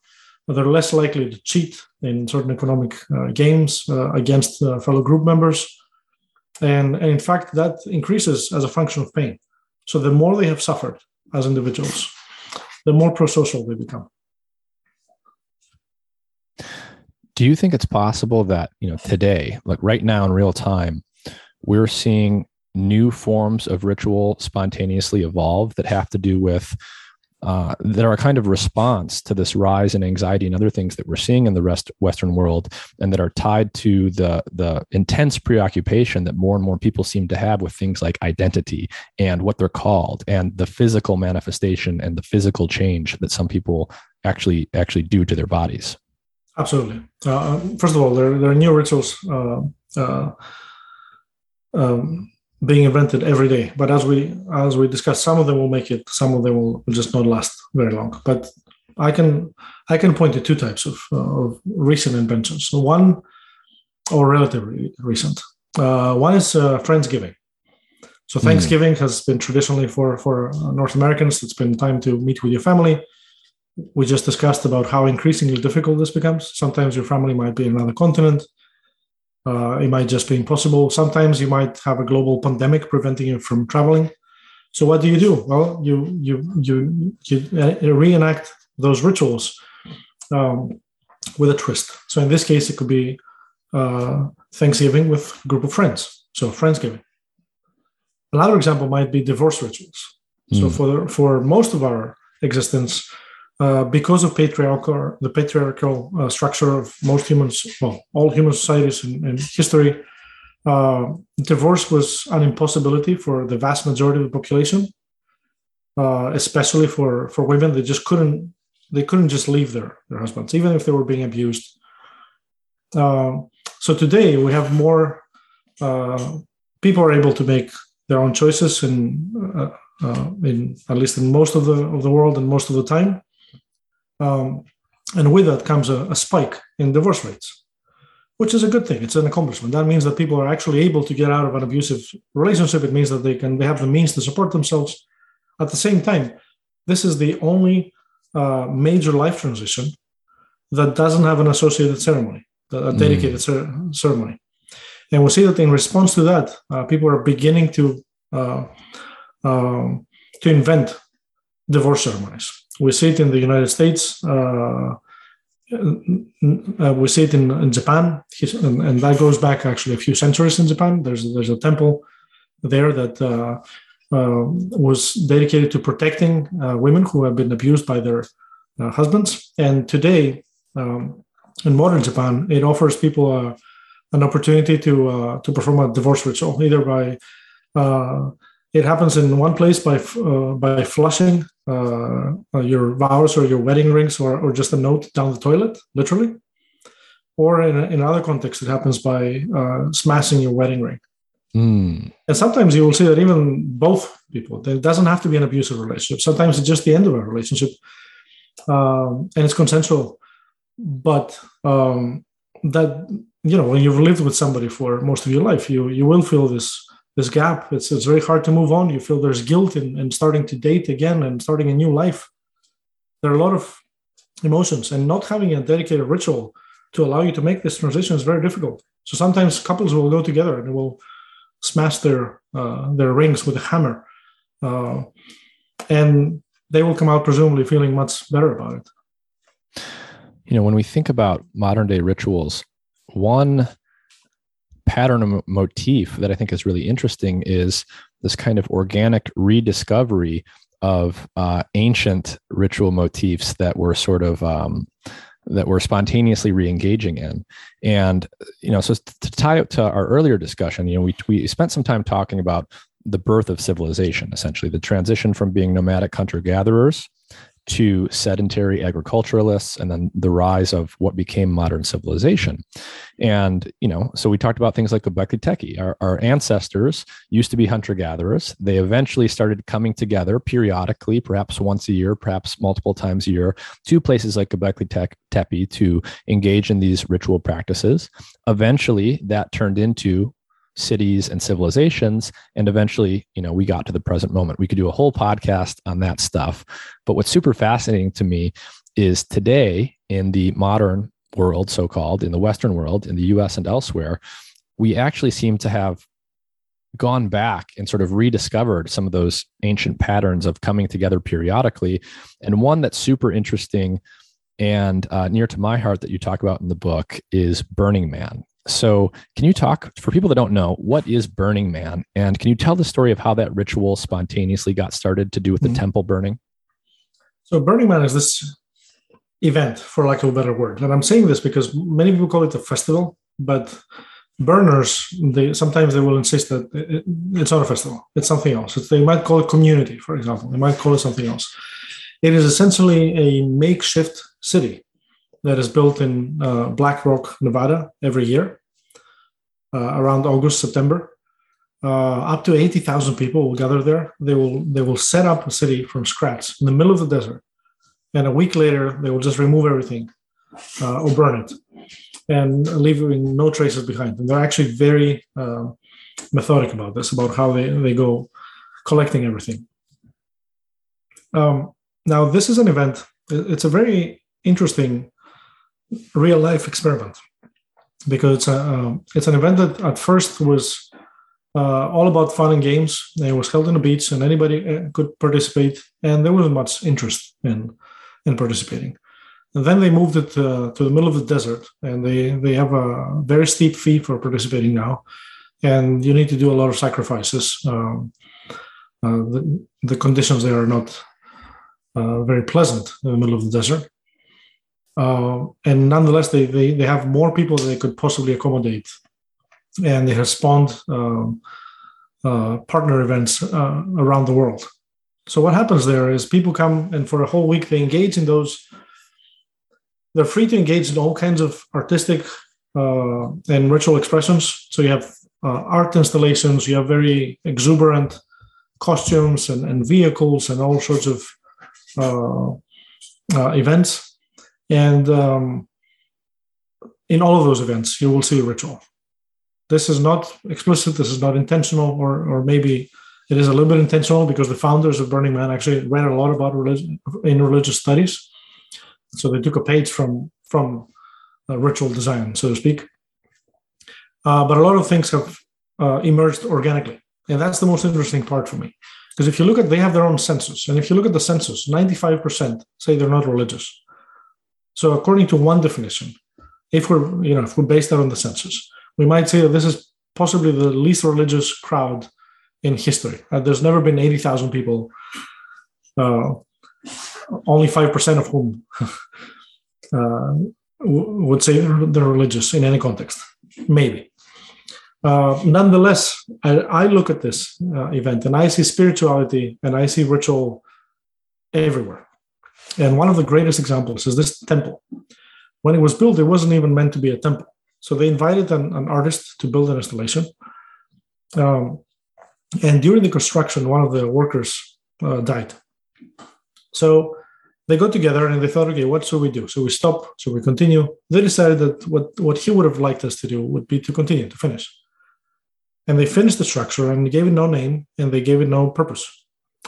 They're less likely to cheat in certain economic uh, games uh, against uh, fellow group members. And, and in fact, that increases as a function of pain. So the more they have suffered as individuals, the more pro social they become. Do you think it's possible that you know today like right now in real time we're seeing new forms of ritual spontaneously evolve that have to do with uh, that are a kind of response to this rise in anxiety and other things that we're seeing in the rest Western world, and that are tied to the the intense preoccupation that more and more people seem to have with things like identity and what they're called, and the physical manifestation and the physical change that some people actually actually do to their bodies. Absolutely. Uh, first of all, there, there are new rituals uh, uh, um, being invented every day. But as we as we discussed, some of them will make it, some of them will, will just not last very long. But I can I can point to two types of, uh, of recent inventions. So one, or relatively recent. Uh, one is uh, Friendsgiving. So hmm. Thanksgiving mm. has been traditionally for for North Americans. It's been time to meet with your family we just discussed about how increasingly difficult this becomes. Sometimes your family might be in another continent. Uh, it might just be impossible. Sometimes you might have a global pandemic preventing you from traveling. So what do you do? Well, you you you you uh, reenact those rituals um, with a twist. So in this case, it could be uh, Thanksgiving with a group of friends. So Friendsgiving. Another example might be divorce rituals. Mm. So hmm. for for most of our existence, uh, because of patriarchal the patriarchal uh, structure of most humans, well, all human societies in, in history, uh, divorce was an impossibility for the vast majority of the population, uh, especially for for women. They just couldn't they couldn't just leave their their husbands, even if they were being abused. Uh, so today we have more people are able to make their own choices, and in at least in most of the of the world and most of the time. Um, and with that comes a, a spike in divorce rates which is a good thing. It's an accomplishment. That means that people are actually able to get out of an abusive relationship. It means that they can they have the means to support themselves. At the same time, this is the only uh, major life transition that doesn't have an associated ceremony, a dedicated mm. cer- ceremony. And we see that in response to that, uh, people are beginning to uh, um, to invent divorce ceremonies. We see it in the United States. Uh, uh, we see it in, in Japan, and, and, that goes back actually a few centuries in Japan. There's there's a temple there that uh, uh, was dedicated to protecting uh, women who have been abused by their uh, husbands. And today, um, in modern Japan, it offers people an opportunity to to perform a divorce ritual, either by it happens in one place by by flushing uh, uh, your vows or your wedding rings or, or just a note down the toilet, literally. Or in, in other contexts, it happens by uh, smashing your wedding ring. Mm. And sometimes you will see that even both people, it doesn't have to be an abusive relationship. Sometimes it's just the end of a relationship um, and it's consensual. But um, that, you know, when you've lived with somebody for most of your life, you, you will feel this this gap. It's it's very hard to move on. You feel there's guilt in, in starting to date again and starting a new life. There are a lot of emotions, and not having a dedicated ritual to allow you to make this transition is very difficult. So sometimes couples will go together and will smash their uh, their rings with a hammer, uh, and they will come out presumably feeling much better about it. You know, when we think about modern day rituals, one pattern motif that I think is really interesting is this kind of organic rediscovery of uh, ancient ritual motifs that were sort of um, that we're spontaneously re-engaging in. And you know so to tie it to our earlier discussion you know we, we spent some time talking about the birth of civilization essentially the transition from being nomadic hunter gatherers to sedentary agriculturalists and then the rise of what became modern civilization. And, you know, so we talked about things like Göbekli Tepe. Our, our ancestors used to be hunter gatherers. They eventually started coming together periodically, perhaps once a year, perhaps multiple times a year, to places like Göbekli Tepe to engage in these ritual practices. Eventually, that turned into cities and civilizations. And eventually you know we got to the present moment. We could do a whole podcast on that stuff. But what's super fascinating to me is today in the modern world so called in the western world in the US and elsewhere we actually seem to have gone back and sort of rediscovered some of those ancient patterns of coming together periodically. And one that's super interesting and uh, near to my heart that you talk about in the book is burning man so, can you talk for people that don't know what is Burning Man, and can you tell the story of how that ritual spontaneously got started to do with the mm-hmm. temple burning? So, Burning Man is this event, for lack of a better word, and I'm saying this because many people call it a festival, but burners they sometimes they will insist that it, it's not a festival; it's something else. It's, they might call it community, for example. They might call it something else. It is essentially a makeshift city that is built in uh, Black Rock, Nevada, every year uh, around August, September. Uh, up to 80,000 people will gather there. They will they will set up a city from scratch in the middle of the desert, and a week later they will just remove everything uh, or burn it, and leaving no traces behind. And they're actually very uh, methodic about this, about how they, they go collecting everything. Um, now, this is an event. It's a very interesting real life experiment because it's a um, it's an event that at first was uh, all about fun and games. It was held on the beach, and anybody uh, could participate, and there wasn't much interest in in participating. And then they moved it uh, to the middle of the desert, and they they have a very steep fee for participating now, and you need to do a lot of sacrifices. Um, uh, the, the conditions there are not uh, very pleasant in the middle of the desert. Uh, and nonetheless, they, they, they have more people than they could possibly accommodate and they has spawned um, uh, partner events uh, around the world. So what happens there is people come and for a whole week they engage in those. They're free to engage in all kinds of artistic uh, and ritual expressions. So you have uh, art installations, you have very exuberant costumes and, and vehicles and all sorts of uh, events. And um, in all of those events, you will see a ritual. This is not explicit, this is not intentional, or, or maybe it is a little bit intentional because the founders of Burning Man actually read a lot about religion in religious studies. So they took a page from, from uh, ritual design, so to speak. Uh, but a lot of things have uh, emerged organically. And that's the most interesting part for me. Because if you look at, they have their own census. And if you look at the census, 95% say they're not religious. So according to one definition, if we're, you know, if we're based that on the census, we might say that this is possibly the least religious crowd in history. Uh, there's never been 80,000 people, uh, only 5% of whom [laughs] uh, would say they're religious in any context. Maybe. Uh, nonetheless, I, I, look at this uh, event and I see spirituality and I see ritual everywhere. And one of the greatest examples is this temple. When it was built, it wasn't even meant to be a temple. So they invited an, an artist to build an installation. Um, and during the construction, one of the workers uh, died. So they got together and they thought, okay, what should we do? So we stop, so we continue. They decided that what, what he would have liked us to do would be to continue, to finish. And they finished the structure and gave it no name and they gave it no purpose.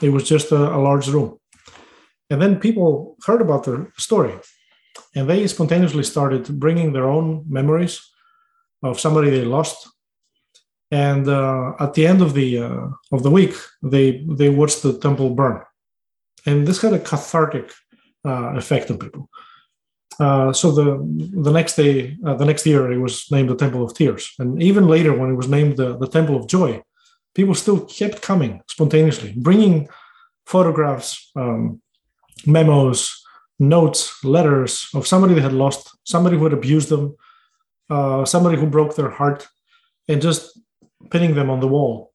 It was just a, a large room. And then people heard about the story and they spontaneously started bringing their own memories of somebody they lost. And uh, at the end of the uh, of the week, they they watched the temple burn, and this had a cathartic uh, effect on people. Uh, so the the next day, uh, the next year, it was named the Temple of Tears, and even later, when it was named the, the Temple of Joy, people still kept coming spontaneously, bringing photographs, um, memos, notes, letters of somebody they had lost, somebody who had abused them, uh, somebody who broke their heart, and just pinning them on the wall,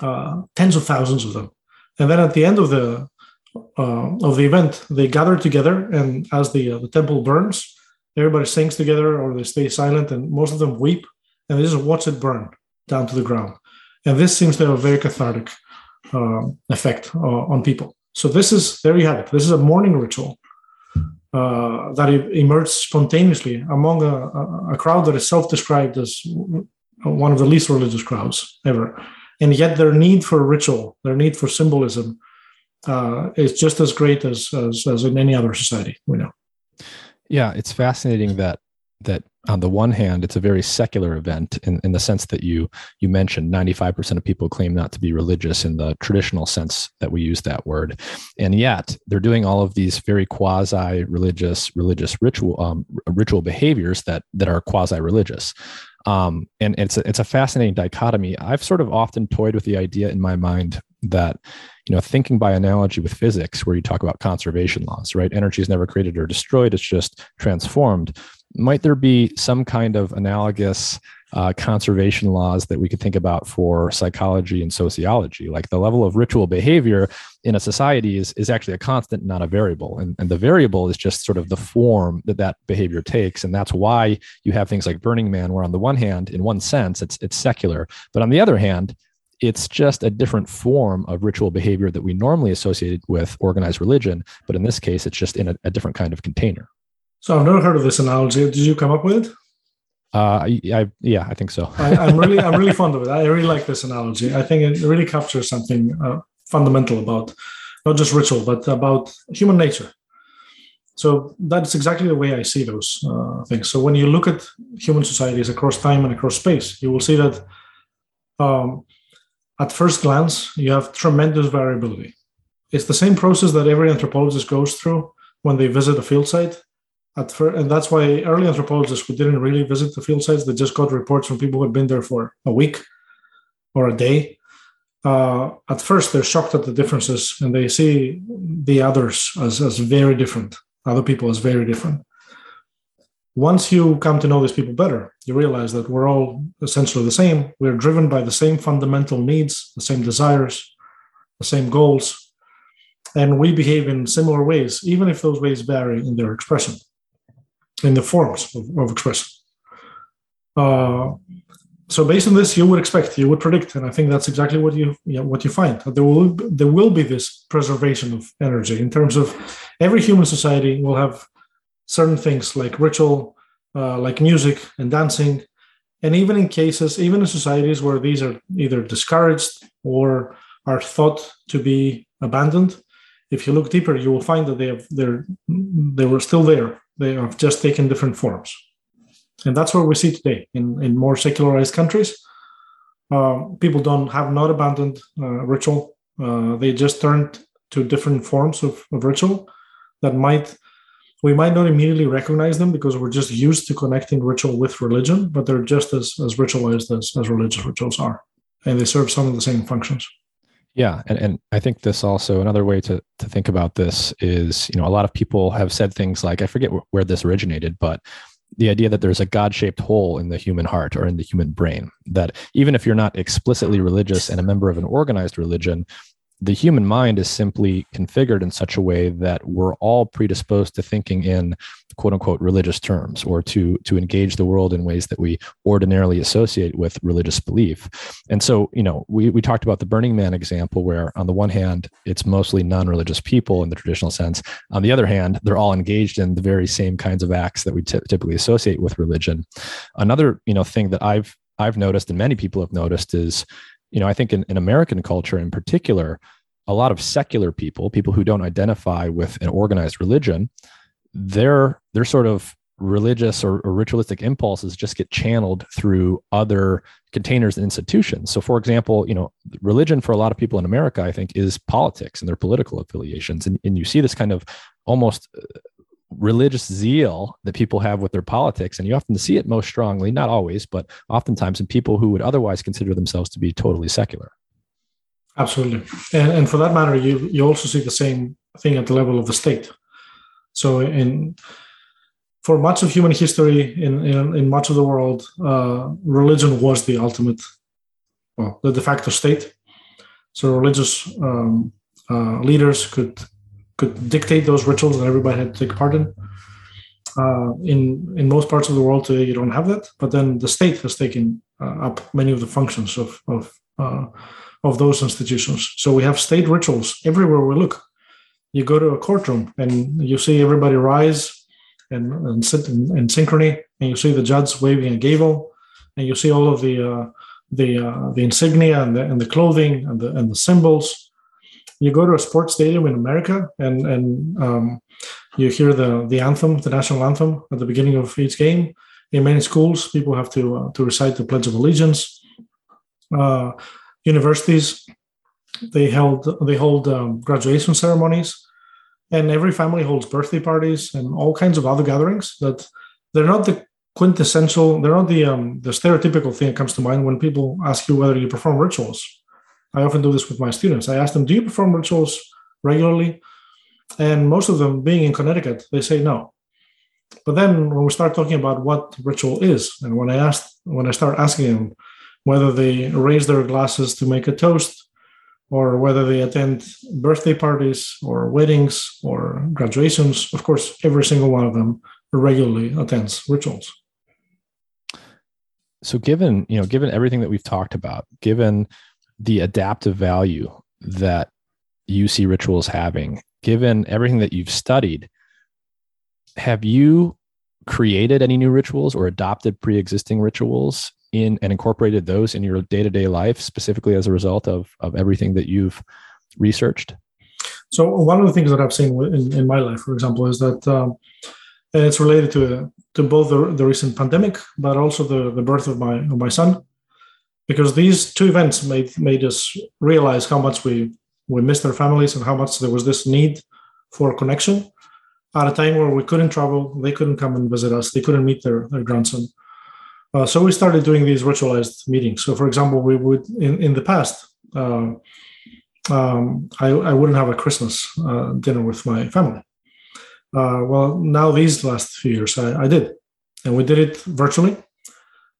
uh, tens of thousands of them. And then at the end of the uh, of the event, they gather together, and as the uh, the temple burns, everybody sings together, or they stay silent, and most of them weep, and they just watch it burn down to the ground. And this seems to have a very cathartic uh, effect uh, on people. So this is there you have it. This is a mourning ritual uh, that emerged spontaneously among a, a crowd that is self-described as one of the least religious crowds ever, and yet their need for ritual, their need for symbolism uh, is just as great as, as, as in any other society we know. Yeah, it's fascinating that that on the one hand it's a very secular event in, in the sense that you you mentioned 95% of people claim not to be religious in the traditional sense that we use that word. And yet they're doing all of these very quasi religious religious ritual um, ritual behaviors that that are quasi religious um, and it's a, it's a fascinating dichotomy. I've sort of often toyed with the idea in my mind that you know thinking by analogy with physics where you talk about conservation laws right? Energy is never created or destroyed it's just transformed might there be some kind of analogous uh, conservation laws that we could think about for psychology and sociology? Like the level of ritual behavior in a society is, is actually a constant not a variable. And, and the variable is just sort of the form that that behavior takes. And that's why you have things like burning man where on the one hand in one sense it's it's secular but on the other hand it's just a different form of ritual behavior that we normally associate with organized religion but in this case it's just in a, a different kind of container so I've never heard of this analogy. Did you come up with it? Uh, I, I yeah, I think so. I, am really, I'm really fond of it. I really like this analogy. I think it really captures something uh, fundamental about not just ritual, but about human nature. So that's exactly the way I see those uh, things. So when you look at human societies across time and across space, you will see that um, at first glance you have tremendous variability. It's the same process that every anthropologist goes through when they visit a field site at first, and that's why early anthropologists who didn't really visit the field sites, they just got reports from people who had been there for a week or a day. Uh, at first, they're shocked at the differences, and they see the others as as very different, other people as very different. once you come to know these people better, you realize that we're all essentially the same. We're driven by the same fundamental needs, the same desires, the same goals, and we behave in similar ways, even if those ways vary in their expression, in the forms of, of expression. Uh, so based on this, you would expect, you would predict, and I think that's exactly what you, you know, what you find. There will there will be this preservation of energy in terms of every human society will have certain things like ritual, uh, like music and dancing. And even in cases, even in societies where these are either discouraged or are thought to be abandoned, if you look deeper, you will find that they have they're they were still there. They have just taken different forms. And that's what we see today in, in more secularized countries. Uh, people don't have not abandoned uh, ritual. Uh, they just turned to different forms of, of ritual that might we might not immediately recognize them because we're just used to connecting ritual with religion, but they're just as, as ritualized as, as religious rituals are. And they serve some of the same functions. Yeah, and, and I think this also another way to to think about this is you know a lot of people have said things like I forget where this originated, but the idea that there's a God-shaped hole in the human heart or in the human brain that even if you're not explicitly religious and a member of an organized religion, the human mind is simply configured in such a way that we're all predisposed to thinking in quote unquote religious terms or to to engage the world in ways that we ordinarily associate with religious belief. And so you know we, we talked about the burning man example where on the one hand it's mostly non-religious people in the traditional sense. On the other hand they're all engaged in the very same kinds of acts that we t- typically associate with religion. Another you know thing that i've i've noticed and many people have noticed is you know, I think in, in American culture in particular, a lot of secular people, people who don't identify with an organized religion, their their sort of religious or, or, ritualistic impulses just get channeled through other containers and institutions. So, for example, you know, religion for a lot of people in America, I think, is politics and their political affiliations, and, and you see this kind of almost uh, religious zeal that people have with their politics. And you often see it most strongly, not always, but oftentimes in people who would otherwise consider themselves to be totally secular. Absolutely. And, and for that matter, you, you also see the same thing at the level of the state. So in for much of human history in, in, in much of the world, uh, religion was the ultimate, well, the de facto state. So religious um, uh, leaders could could dictate those rituals that everybody had to take part in. Uh, in in most parts of the world today, you don't have that. But then the state has taken uh, up many of the functions of of uh, of those institutions. So we have state rituals everywhere we look. You go to a courtroom and you see everybody rise and, and sit in, in synchrony, and you see the judge waving a gavel, and you see all of the uh, the uh, the insignia and the, and the clothing and the and the symbols you go to a sports stadium in America and and um, you hear the the anthem, the national anthem, at the beginning of each game. In many schools, people have to uh, to recite the Pledge of Allegiance. Uh, universities they held they hold um, graduation ceremonies, and every family holds birthday parties and all kinds of other gatherings that they're not the quintessential. They're not the um, the stereotypical thing that comes to mind when people ask you whether you perform rituals I often do this with my students. I ask them, Do you perform rituals regularly? And most of them, being in Connecticut, they say no. But then when we start talking about what ritual is, and when I ask, when I start asking them whether they raise their glasses to make a toast, or whether they attend birthday parties or weddings or graduations, of course, every single one of them regularly attends rituals. So, given you know, given everything that we've talked about, given the adaptive value that you see rituals having, given everything that you've studied, have you created any new rituals or adopted pre-existing rituals in and incorporated those in your day-to-day life specifically as a result of of everything that you've researched? So one of the things that i've seen in, in my life for example is that um, it's related to to both the, the recent pandemic but also the, the birth of my of my son because these two events made made us realize how much we we missed our families and how much there was this need for connection at a time where we couldn't travel they couldn't come and visit us they couldn't meet their, their grandson. Uh, so we started doing these ritualized meetings. So for example we would in, in the past uh, um, I, I, wouldn't have a christmas uh, dinner with my family. Uh, well now these last few years I, I did. And we did it virtually.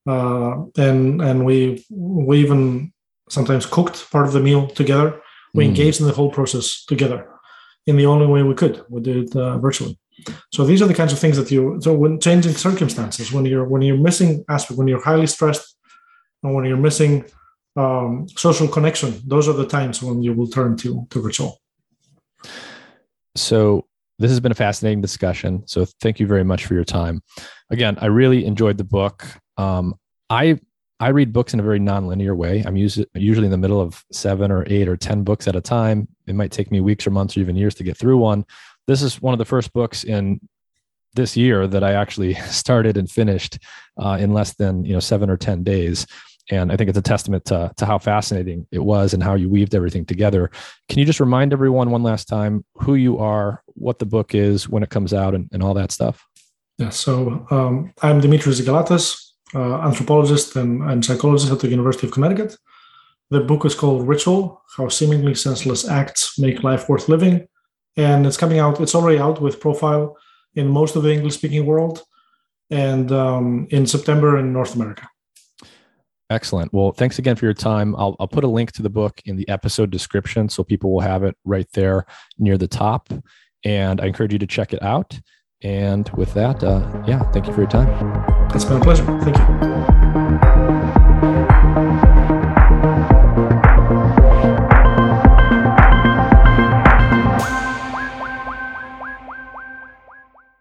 Uh, and and we we even sometimes cooked part of the meal together. We mm. engaged in the whole process together in the only way we could. We did it uh, virtually. So these are the kinds of things that you. So when changing circumstances, when you're when you're missing aspect, when you're highly stressed, and when you're missing um, social connection, those are the times when you will turn to to virtual. So this has been a fascinating discussion. So thank you very much for your time. Again, I really enjoyed the book. Um, I I read books in a very nonlinear way. I'm usually in the middle of seven or eight or ten books at a time. It might take me weeks or months or even years to get through one. This is one of the first books in this year that I actually [laughs] started and finished uh, in less than you know seven or ten days and I think it's a testament to, to how fascinating it was and how you weaved everything together. Can you just remind everyone one last time who you are, what the book is, when it comes out, and, and all that stuff? Yeah, so um, I'm Dimitris Xygalatas, uh, anthropologist and, and psychologist at the University of Connecticut. The book is called Ritual How Seemingly Senseless Acts Make Life Worth Living. And it's coming out, it's already out with profile in most of the English speaking world and um, in September in North America. Excellent. Well, thanks again for your time. I'll, I'll put a link to the book in the episode description so people will have it right there near the top. And I encourage you to check it out. And with that, uh, yeah, thank you for your time. It's been a pleasure. Thank you.